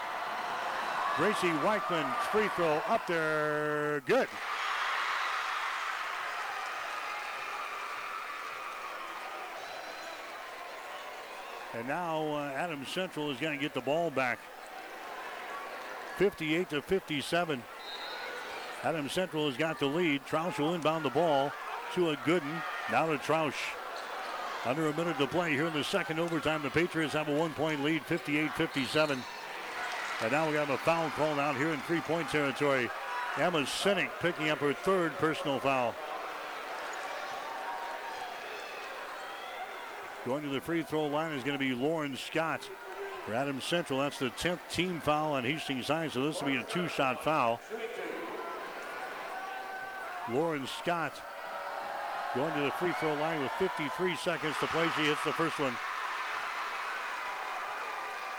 Speaker 2: Gracie Weichman's free throw up there. Good. And now uh, Adams Central is going to get the ball back. 58 to 57. Adams Central has got the lead. Troush will inbound the ball to a Gooden. Now to Troush. Under a minute to play here in the second overtime. The Patriots have a one-point lead, 58-57. And now we have a foul called out here in three-point territory. Emma Sinek picking up her third personal foul. Going to the free throw line is going to be Lauren Scott. For Adams Central, that's the 10th team foul on Hastings High, so this will be a two-shot foul. Lauren Scott going to the free throw line with 53 seconds to play. She hits the first one.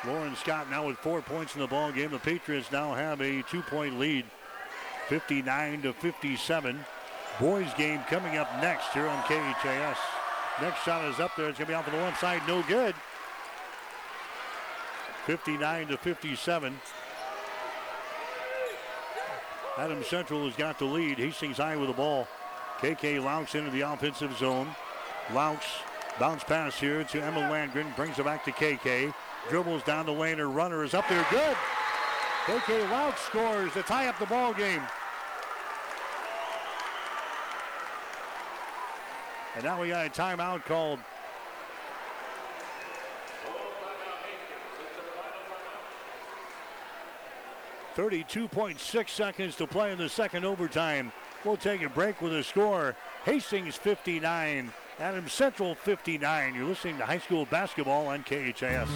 Speaker 2: Lauren Scott now with four points in the ball game. The Patriots now have a two-point lead, 59 to 57. Boys game coming up next here on KHAS. Next shot is up there. It's going to be off on the left side. No good. 59 to 57. Adam Central has got the lead. Hastings High with the ball. KK Laux into the offensive zone. Laux bounce pass here to Emma Landgren. Brings it back to KK. Dribbles down the lane. Her runner is up there. Good. KK Laux scores to tie up the ball game. And now we got a timeout called. Thirty-two point six seconds to play in the second overtime. We'll take a break with a score. Hastings 59, Adams Central 59. You're listening to high school basketball on KHAS.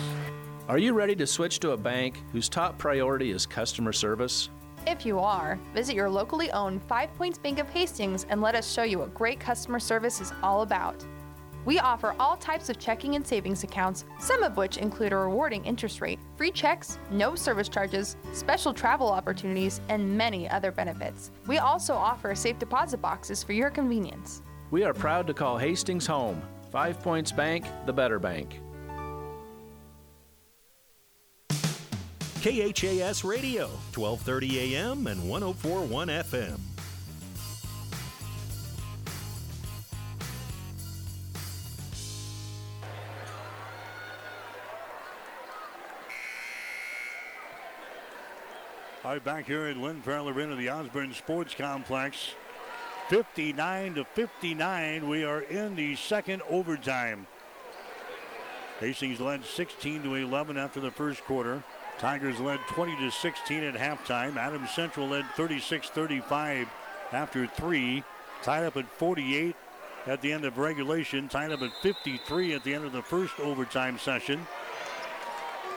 Speaker 28: Are you ready to switch to a bank whose top priority is customer service?
Speaker 29: If you are, visit your locally owned Five Points Bank of Hastings and let us show you what great customer service is all about. We offer all types of checking and savings accounts, some of which include a rewarding interest rate, free checks, no service charges, special travel opportunities, and many other benefits. We also offer safe deposit boxes for your convenience.
Speaker 28: We are proud to call Hastings home. Five Points Bank, the better bank.
Speaker 1: KHAS Radio, 1230 AM and 1041 FM.
Speaker 2: Right, back here at Lynn Farrell Arena, the Osborne Sports Complex. 59 to 59. We are in the second overtime. Hastings led 16 to 11 after the first quarter. Tigers led 20 to 16 at halftime. Adams Central led 36-35 after three. Tied up at 48 at the end of regulation. Tied up at 53 at the end of the first overtime session.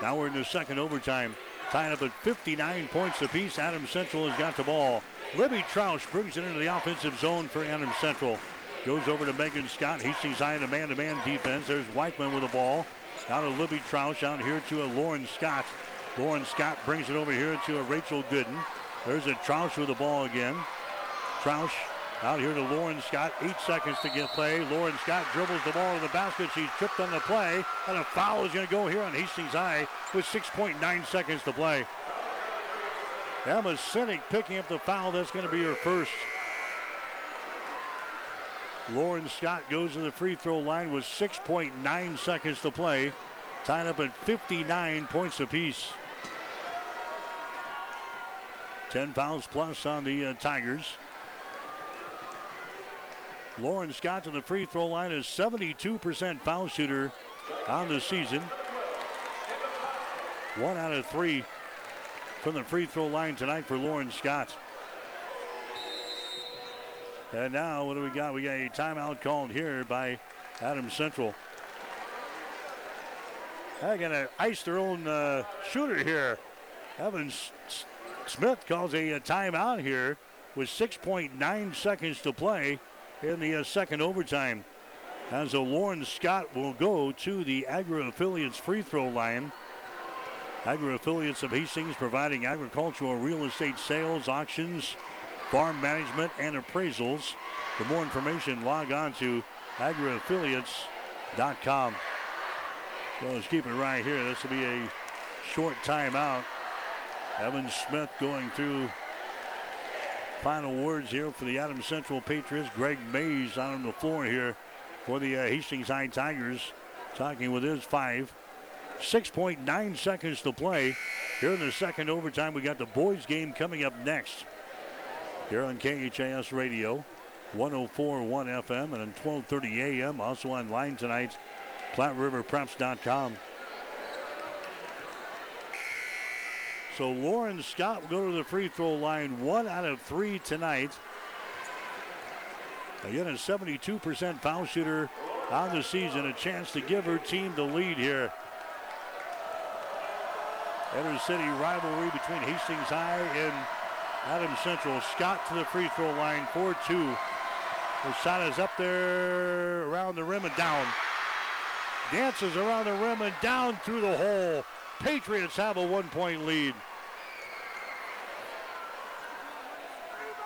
Speaker 2: Now we're in the second overtime. Tied up at 59 points apiece. Adam Central has got the ball. Libby Troush brings it into the offensive zone for Adam Central. Goes over to Megan Scott. Hastings high in a man-to-man defense. There's Weichman with the ball. Out of Libby Troush out here to a Lauren Scott. Lauren Scott brings it over here to a Rachel Gooden. There's a Troush with the ball again. Troush out here to Lauren Scott. Eight seconds to get play. Lauren Scott dribbles the ball to the basket. She's tripped on the play. And a foul is going to go here on Hastings High with 6.9 seconds to play. Emma Sinek picking up the foul. That's going to be her first. Lauren Scott goes to the free throw line with 6.9 seconds to play. Tied up at 59 points apiece. 10 fouls plus on the uh, Tigers. Lauren Scott to the free throw line is 72% foul shooter on the season. One out of three from the free throw line tonight for Lauren Scott. And now, what do we got? We got a timeout called here by Adams Central. They're going to ice their own uh, shooter here. Evan Smith calls a, a, timeout here with 6.9 seconds to play in the uh, second overtime. As a Lauren Scott will go to the Agri Affiliates free throw line. Agri Affiliates of Hastings providing agricultural real estate sales, auctions, farm management, and appraisals. For more information, log on to agriaffiliates.com. So let's keep it right here. This will be a short timeout. Evan Smith going through final words here for the Adams Central Patriots. Greg Mays out on the floor here for the uh, Hastings High Tigers, talking with his five. 6.9 seconds to play. Here in the second overtime, we got the boys game coming up next. Here on KHAS Radio, 104.1 FM and 12:30 AM. Also online tonight, PlatteRiverPreps.com. So Lauren Scott will go to the free throw line, one out of three tonight. Again, a 72% foul shooter on the season, a chance to give her team the lead here. Inner city rivalry between Hastings High and Adams Central. Scott to the free throw line, 4 2. The shot is up there around the rim and down. Dances around the rim and down through the hole. Patriots have a one point lead.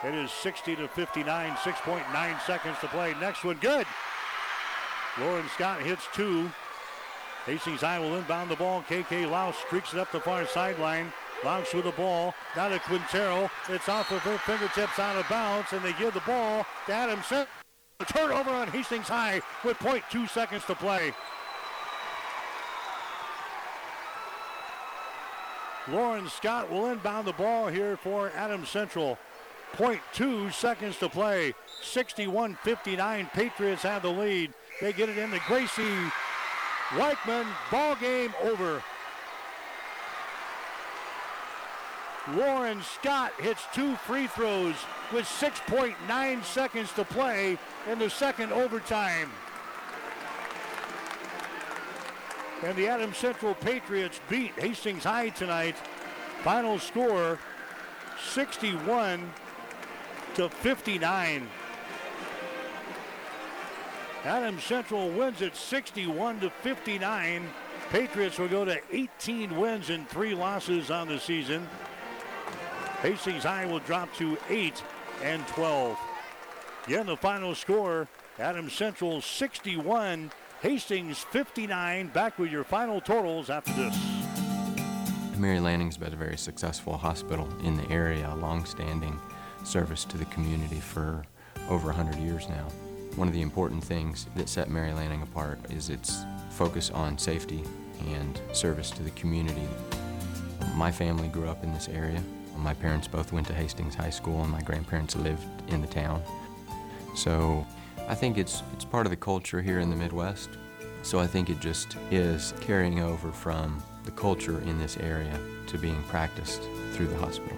Speaker 2: It is 60 to 59, 6.9 seconds to play. Next one, good. Lauren Scott hits two. Hastings High will inbound the ball. KK Laux streaks it up the far sideline. Laux with the ball. Now to Quintero. It's off of her fingertips out of bounds, and they give the ball to Adam Sent. Turnover on Hastings High with 0.2 seconds to play. Lauren Scott will inbound the ball here for Adams Central. 0.2 seconds to play. 61 59. Patriots have the lead. They get it into Gracie Weichman. Ball game over. Lauren Scott hits two free throws with 6.9 seconds to play in the second overtime. And the Adams Central Patriots beat Hastings High tonight. Final score 61 to 59. Adams Central wins it 61 to 59. Patriots will go to 18 wins and three losses on the season. Hastings High will drop to 8 and 12. Again, the final score Adams Central 61, Hastings 59. Back with your final totals after this.
Speaker 8: Mary Lanning's been a very successful hospital in the area, a long-standing service to the community for over 100 years now. One of the important things that set Mary Lanning apart is its focus on safety and service to the community. My family grew up in this area. My parents both went to Hastings High School, and my grandparents lived in the town. So I think it's, it's part of the culture here in the Midwest. So I think it just is carrying over from the culture in this area to being practiced through the hospital.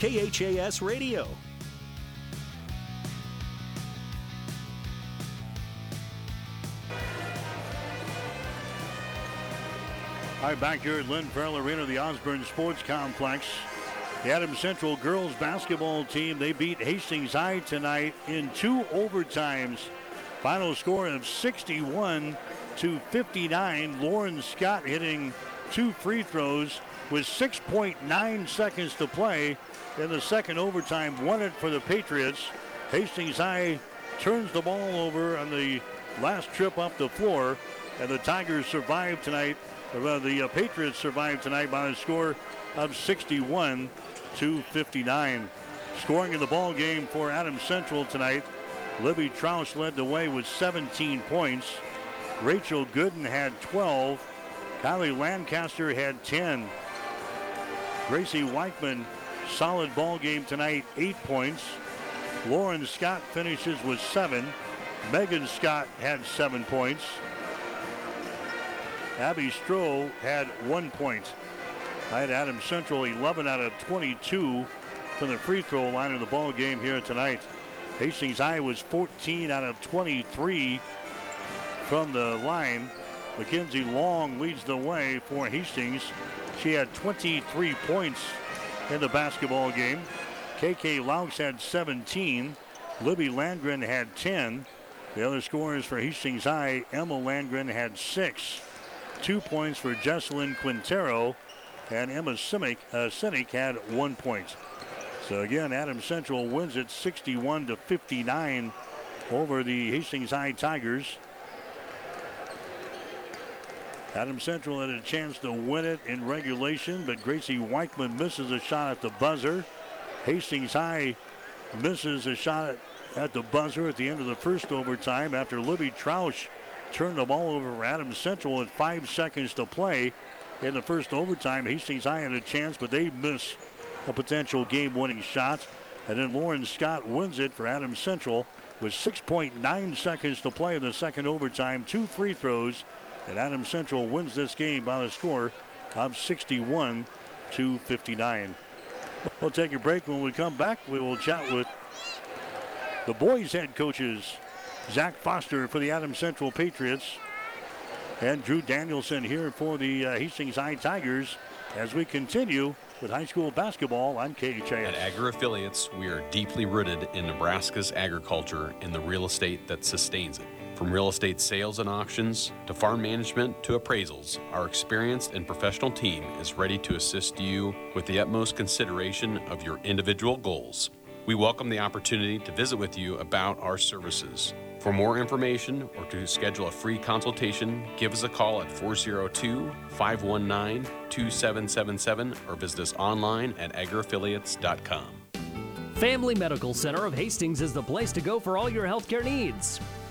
Speaker 1: KHAS Radio.
Speaker 2: Right, back here at Lynn Farrell Arena, the Osborne Sports Complex. The Adams Central girls basketball team, they beat Hastings High tonight in two overtimes. Final score of 61 to 59. Lauren Scott hitting two free throws with 6.9 seconds to play in the second overtime. Won it for the Patriots. Hastings High turns the ball over on the last trip up the floor, and the Tigers survive tonight. The uh, Patriots survived tonight by a score of 61 to 59. Scoring in the ball game for Adams Central tonight. Libby Troush led the way with 17 points. Rachel Gooden had 12. Kylie Lancaster had 10. Gracie Weichman, solid ball game tonight, eight points. Lauren Scott finishes with seven. Megan Scott had seven points. Abby Stroh had one point. I had Adam Central 11 out of 22 from the free throw line of the ball game here tonight. Hastings High was 14 out of 23 from the line. Mackenzie Long leads the way for Hastings. She had 23 points in the basketball game. KK Laux had 17. Libby Landgren had 10. The other scorers for Hastings High, Emma Landgren had six. Two points for Jesselyn Quintero, and Emma Simic, uh, Sinek had one point. So again, Adams Central wins it 61 to 59 over the Hastings High Tigers. Adams Central had a chance to win it in regulation, but Gracie Weichman misses a shot at the buzzer. Hastings High misses a shot at the buzzer at the end of the first overtime after Libby Troush turned the ball over for Adams Central with five seconds to play in the first overtime. Hastings High had a chance, but they miss a potential game-winning shot. And then Lauren Scott wins it for Adams Central with 6.9 seconds to play in the second overtime. Two free throws, and Adams Central wins this game by the score of 61 to 59. We'll take a break. When we come back, we will chat with the boys' head coaches, Zach Foster for the Adams Central Patriots, and Drew Danielson here for the uh, Hastings High Tigers as we continue with high school basketball on KHAS.
Speaker 27: At Agri Affiliates, we are deeply rooted in Nebraska's agriculture and the real estate that sustains it. From real estate sales and auctions to farm management to appraisals, our experienced and professional team is ready to assist you with the utmost consideration of your individual goals. We welcome the opportunity to visit with you about our services. For more information or to schedule a free consultation, give us a call at 402 519 2777 or visit us online at agriaffiliates.com.
Speaker 12: Family Medical Center of Hastings is the place to go for all your healthcare needs.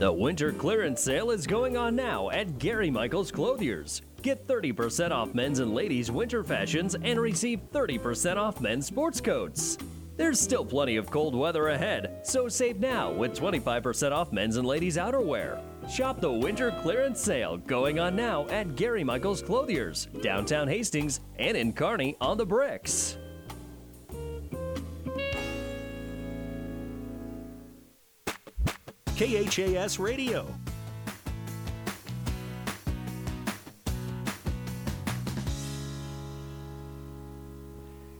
Speaker 12: The winter clearance sale is going on now at Gary Michaels Clothiers. Get 30% off men's and ladies' winter fashions and receive 30% off men's sports coats. There's still plenty of cold weather ahead, so save now with 25% off men's and ladies' outerwear. Shop the winter clearance sale going on now at Gary Michaels Clothiers, downtown Hastings, and in Kearney on the bricks.
Speaker 1: KHAS Radio.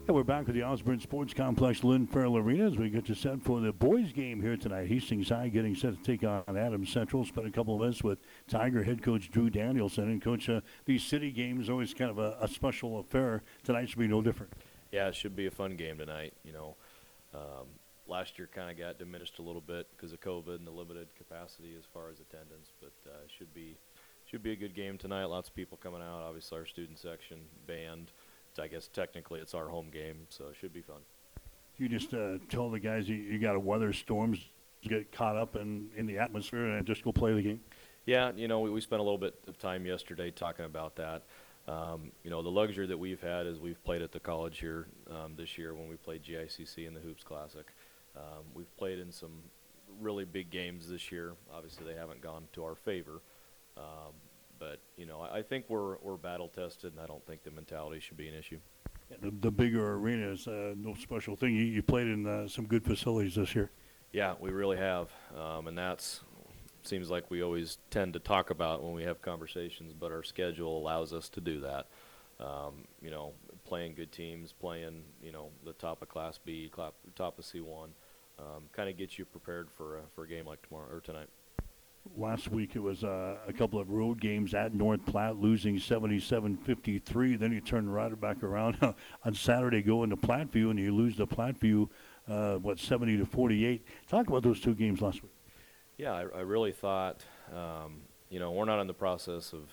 Speaker 2: And we're back at the Osborne Sports Complex, Lynn Farrell Arena, as we get you set for the boys' game here tonight. Hastings High getting set to take on Adams Central. Spent a couple of minutes with Tiger head coach Drew Danielson. And, coach, uh, these city games always kind of a, a, special affair. Tonight should be no different.
Speaker 30: Yeah, it should be a fun game tonight. You know, um, last year kind of got diminished a little bit because of COVID and the limited capacity as far as attendance, but uh, should be should be a good game tonight. Lots of people coming out. Obviously, our student section, band. I guess technically it's our home game, so it should be fun.
Speaker 2: You just uh, tell the guys you, you got to weather storms, get caught up in, in the atmosphere, and just go play the game.
Speaker 30: Yeah, you know, we, we spent a little bit of time yesterday talking about that. Um, you know, the luxury that we've had is we've played at the college here um, this year when we played GICC in the Hoops Classic. Um, we've played in some really big games this year. Obviously, they haven't gone to our favor. Um, but you know, I think we're we're battle tested, and I don't think the mentality should be an issue.
Speaker 2: Yeah, the, the, bigger arena is uh, no special thing. You, you played in uh, some good facilities this year.
Speaker 30: Yeah, we really have, um, and that's seems like we always tend to talk about when we have conversations. But our schedule allows us to do that. Um, you know, playing good teams, playing you know the top of Class B, top of C1, um, kind of gets you prepared for a, for a game like tomorrow or tonight
Speaker 2: last week it was uh, a couple of road games at North Platte, losing 77-53. Then you turn right back around [LAUGHS] on Saturday, go into Platteview, and you lose to Platteview, uh, what 70 to 48. Talk about those two games last week.
Speaker 30: Yeah, I, I really thought, um, you know, we're not in the process of,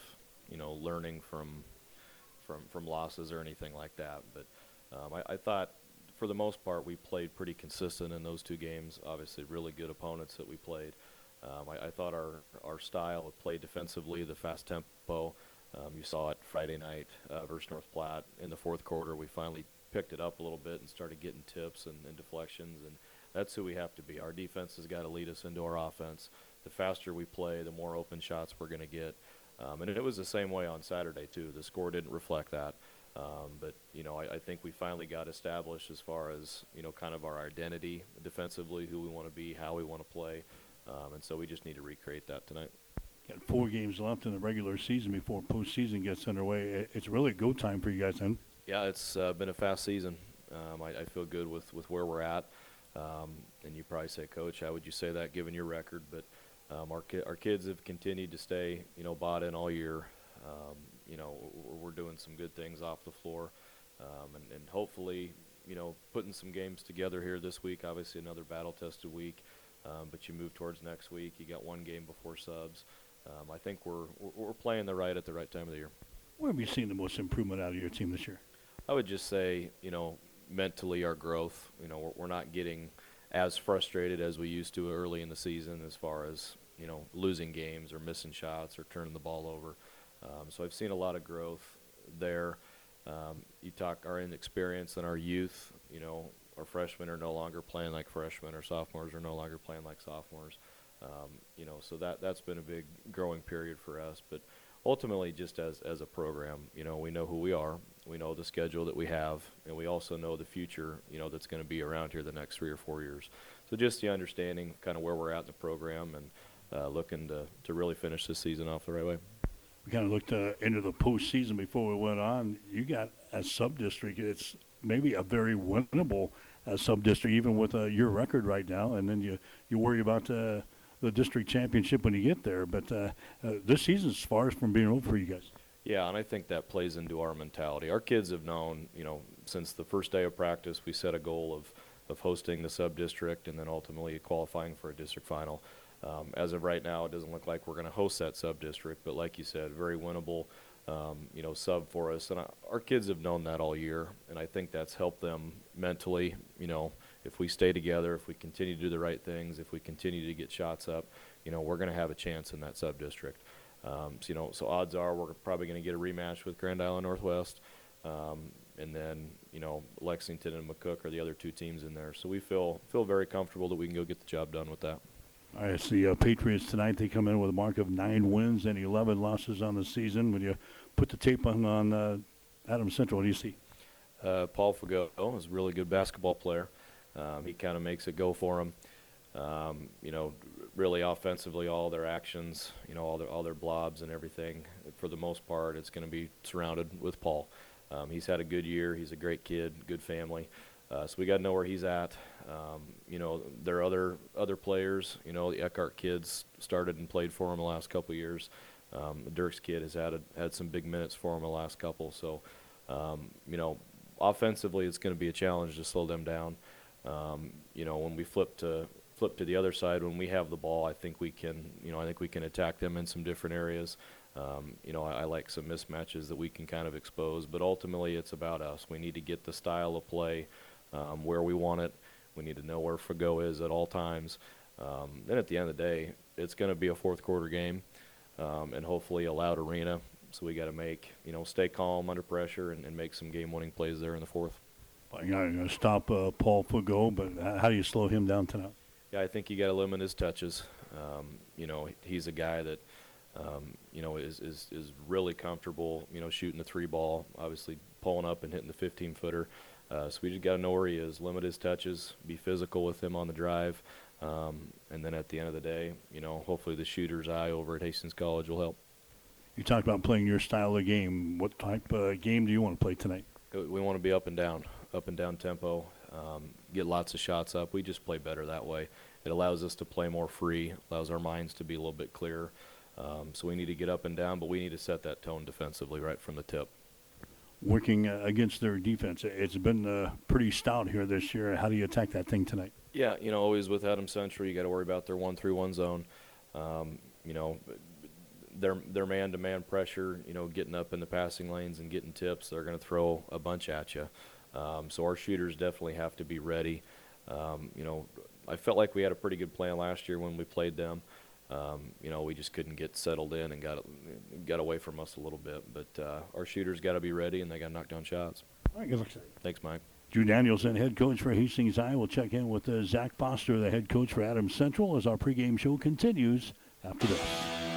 Speaker 30: you know, learning from from from losses or anything like that, but um, I, I thought for the most part we played pretty consistent in those two games. Obviously, really good opponents that we played. Um, I, I, thought our our style of play defensively, the fast tempo, um, you saw it Friday night uh, versus North Platte in the fourth quarter. We finally picked it up a little bit and started getting tips and, and deflections, and that's who we have to be. Our defense has got to lead us into our offense. The faster we play, the more open shots we're going to get. Um, and it was the same way on Saturday too. The score didn't reflect that. Um, but you know, I, I, think we finally got established as far as you know, kind of our identity defensively, who we want to be, how we want to play. Um, and so we just need to recreate that tonight.
Speaker 2: Got four games left in the regular season before postseason gets underway. It's really go time for you guys then.
Speaker 30: Yeah, it's uh, been a fast season. Um, I, I, feel good with, with where we're at. Um, and you probably say, Coach, how would you say that given your record? But um, our ki- our kids have continued to stay, you know, bought in all year. Um, you know, we're, we're, doing some good things off the floor, um, and, and hopefully, you know, putting some games together here this week. Obviously, another battle-tested week. Um, but you move towards next week. You got one game before subs. Um, I think we're, we're playing the right at the right time of the year.
Speaker 2: Where have you seen the most improvement out of your team this year?
Speaker 30: I would just say, you know, mentally our growth. You know, we're, we're not getting as frustrated as we used to early in the season as far as you know losing games or missing shots or turning the ball over. Um, so I've seen a lot of growth there. Um, you talk our inexperience and our youth. You know, our freshmen are no longer playing like freshmen, or sophomores are no longer playing like sophomores. Um, you know, so that that's been a big growing period for us. But ultimately, just as as a program, you know, we know who we are, we know the schedule that we have, and we also know the future, you know, that's going to be around here the next three or four years. So just the understanding, kind of where we're at in the program, and uh, looking to to really finish this season off the right way.
Speaker 2: We kind of looked uh, into the postseason before we went on. You got a sub district. It's maybe a very winnable uh, sub district, even with uh, your record right now. And then you you worry about uh, the district championship when you get there. But uh, uh, this season's far from being over for you guys.
Speaker 30: Yeah, and I think that plays into our mentality. Our kids have known, you know, since the first day of practice, we set a goal of, of hosting the sub district and then ultimately qualifying for a district final. Um, as of right now, it doesn't look like we're going to host that sub district, but like you said, very winnable, um, you know, sub for us. And I, our kids have known that all year, and I think that's helped them mentally. You know, if we stay together, if we continue to do the right things, if we continue to get shots up, you know, we're going to have a chance in that sub district. Um, so, you know, so odds are we're probably going to get a rematch with Grand Island Northwest. Um, and then you know Lexington and McCook are the other two teams in there. So we feel feel very comfortable that we can go get the job done with that.
Speaker 2: All right, the uh, Patriots tonight. They come in with a mark of nine wins and 11 losses on the season. When you put the tape on on uh, Adams Central, what do you see?
Speaker 30: Uh, Paul Fago is a really good basketball player. Um, he kind of makes it go for him. Um, you know, really offensively, all their actions, you know, all their all their blobs and everything. For the most part, it's going to be surrounded with Paul. Um, he's had a good year. He's a great kid, good family. Uh, so we got to know where he's at. Um, you know, there are other other players. You know, the Eckhart kids started and played for him the last couple years. Um, Dirks kid has had a, had some big minutes for him the last couple. So, um, you know, offensively, it's going to be a challenge to slow them down. Um, you know, when we flip to flip to the other side, when we have the ball, I think we can. You know, I think we can attack them in some different areas. Um, you know, I, I, like some mismatches that we can kind of expose, but ultimately it's about us. We need to get the style of play um, where we want it. We need to know where Fago is at all times. Um, then at the end of the day, it's going to be a fourth quarter game, um, and hopefully a loud arena. So we got to make, you know, stay calm under pressure and, and make some game-winning plays there in the fourth.
Speaker 2: You're going to stop uh, Paul Fago, but how do you slow him down tonight?
Speaker 30: Yeah, I think you got to limit his touches. Um, you know, he's a guy that – um, you know, is, is, is really comfortable, you know, shooting the three ball, obviously pulling up and hitting the 15 footer. Uh, so we just got to know where he is, limit his touches, be physical with him on the drive. Um, and then at the end of the day, you know, hopefully the shooter's eye over at Hastings College will help.
Speaker 2: You talked about playing your style of game. What type of game do you want to play tonight?
Speaker 30: We want to be up and down, up and down tempo, um, get lots of shots up. We just play better that way. It allows us to play more free, allows our minds to be a little bit clearer. Um, so we need to get up and down, but we need to set that tone defensively right from the tip.
Speaker 2: Working uh, against their defense, it's been uh, pretty stout here this year. How do you attack that thing tonight?
Speaker 30: Yeah, you know, always with Adam Central, you got to worry about their one-three-one zone. Um, you know, their their man-to-man pressure. You know, getting up in the passing lanes and getting tips. They're going to throw a bunch at you. Um, so our shooters definitely have to be ready. Um, you know, I felt like we had a pretty good plan last year when we played them. Um, you know, we just couldn't get settled in and got got away from us a little bit. But uh, our shooters got to be ready, and they got to knock down shots.
Speaker 2: All right, good luck.
Speaker 30: Thanks, Mike.
Speaker 2: Drew Danielson, head coach for Hastings High. We'll check in with uh, Zach Foster, the head coach for Adams Central, as our pregame show continues after this.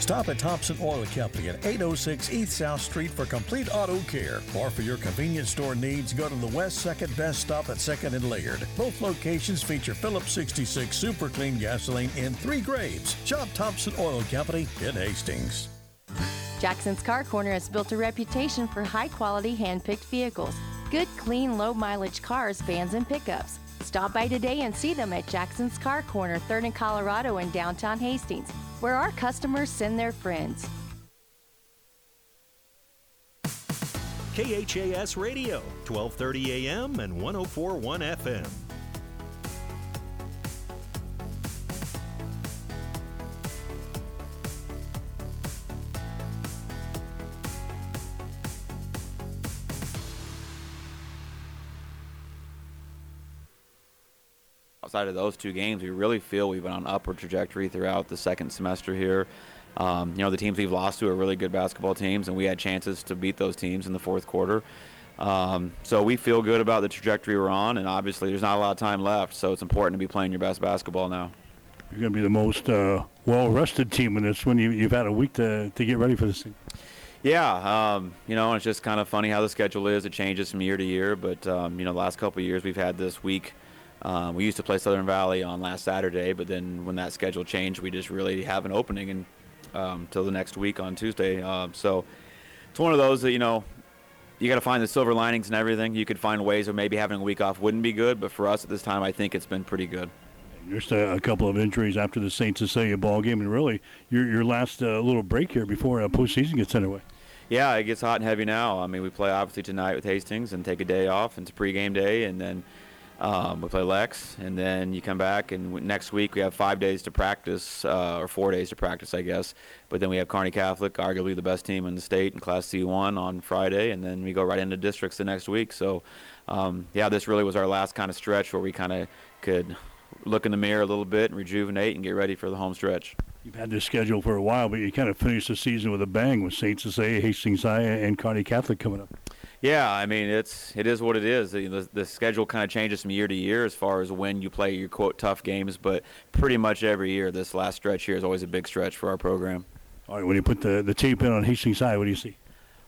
Speaker 4: Stop at Thompson Oil Company at 806 East South Street for complete auto care. Or for your convenience store needs, go to the West 2nd Best Stop at 2nd and Laird. Both locations feature Phillips 66 Super Clean gasoline in three grades. Shop Thompson Oil Company in Hastings.
Speaker 31: Jackson's Car Corner has built a reputation for high quality hand picked vehicles. Good, clean, low mileage cars, vans, and pickups. Stop by today and see them at Jackson's Car Corner, 3rd and Colorado in downtown Hastings where our customers send their friends.
Speaker 1: KHAS Radio, 1230 AM and 1041 FM.
Speaker 32: Outside of those two games, we really feel we've been on an upward trajectory throughout the second semester here. Um, you know, the teams we've lost to are really good basketball teams, and we had chances to beat those teams in the fourth quarter. Um, so we feel good about the trajectory we're on, and obviously there's not a lot of time left, so it's important to be playing your best basketball now.
Speaker 2: You're going to be the most uh, well-rested team in this one. You, have had a week to, to get ready for this thing.
Speaker 32: Yeah, um, you know, it's just kind of funny how the schedule is. It changes from year to year, but um, you know, the last couple of years we've had this week. Um, we used to play Southern Valley on last Saturday, but then when that schedule changed, we just really have an opening until um, the next week on Tuesday. Uh, so it's one of those that you know you got to find the silver linings and everything. You could find ways of maybe having a week off wouldn't be good, but for us at this time, I think it's been pretty good.
Speaker 2: Just a, a couple of injuries after the St. Cecilia ball game, and really your your last uh, little break here before uh, postseason gets underway.
Speaker 32: Yeah, it gets hot and heavy now. I mean, we play obviously tonight with Hastings and take a day off. It's a pregame day, and then um, we play Lex, and then you come back, and next week we have five days to practice, uh, or four days to practice, I guess. But then we have Kearney Catholic, arguably the best team in the state in Class C1 on Friday, and then we go right into districts the next week. So, um, yeah, this really was our last kind of stretch where we kind of could look in the mirror a little bit and rejuvenate and get ready for the home stretch.
Speaker 2: You've had this schedule for a while, but you kind of finished the season with a bang with St. Cecilia, Hastings High, and Kearney Catholic coming up.
Speaker 32: Yeah, I mean it's it is what it is. The, the schedule kind of changes from year to year as far as when you play your quote tough games, but pretty much every year this last stretch here is always a big stretch for our program.
Speaker 2: All right, when you put the the tape in on Hastings High, what do you see?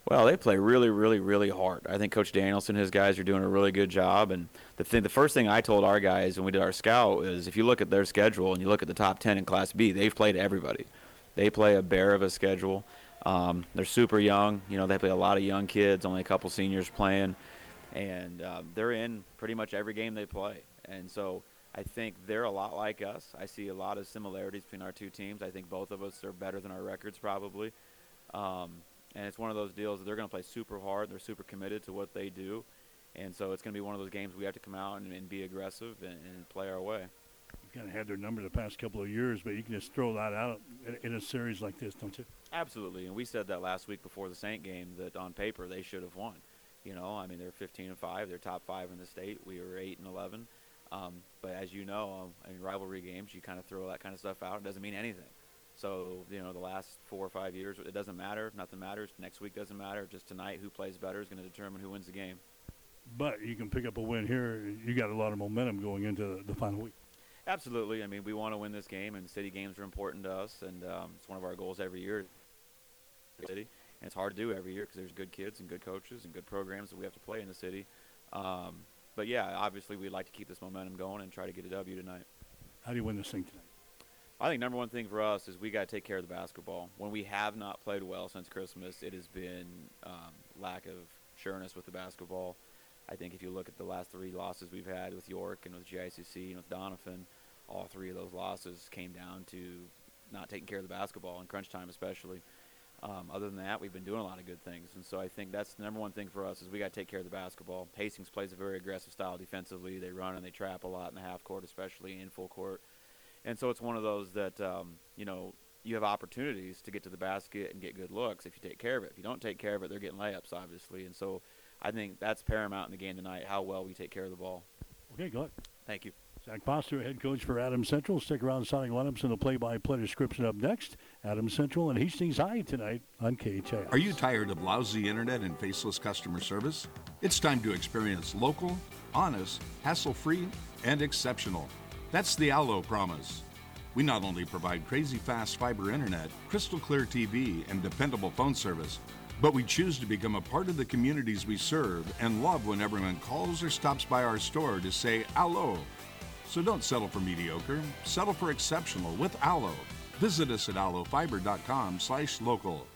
Speaker 32: Well, they play really, really, really hard. I think Coach Danielson and his guys are doing a really good job. And the thing, the first thing I told our guys when we did our scout is, if you look at their schedule and you look at the top ten in Class B, they've played everybody. They play a bear of a schedule. Um, they're super young. You know, they play a lot of young kids, only a couple seniors playing, and uh, they're in pretty much every game they play. And so I think they're a lot like us. I see a lot of similarities between our two teams. I think both of us are better than our records probably. Um, and it's one of those deals that they're going to play super hard. They're super committed to what they do. And so it's going to be one of those games we have to come out and, and be aggressive and, and play our way You've
Speaker 2: kind of had their number the past couple of years, but you can just throw that out in a series like this, don't you?
Speaker 32: Absolutely, and we said that last week before the Saint game that on paper they should have won. You know, I mean they're 15 and five, they're top five in the state. We were eight and 11. Um, but as you know, um, in rivalry games, you kind of throw that kind of stuff out. It doesn't mean anything. So you know, the last four or five years, it doesn't matter. Nothing matters. Next week doesn't matter. Just tonight, who plays better is going to determine who wins the game.
Speaker 2: But you can pick up a win here. You got a lot of momentum going into the final week.
Speaker 32: Absolutely. I mean, we want to win this game, and city games are important to us, and um, it's one of our goals every year. City, and it's hard to do every year because there's good kids and good coaches and good programs that we have to play in the city. Um, but yeah, obviously we'd like to keep this momentum going and try to get a W tonight.
Speaker 2: How do you win this thing tonight?
Speaker 32: I think number one thing for us is we got to take care of the basketball. When we have not played well since Christmas, it has been um, lack of sureness with the basketball. I think if you look at the last three losses we've had with York and with GICC and with Doniphan, all three of those losses came down to not taking care of the basketball in crunch time, especially. Um, other than that, we've been doing a lot of good things, and so I think that's the number one thing for us is we got to take care of the basketball. Hastings plays a very aggressive style defensively. They run and they trap a lot in the half court, especially in full court, and so it's one of those that um, you know you have opportunities to get to the basket and get good looks if you take care of it. If you don't take care of it, they're getting layups, obviously, and so I think that's paramount in the game tonight how well we take care of the ball.
Speaker 2: Okay, go ahead.
Speaker 32: Thank you.
Speaker 2: Zach Foster, head coach for Adams Central. Stick around, starting lineups and the play-by-play description up next. Adams Central and Hastings High tonight on KHAS.
Speaker 33: Are you tired of lousy internet and faceless customer service? It's time to experience local, honest, hassle-free, and exceptional. That's the Allo promise. We not only provide crazy fast fiber internet, crystal clear TV, and dependable phone service, but we choose to become a part of the communities we serve and love when everyone calls or stops by our store to say Allo so don't settle for mediocre, settle for exceptional with Allo. Visit us at allofiber.com slash local.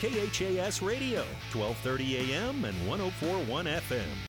Speaker 1: KHAS Radio, 1230 AM and 1041 FM.